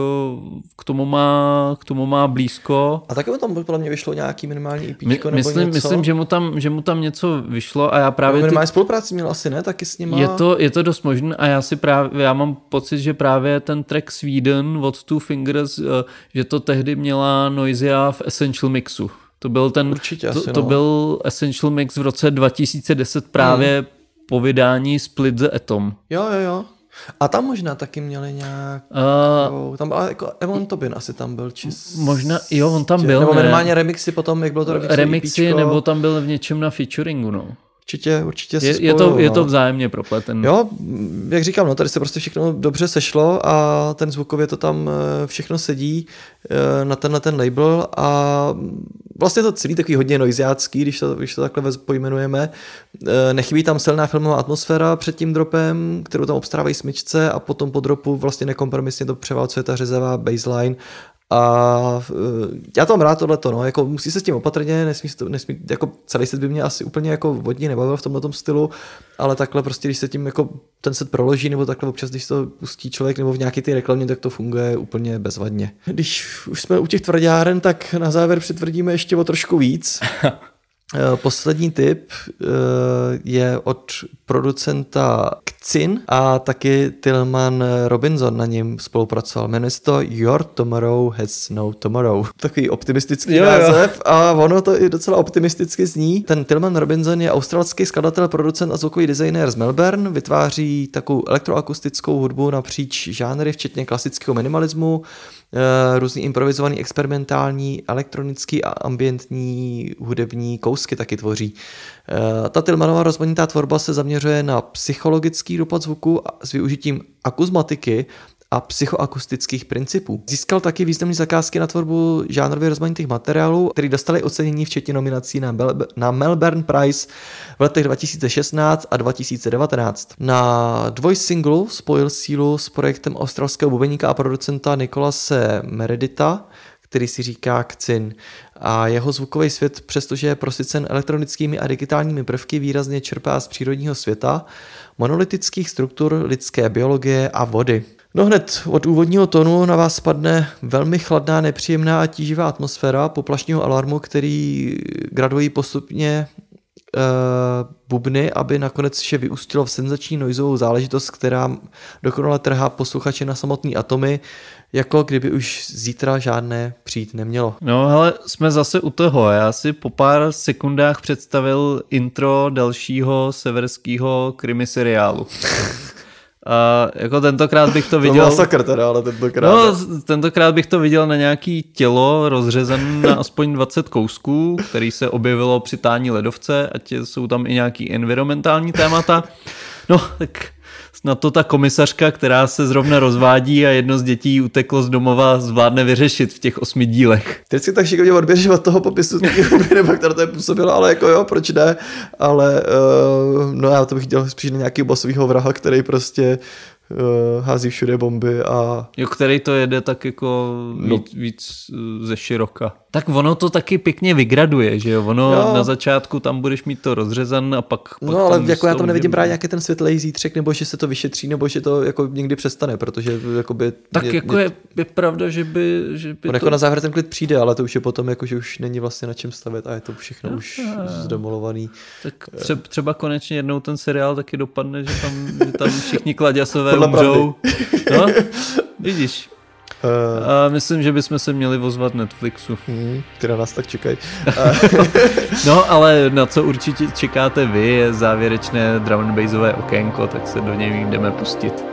k, tomu má, k tomu má blízko. A taky mu tam podle mě vyšlo nějaký minimální EP My, myslím, něco? myslím že, mu tam, že mu tam něco vyšlo a já Právě ty, minimální spolupráci měl asi, ne? Taky s nima. je to, je to dost možné a já si právě, já mám pocit, že právě ten track Sweden od Two Fingers, eh, že to tehdy měla Noisia v Essential Mixu. To byl ten, Určitě to, asi, to no. byl Essential Mix v roce 2010 právě Hmm. po vydání Split the Atom. Jo, jo, jo. A tam možná taky měli nějak... Uh, Tam byl jako Evan Tobin asi tam byl, či... možná, jo, on tam byl, Nebo ne? minimálně remixy potom, jak bylo to remixy, remixy, EPčko. nebo tam byl v něčem na featuringu, no. Určitě, určitě se Je, je, to, spojilo, je no. to vzájemně propleten. Jo, jak říkám, no tady se prostě všechno dobře sešlo a ten zvukově to tam eh, všechno sedí eh, na tenhle ten label a vlastně to celý takový hodně noiziácký, když to, když to takhle pojmenujeme. Eh, Nechybí tam silná filmová atmosféra před tím dropem, kterou tam obstarávají smyčce a potom po dropu vlastně nekompromisně to převálcuje ta řezavá baseline a eh, já mám rád tohleto, no, jako musí se s tím opatrně, nesmí, nesmí, jako celý set by mě asi úplně jako vodní nebavil v tomhle stylu, ale takhle prostě, když se tím jako ten set proloží, nebo takhle občas, když to pustí člověk, nebo v nějaký ty reklamě, tak to funguje úplně bezvadně. Když už jsme u těch tvrdáren, tak na závěr přitvrdíme ještě o trošku víc. Eh, Poslední tip eh, je od producenta Kcin a taky Tillman Robinson na něm spolupracoval. Jmenuje se to Your Tomorrow Has No Tomorrow. Takový optimistický Jo, jo, jo. název a ono to i docela optimisticky zní. Ten Tillman Robinson je australský skladatel, producent a zvukový designér z Melbourne. Vytváří takovou elektroakustickou hudbu napříč žánry, včetně klasického minimalismu, různý improvizovaný, experimentální, elektronický a ambientní hudební kousky taky tvoří. Eh, Ta Tillmanová rozmanitá tvorba se zaměřuje na psychologický dopad zvuku s využitím akuzmatiky a psychoakustických principů. Získal taky významné zakázky na tvorbu žánrově rozmanitých materiálů, který dostali ocenění včetně nominací na, Bel- na Melbourne Prize v letech 2016 a 2019. Na dvojsinglu spojil sílu s projektem australského bubeníka a producenta Nikolase Meredita, který si říká Kcin. A jeho zvukový svět, přestože je prosycen elektronickými a digitálními prvky, výrazně čerpá z přírodního světa, monolitických struktur lidské biologie a vody. No hned od úvodního tónu na vás spadne velmi chladná, nepříjemná a tíživá atmosféra poplašního alarmu, který gradují postupně bubny, aby nakonec vše vyústilo v senzační noizovou záležitost, která dokonale trhá posluchače na samotný atomy, jako kdyby už zítra žádné přijít nemělo. No ale jsme zase u toho. Já si po pár sekundách představil intro dalšího severského krimi seriálu. A jako tentokrát bych to To viděl... byl sakr teda, ale tentokrát. No, tentokrát bych to viděl na nějaký tělo rozřezen na aspoň 20 kousků, který se objevilo při tání ledovce, ať jsou tam i nějaký environmentální témata. No, tak na to ta komisařka, která se zrovna rozvádí a jedno z dětí uteklo z domova, zvládne vyřešit v těch osmi dílech. Ty si tak šikovně odběřeš od toho popisu nebo která to je působila, ale jako jo, proč ne, ale uh, no já to bych dělal spíš na nějaký bosovýho vraha, který prostě uh, hází všude bomby a Jo, který to jede tak jako No. víc, víc eh, ze široka. Tak ono to taky pěkně vygraduje, že jo? Ono Jo. na začátku tam budeš mít to rozřezan a pak... pak No ale jako já tam nevidím právě nějaký ten světlej zítřek, nebo že se to vyšetří, nebo že to jako někdy přestane, protože jakoby... Tak jako je, je pravda, že by, že by On to... jako na závěr ten klid přijde, ale to už je potom jako, že už není vlastně na čem stavět a je to všechno už zdemolovaný. Tak tře- třeba konečně jednou ten seriál taky dopadne, že tam, že tam všichni kladěsové umřou. No, vidíš. Uh, A myslím, že bychom se měli vozvat Netflixu. hmm, ty na nás tak čekají. No, ale na co určitě čekáte vy, je závěrečné drum bassové okénko, tak se do něj jdeme pustit.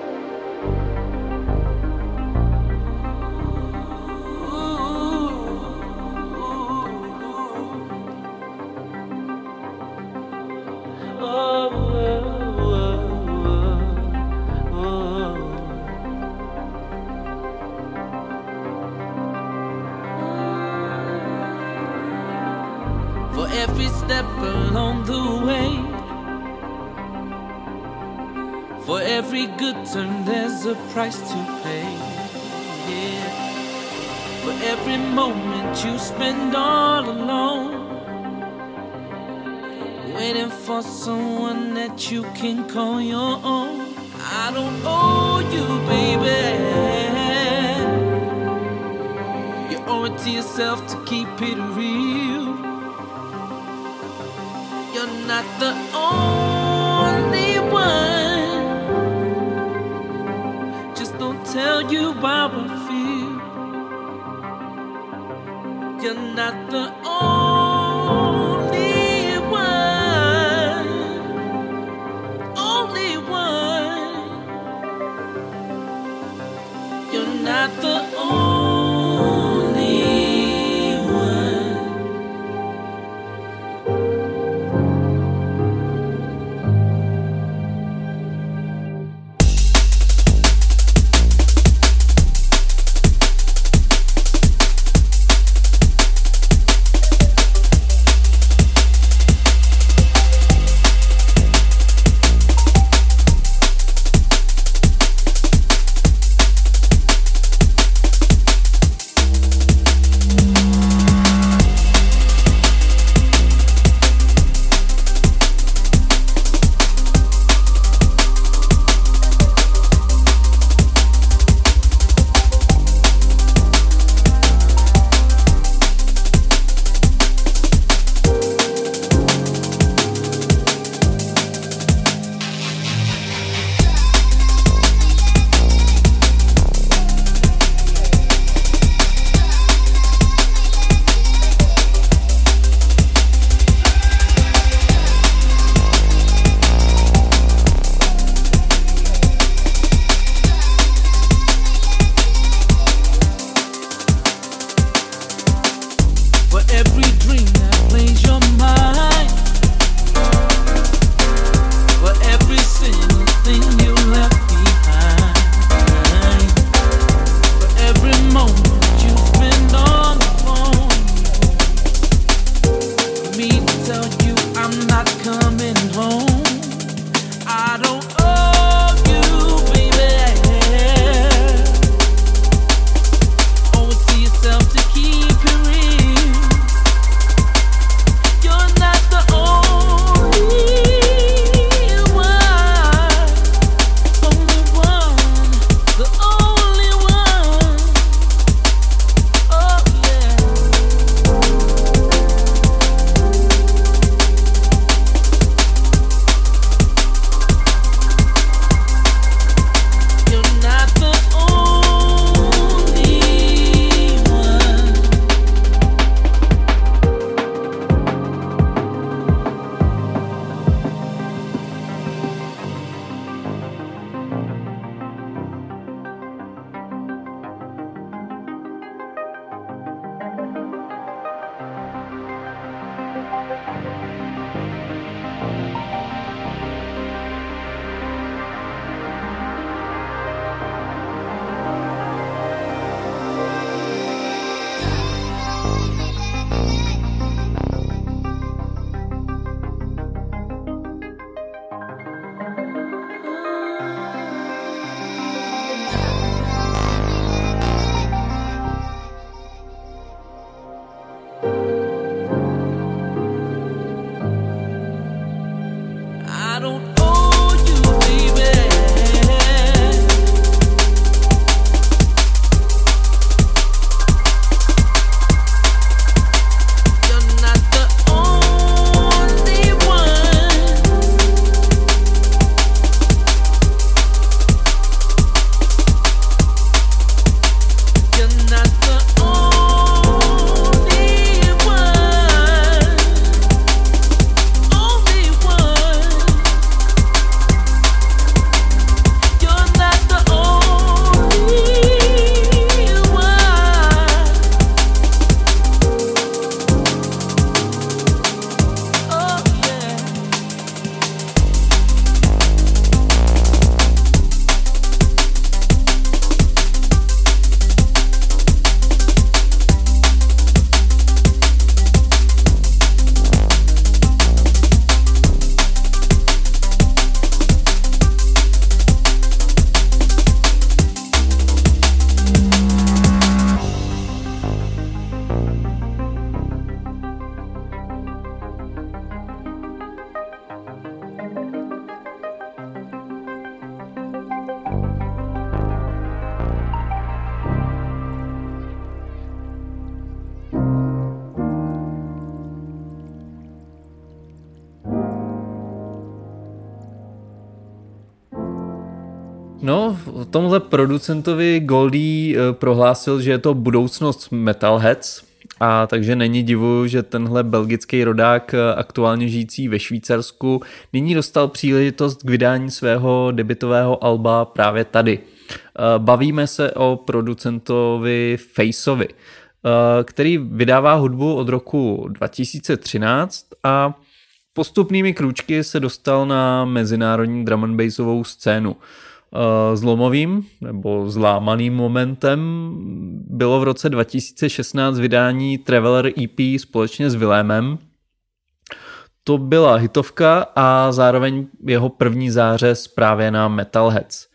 Tomhle producentovi Goldie eh, prohlásil, že je to budoucnost Metalheads, a takže není divu, že tenhle belgický rodák eh, aktuálně žijící ve Švýcarsku nyní dostal příležitost k vydání svého debitového alba právě tady. Eh, bavíme se o producentovi Faceovi, který vydává hudbu od roku 2013 a postupnými krůčky se dostal na mezinárodní drum and bassovou scénu. Zlomovým nebo zlámaným momentem bylo v roce 2016 vydání Traveler EP společně s Vilémem. To byla hitovka a zároveň jeho první zářez právě na Metalheads.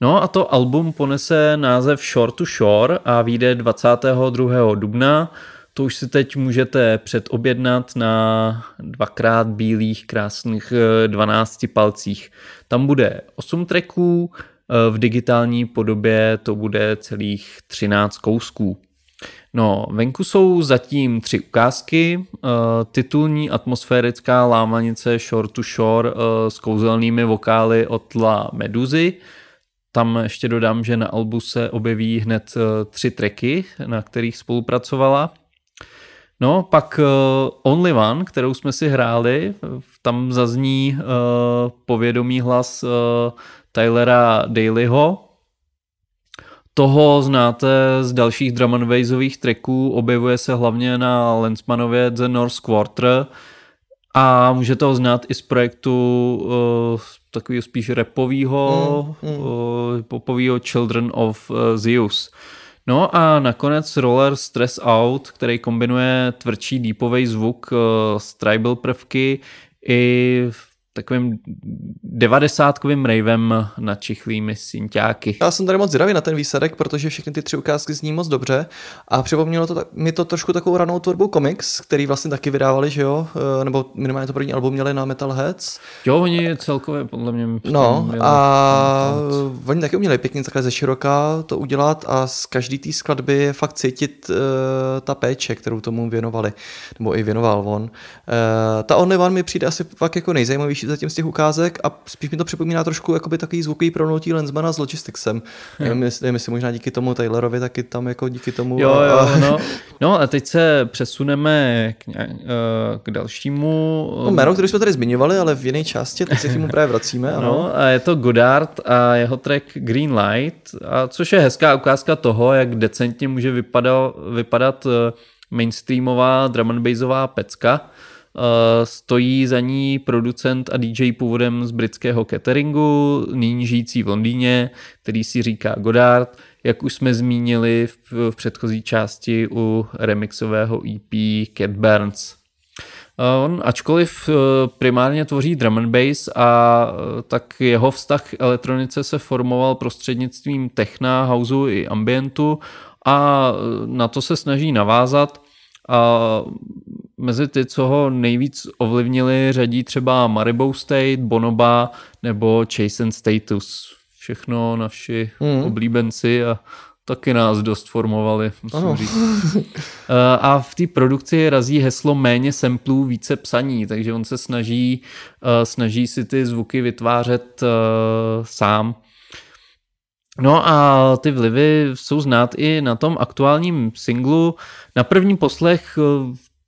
No a to album ponese název Shore to Shore a vyjde 22. dubna to už si teď můžete předobjednat na dvakrát bílých krásných 12 eh, palcích. Tam bude 8 tracků, eh, v digitální podobě to bude celých 13 kousků. No, venku jsou zatím tři ukázky. Eh, titulní atmosférická lámanice Shore to Shore s kouzelnými vokály od La Meduzy. Tam ještě dodám, že na albu se objeví hned tři tracky, na kterých spolupracovala. No, pak uh, Only One, kterou jsme si hráli, tam zazní uh, povědomý hlas uh, Tylera Dalyho. Toho znáte z dalších drum and bassových tracků, objevuje se hlavně na Lensmanově The North Quarter a můžete ho znát i z projektu uh, takového spíš repového, mm, mm. uh, popového Children of uh, Zeus. No a nakonec roller Stress Out, který kombinuje tvrdší deepový zvuk s tribal prvky i takovým devadesátkovým ravem na čichlými synťáky. Já jsem tady moc zdravý na ten výsledek, protože všechny ty tři ukázky zní moc dobře a připomnělo to mi to trošku takovou ranou tvorbu komiks, který vlastně taky vydávali, že jo, eh, nebo minimálně to první album měli na Metalheads. Jo, oni celkově podle mě No a oni taky uměli pěkně takhle ze široka to udělat a z každý té skladby je fakt cítit uh, ta péče, kterou tomu věnovali, nebo i věnoval on. Uh, ta Only One mi přijde asi fakt jako nejzajímavější zatím z těch ukázek a spíš mi to připomíná trošku jakoby takový zvukový pronutí Lensmana s Logisticsem. Nevím, jestli, jestli možná díky tomu Taylorovi, taky tam jako díky tomu. Jo, jo, no. no a teď se přesuneme k, eh, k dalšímu. No, jméno, který jsme tady zmiňovali, ale v jiné části, teď se k němu právě vracíme. Ano. No, a je to Godard a jeho track Green Light, a což je hezká ukázka toho, jak decentně může vypadat, vypadat eh, mainstreamová drum and bassová pecka. Eh, stojí za ní producent a DJ původem z britského cateringu, nyní žijící v Londýně, který si říká Godard, jak už jsme zmínili v, v předchozí části u remixového EP Cat Burns. Eh, on ačkoliv eh, primárně tvoří drum and bass a tak jeho vztah k elektronice se formoval prostřednictvím techna, houseu i ambientu a na to se snaží navázat a mezi ty, co ho nejvíc ovlivnili, řadí třeba Maribou State, Bonoba nebo Chase Status. Všechno naši mm. oblíbenci a taky nás dost formovali, musím ano. říct. Eh, a v té produkci razí heslo méně samplů, více psaní, takže on se snaží, eh, snaží si ty zvuky vytvářet eh, sám. No a ty vlivy jsou znát i na tom aktuálním singlu. Na první poslech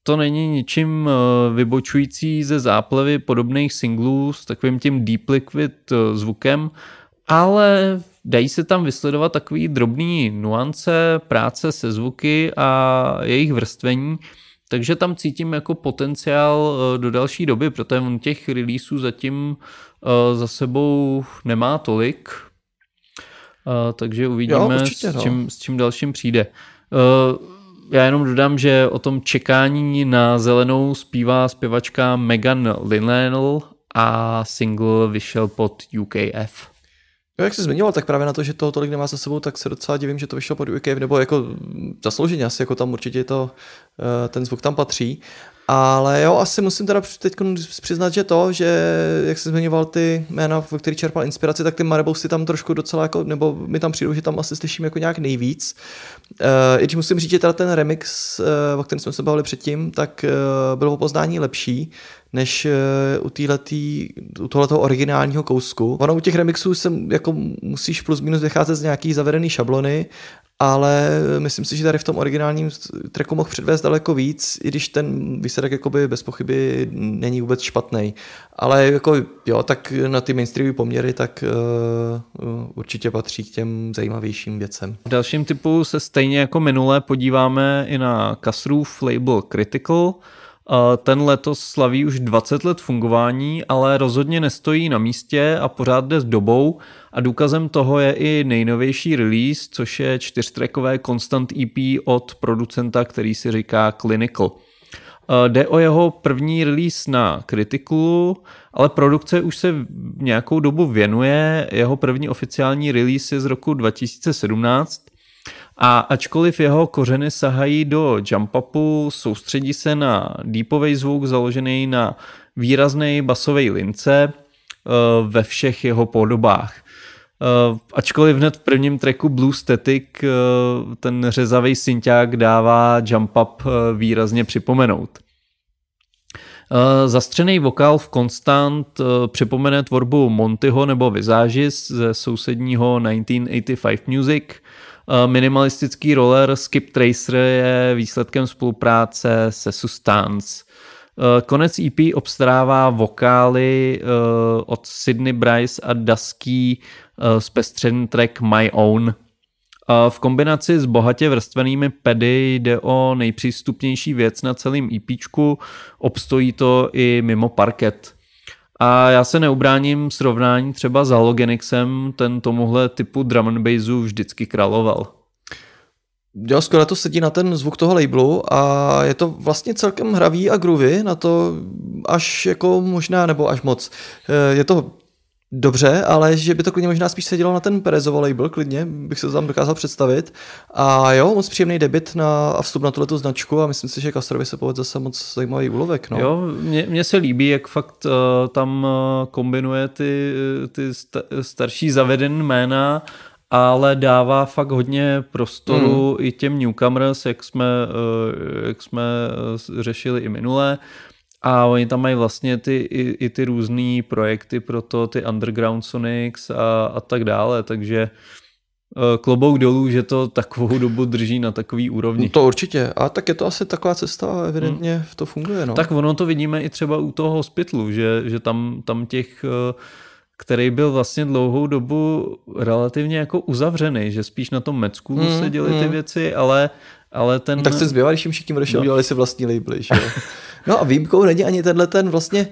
to není ničím eh, vybočující ze záplavy podobných singlů s takovým tím deep liquid eh, zvukem, ale dají se tam vysledovat takový drobný nuance, práce se zvuky a jejich vrstvení, takže tam cítím jako potenciál eh, do další doby, protože on těch releaseů zatím za sebou nemá tolik, takže uvidíme, jo, určitě, s, no. čím, s čím dalším přijde já jenom dodám, že o tom čekání na zelenou zpívá zpěvačka Megan Linnell a single vyšel pod UKF. Jo, jak jsi zmiňoval, tak právě na to, že toho tolik nemá za sebou, tak se docela divím, že to vyšlo pod UKF, nebo jako zaslouženě asi, jako tam určitě to, eh, ten zvuk tam patří. Ale jo, asi musím teda teď přiznat, že to, že jak jsi zmiňoval ty jména, v kterých čerpal inspiraci, tak ty Marebousy tam trošku docela jako, nebo mi tam přijdou, že tam asi slyším jako nějak nejvíc. Uh, I když musím říct, že teda ten remix, uh, o kterém jsme se bavili předtím, tak uh, bylo poznání lepší než u, týhletý, u tohoto originálního kousku. Ono u těch remixů se jako musíš plus minus vycházet z nějaký zavedený šablony ale myslím si, že tady v tom originálním tracku mohl předvést daleko víc, i když ten výsledek jakoby bez pochyby není vůbec špatný. Ale jako jo, tak na ty mainstreamové poměry tak uh, určitě patří k těm zajímavějším věcem. V dalším typu se stejně jako minule podíváme i na Kasrův label Critical, ten letos slaví už 20 let fungování, ale rozhodně nestojí na místě a pořád jde s dobou a důkazem toho je i nejnovější release, což je čtyřtrekové Constant EP od producenta, který si říká Clinical. Jde o jeho první release na Criticalu, ale produkce už se nějakou dobu věnuje. Jeho první oficiální release je z roku 2017 a ačkoliv jeho kořeny sahají do jump upu, soustředí se na deepový zvuk založený na výrazné basové lince eh, ve všech jeho podobách. Uh, ačkoliv hned v prvním tracku Blue Static uh, ten řezavý synťák dává jump up uh, výrazně připomenout. Zastřený vokál v Constant připomene tvorbu Montyho nebo Visagis ze sousedního 1985 Music – minimalistický roller Skip Tracer je výsledkem spolupráce se Sustance. Konec EP obstarává vokály od Sydney Bryce a Dusky zpestřený track My Own. V kombinaci s bohatě vrstvenými pedy jde o nejpřístupnější věc na celém EPčku, obstojí to i mimo parket. A já se neubráním srovnání třeba s Halogenixem, ten tomuhle typu drum and bassu vždycky královal. Jo, skoro to sedí na ten zvuk toho labelu a je to vlastně celkem hravý a groovy na to až jako možná, nebo až moc. Eh, je to dobře, ale že by to klidně možná spíš sedělo na ten Perezovo label, klidně bych se to tam dokázal představit. A jo, moc příjemný debit na, a vstup na tuto značku a myslím si, že Kastrovi se povedl zase moc zajímavý úlovek. No. Jo, mně, mně se líbí, jak fakt uh, tam uh, kombinuje ty, ty starší zavedené jména ale dává fakt hodně prostoru mm. i těm newcomers, jak jsme, jak jsme řešili i minule. A oni tam mají vlastně ty, i, i ty různé projekty pro to, ty Underground Sonics a, a tak dále, takže eh, klobouk dolů, že to takovou dobu drží na takový úrovni. To určitě. A tak je to asi taková cesta, evidentně hmm. to funguje. No. Tak ono to vidíme i třeba u toho hospitlu, že, že tam, tam těch eh, který byl vlastně dlouhou dobu relativně jako uzavřený, že spíš na tom Mecku hmm, se děly ty hmm. věci, ale, ale ten... No, tak se zbývali, když všichni odešli, no. udělali si vlastní labely, že No a výjimkou není ani tenhle ten vlastně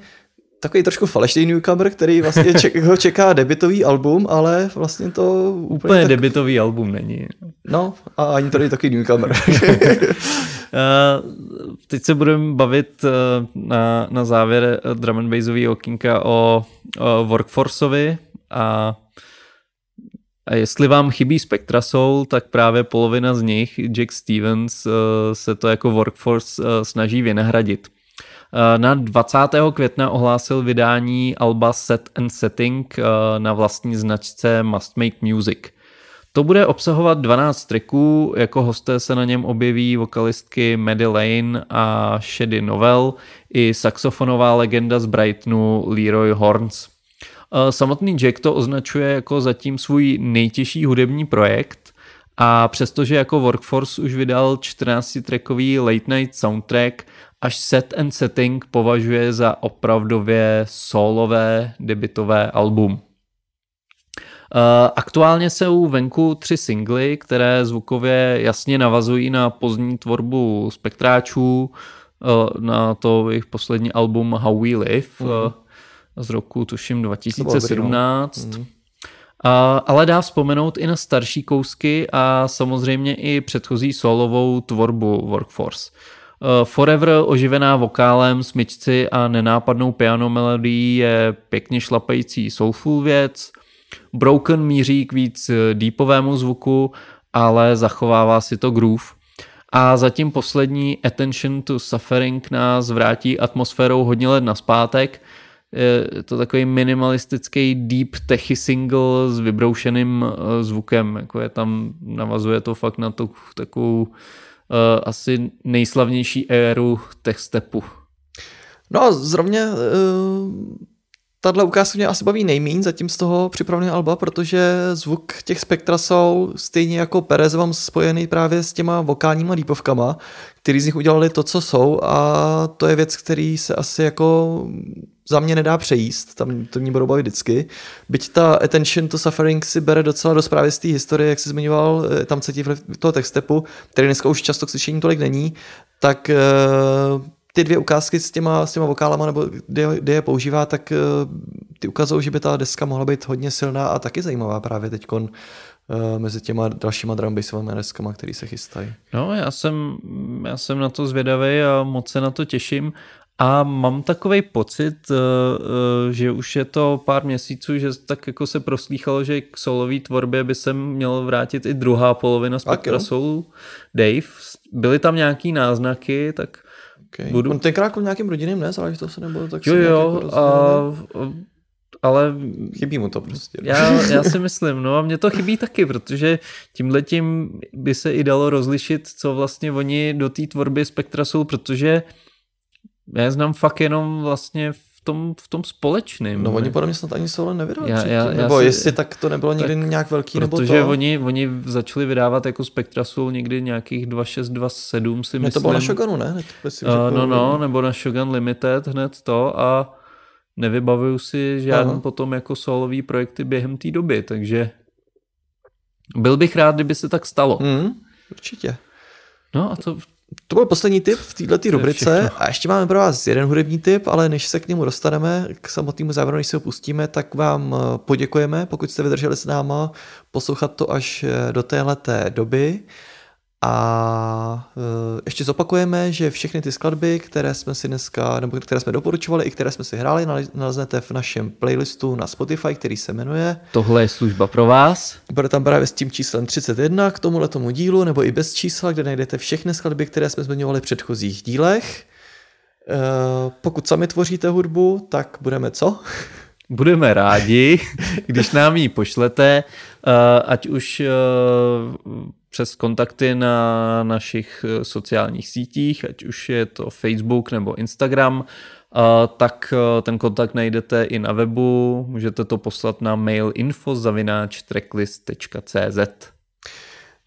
takový trošku falešný newcomer, který vlastně ček, ho čeká debitový album, ale vlastně to úplně, úplně tak... debitový album není. No a ani tady takový newcomer. Eh, teď se budeme bavit eh, na, na závěr drum and bassový okýnka o, o Workforceovi a a jestli vám chybí Spectra Soul, tak právě polovina z nich, Jack Stevens, eh, se to jako Workforce snaží vynahradit. Na 20. května ohlásil vydání Alba Set and Setting na vlastní značce Must Make Music – to bude obsahovat 12 tracků, jako hosté se na něm objeví vokalistky Maddie Lane a Shady Novel i saxofonová legenda z Brightonu Leroy Horns. Eh, samotný Jack to označuje jako zatím svůj nejtěžší hudební projekt a přestože jako Workforce už vydal 14-trackový late night soundtrack, až Set and Setting považuje za opravdově solové debitové album. Eh, aktuálně jsou venku tři singly, které zvukově jasně navazují na pozdní tvorbu spektráčů, eh, na to jejich poslední album How We Live mm. z roku tuším 2017. Mm. ale dá vzpomenout i na starší kousky a samozřejmě i předchozí solovou tvorbu Workforce. Forever oživená vokálem, smyčci a nenápadnou piano melodií je pěkně šlapající soulful věc. Broken míří k víc deepovému zvuku, ale zachovává si to groove. A zatím poslední Attention to Suffering nás vrátí atmosférou hodně let naspátek. Je to takový minimalistický deep techy single s vybroušeným eh, zvukem. Jako je tam, navazuje to fakt na tu takovou asi nejslavnější éru tech stepu. No a zrovna uh, tahle ukázka mě asi baví nejmín zatím z toho připraveného alba, protože zvuk těch spektra jsou stejně jako Perez vám spojený právě s těma vokálníma lípovkama, který z nich udělali to, co jsou a to je věc, který se asi jako za mě nedá přejíst, tam to mě budou bavit vždycky. Byť ta Attention to Suffering si bere docela do zprávy z té historie, jak jsi zmiňoval, eh, tam cítí toho textepu, který dneska už často k slyšení tolik není, tak uh, ty dvě ukázky s těma, s těma vokálama, nebo kde, kde je používá, tak uh, ty ukazují, že by ta deska mohla být hodně silná a taky zajímavá právě teď uh, mezi těma dalšíma drumbasovými deskama, které se chystají. No, já jsem, já jsem na to zvědavý a moc se na to těším. A mám takový pocit, uh, uh, že už je to pár měsíců, že tak jako se proslýchalo, že k solový tvorbě by se měl vrátit i druhá polovina Spectra Soul Dave. Byly tam nějaký náznaky, tak Okay. Budu... On tenkrát nějakým rodinným ne, to se nebo tak Jo, jo, jako a, ale... Chybí mu to prostě. Já, já si myslím, no a mně to chybí taky, protože tímhle tím by se i dalo rozlišit, co vlastně oni do té tvorby Spektra jsou, protože já znám fakt jenom vlastně v tom, v tom společném. No oni podle mě snad ani solo nevydali já, já, nebo já si, jestli tak to nebylo nikdy nějak velký protože nebo to. Protože oni, oni začali vydávat jako Spectra Soul někdy nějakých 2627 si ne, myslím. to bylo na Shogunu, ne? Hned, uh, no, no, nebo na Shogun Limited hned to a nevybavuju si žádný Aha. potom jako solový projekty během té doby, takže byl bych rád, kdyby se tak stalo. Mm, určitě. No a to, to byl poslední tip v této rubrice a ještě máme pro vás jeden hudební tip, ale než se k němu dostaneme, k samotnému závěru, než se ho pustíme, tak vám eh, poděkujeme, pokud jste vydrželi s náma poslouchat to až eh, do téhleté doby. A e, ještě zopakujeme, že všechny ty skladby, které jsme si dneska, nebo které jsme doporučovali i které jsme si hráli, naleznete v našem playlistu na Spotify, který se jmenuje Tohle je služba pro vás. Bude tam právě s tím číslem 31 k tomuhle tomu dílu, nebo i bez čísla, kde najdete všechny skladby, které jsme zmiňovali v předchozích dílech. E, pokud sami tvoříte hudbu, tak budeme co? Budeme rádi, když nám ji pošlete, e, ať už přes kontakty na našich eh, sociálních sítích, ať už je to Facebook nebo Instagram, tak eh, ten kontakt najdete i na webu, můžete to poslat na mail info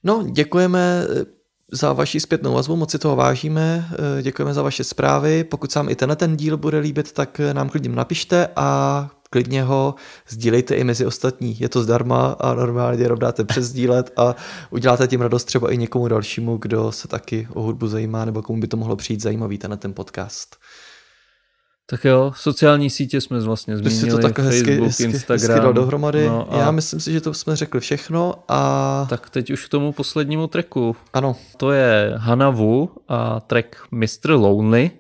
No, děkujeme eh, za vaši zpětnou vazbu, moc si toho vážíme, děkujeme za vaše zprávy, pokud se vám i tenhle ten díl bude líbit, tak nám klidně napište a klidně ho sdílejte i mezi ostatní. Je to zdarma a normálně jenom dáte přesdílet a uděláte tím radost třeba i někomu dalšímu, kdo se taky o hudbu zajímá nebo komu by to mohlo přijít zajímavý ten, ten podcast. Tak jo, sociální sítě jsme vlastně zmínili, to tak Facebook, hezky, hezky, Instagram. Hezky dal dohromady. No a... Já myslím si, že to jsme řekli všechno a... Tak teď už k tomu poslednímu tracku. Ano. To je Hanavu a track Mr. Lonely.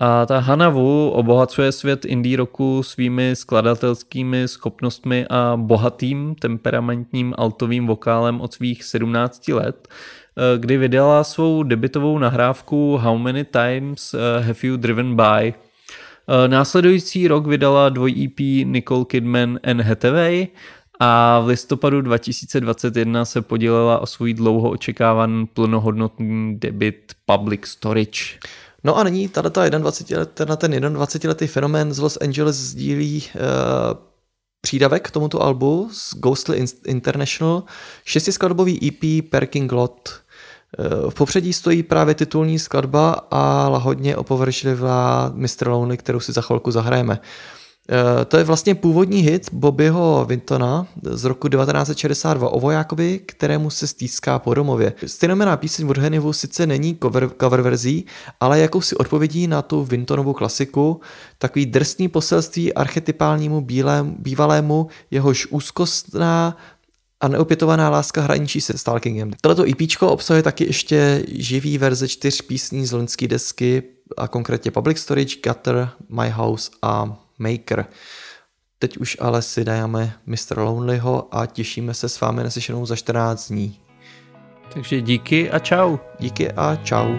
A ta Hanavu obohacuje svět indie rocku svými skladatelskými schopnostmi a bohatým temperamentním altovým vokálem od svých 17 let, eh, kdy vydala svou debitovou nahrávku How Many Times eh, Have You Driven By. Eh, následující rok vydala dvoj EP Nicole Kidman and Hathaway a v listopadu 2021 se podílela o svůj dlouho očekávaný plnohodnotný debit Public Storage. No a nyní tady ta 21 let, ten, ten 21-letý fenomén z Los Angeles sdílí uh, přídavek k tomuto albu z Ghostly International, šestiskladbový EP Perking Lot. Uh, v popředí stojí právě titulní skladba a lahodně opovršlivá Mr. Lonely, kterou si za chvilku zahrajeme. Uh, to je vlastně původní hit Bobbyho Wintona z roku 1962 o vojákovi, kterému se stýská po domově. Stejnomená píseň od Hennivu sice není cover, cover verzí, ale jakousi odpovědí na tu Wintonovu klasiku, takový drsný poselství archetypálnímu bílém, bývalému, jehož úzkostná a neopětovaná láska hraničí se Stalkingem. Tohleto EP obsahuje taky ještě živý verze čtyř písní z loňské desky, a konkrétně Public Storage, Gutter, My House a Maker. Teď už ale si dáme Mr. Lonelyho a těšíme se s vámi neslyšenou za 14 dní. Takže díky a čau. Díky a čau.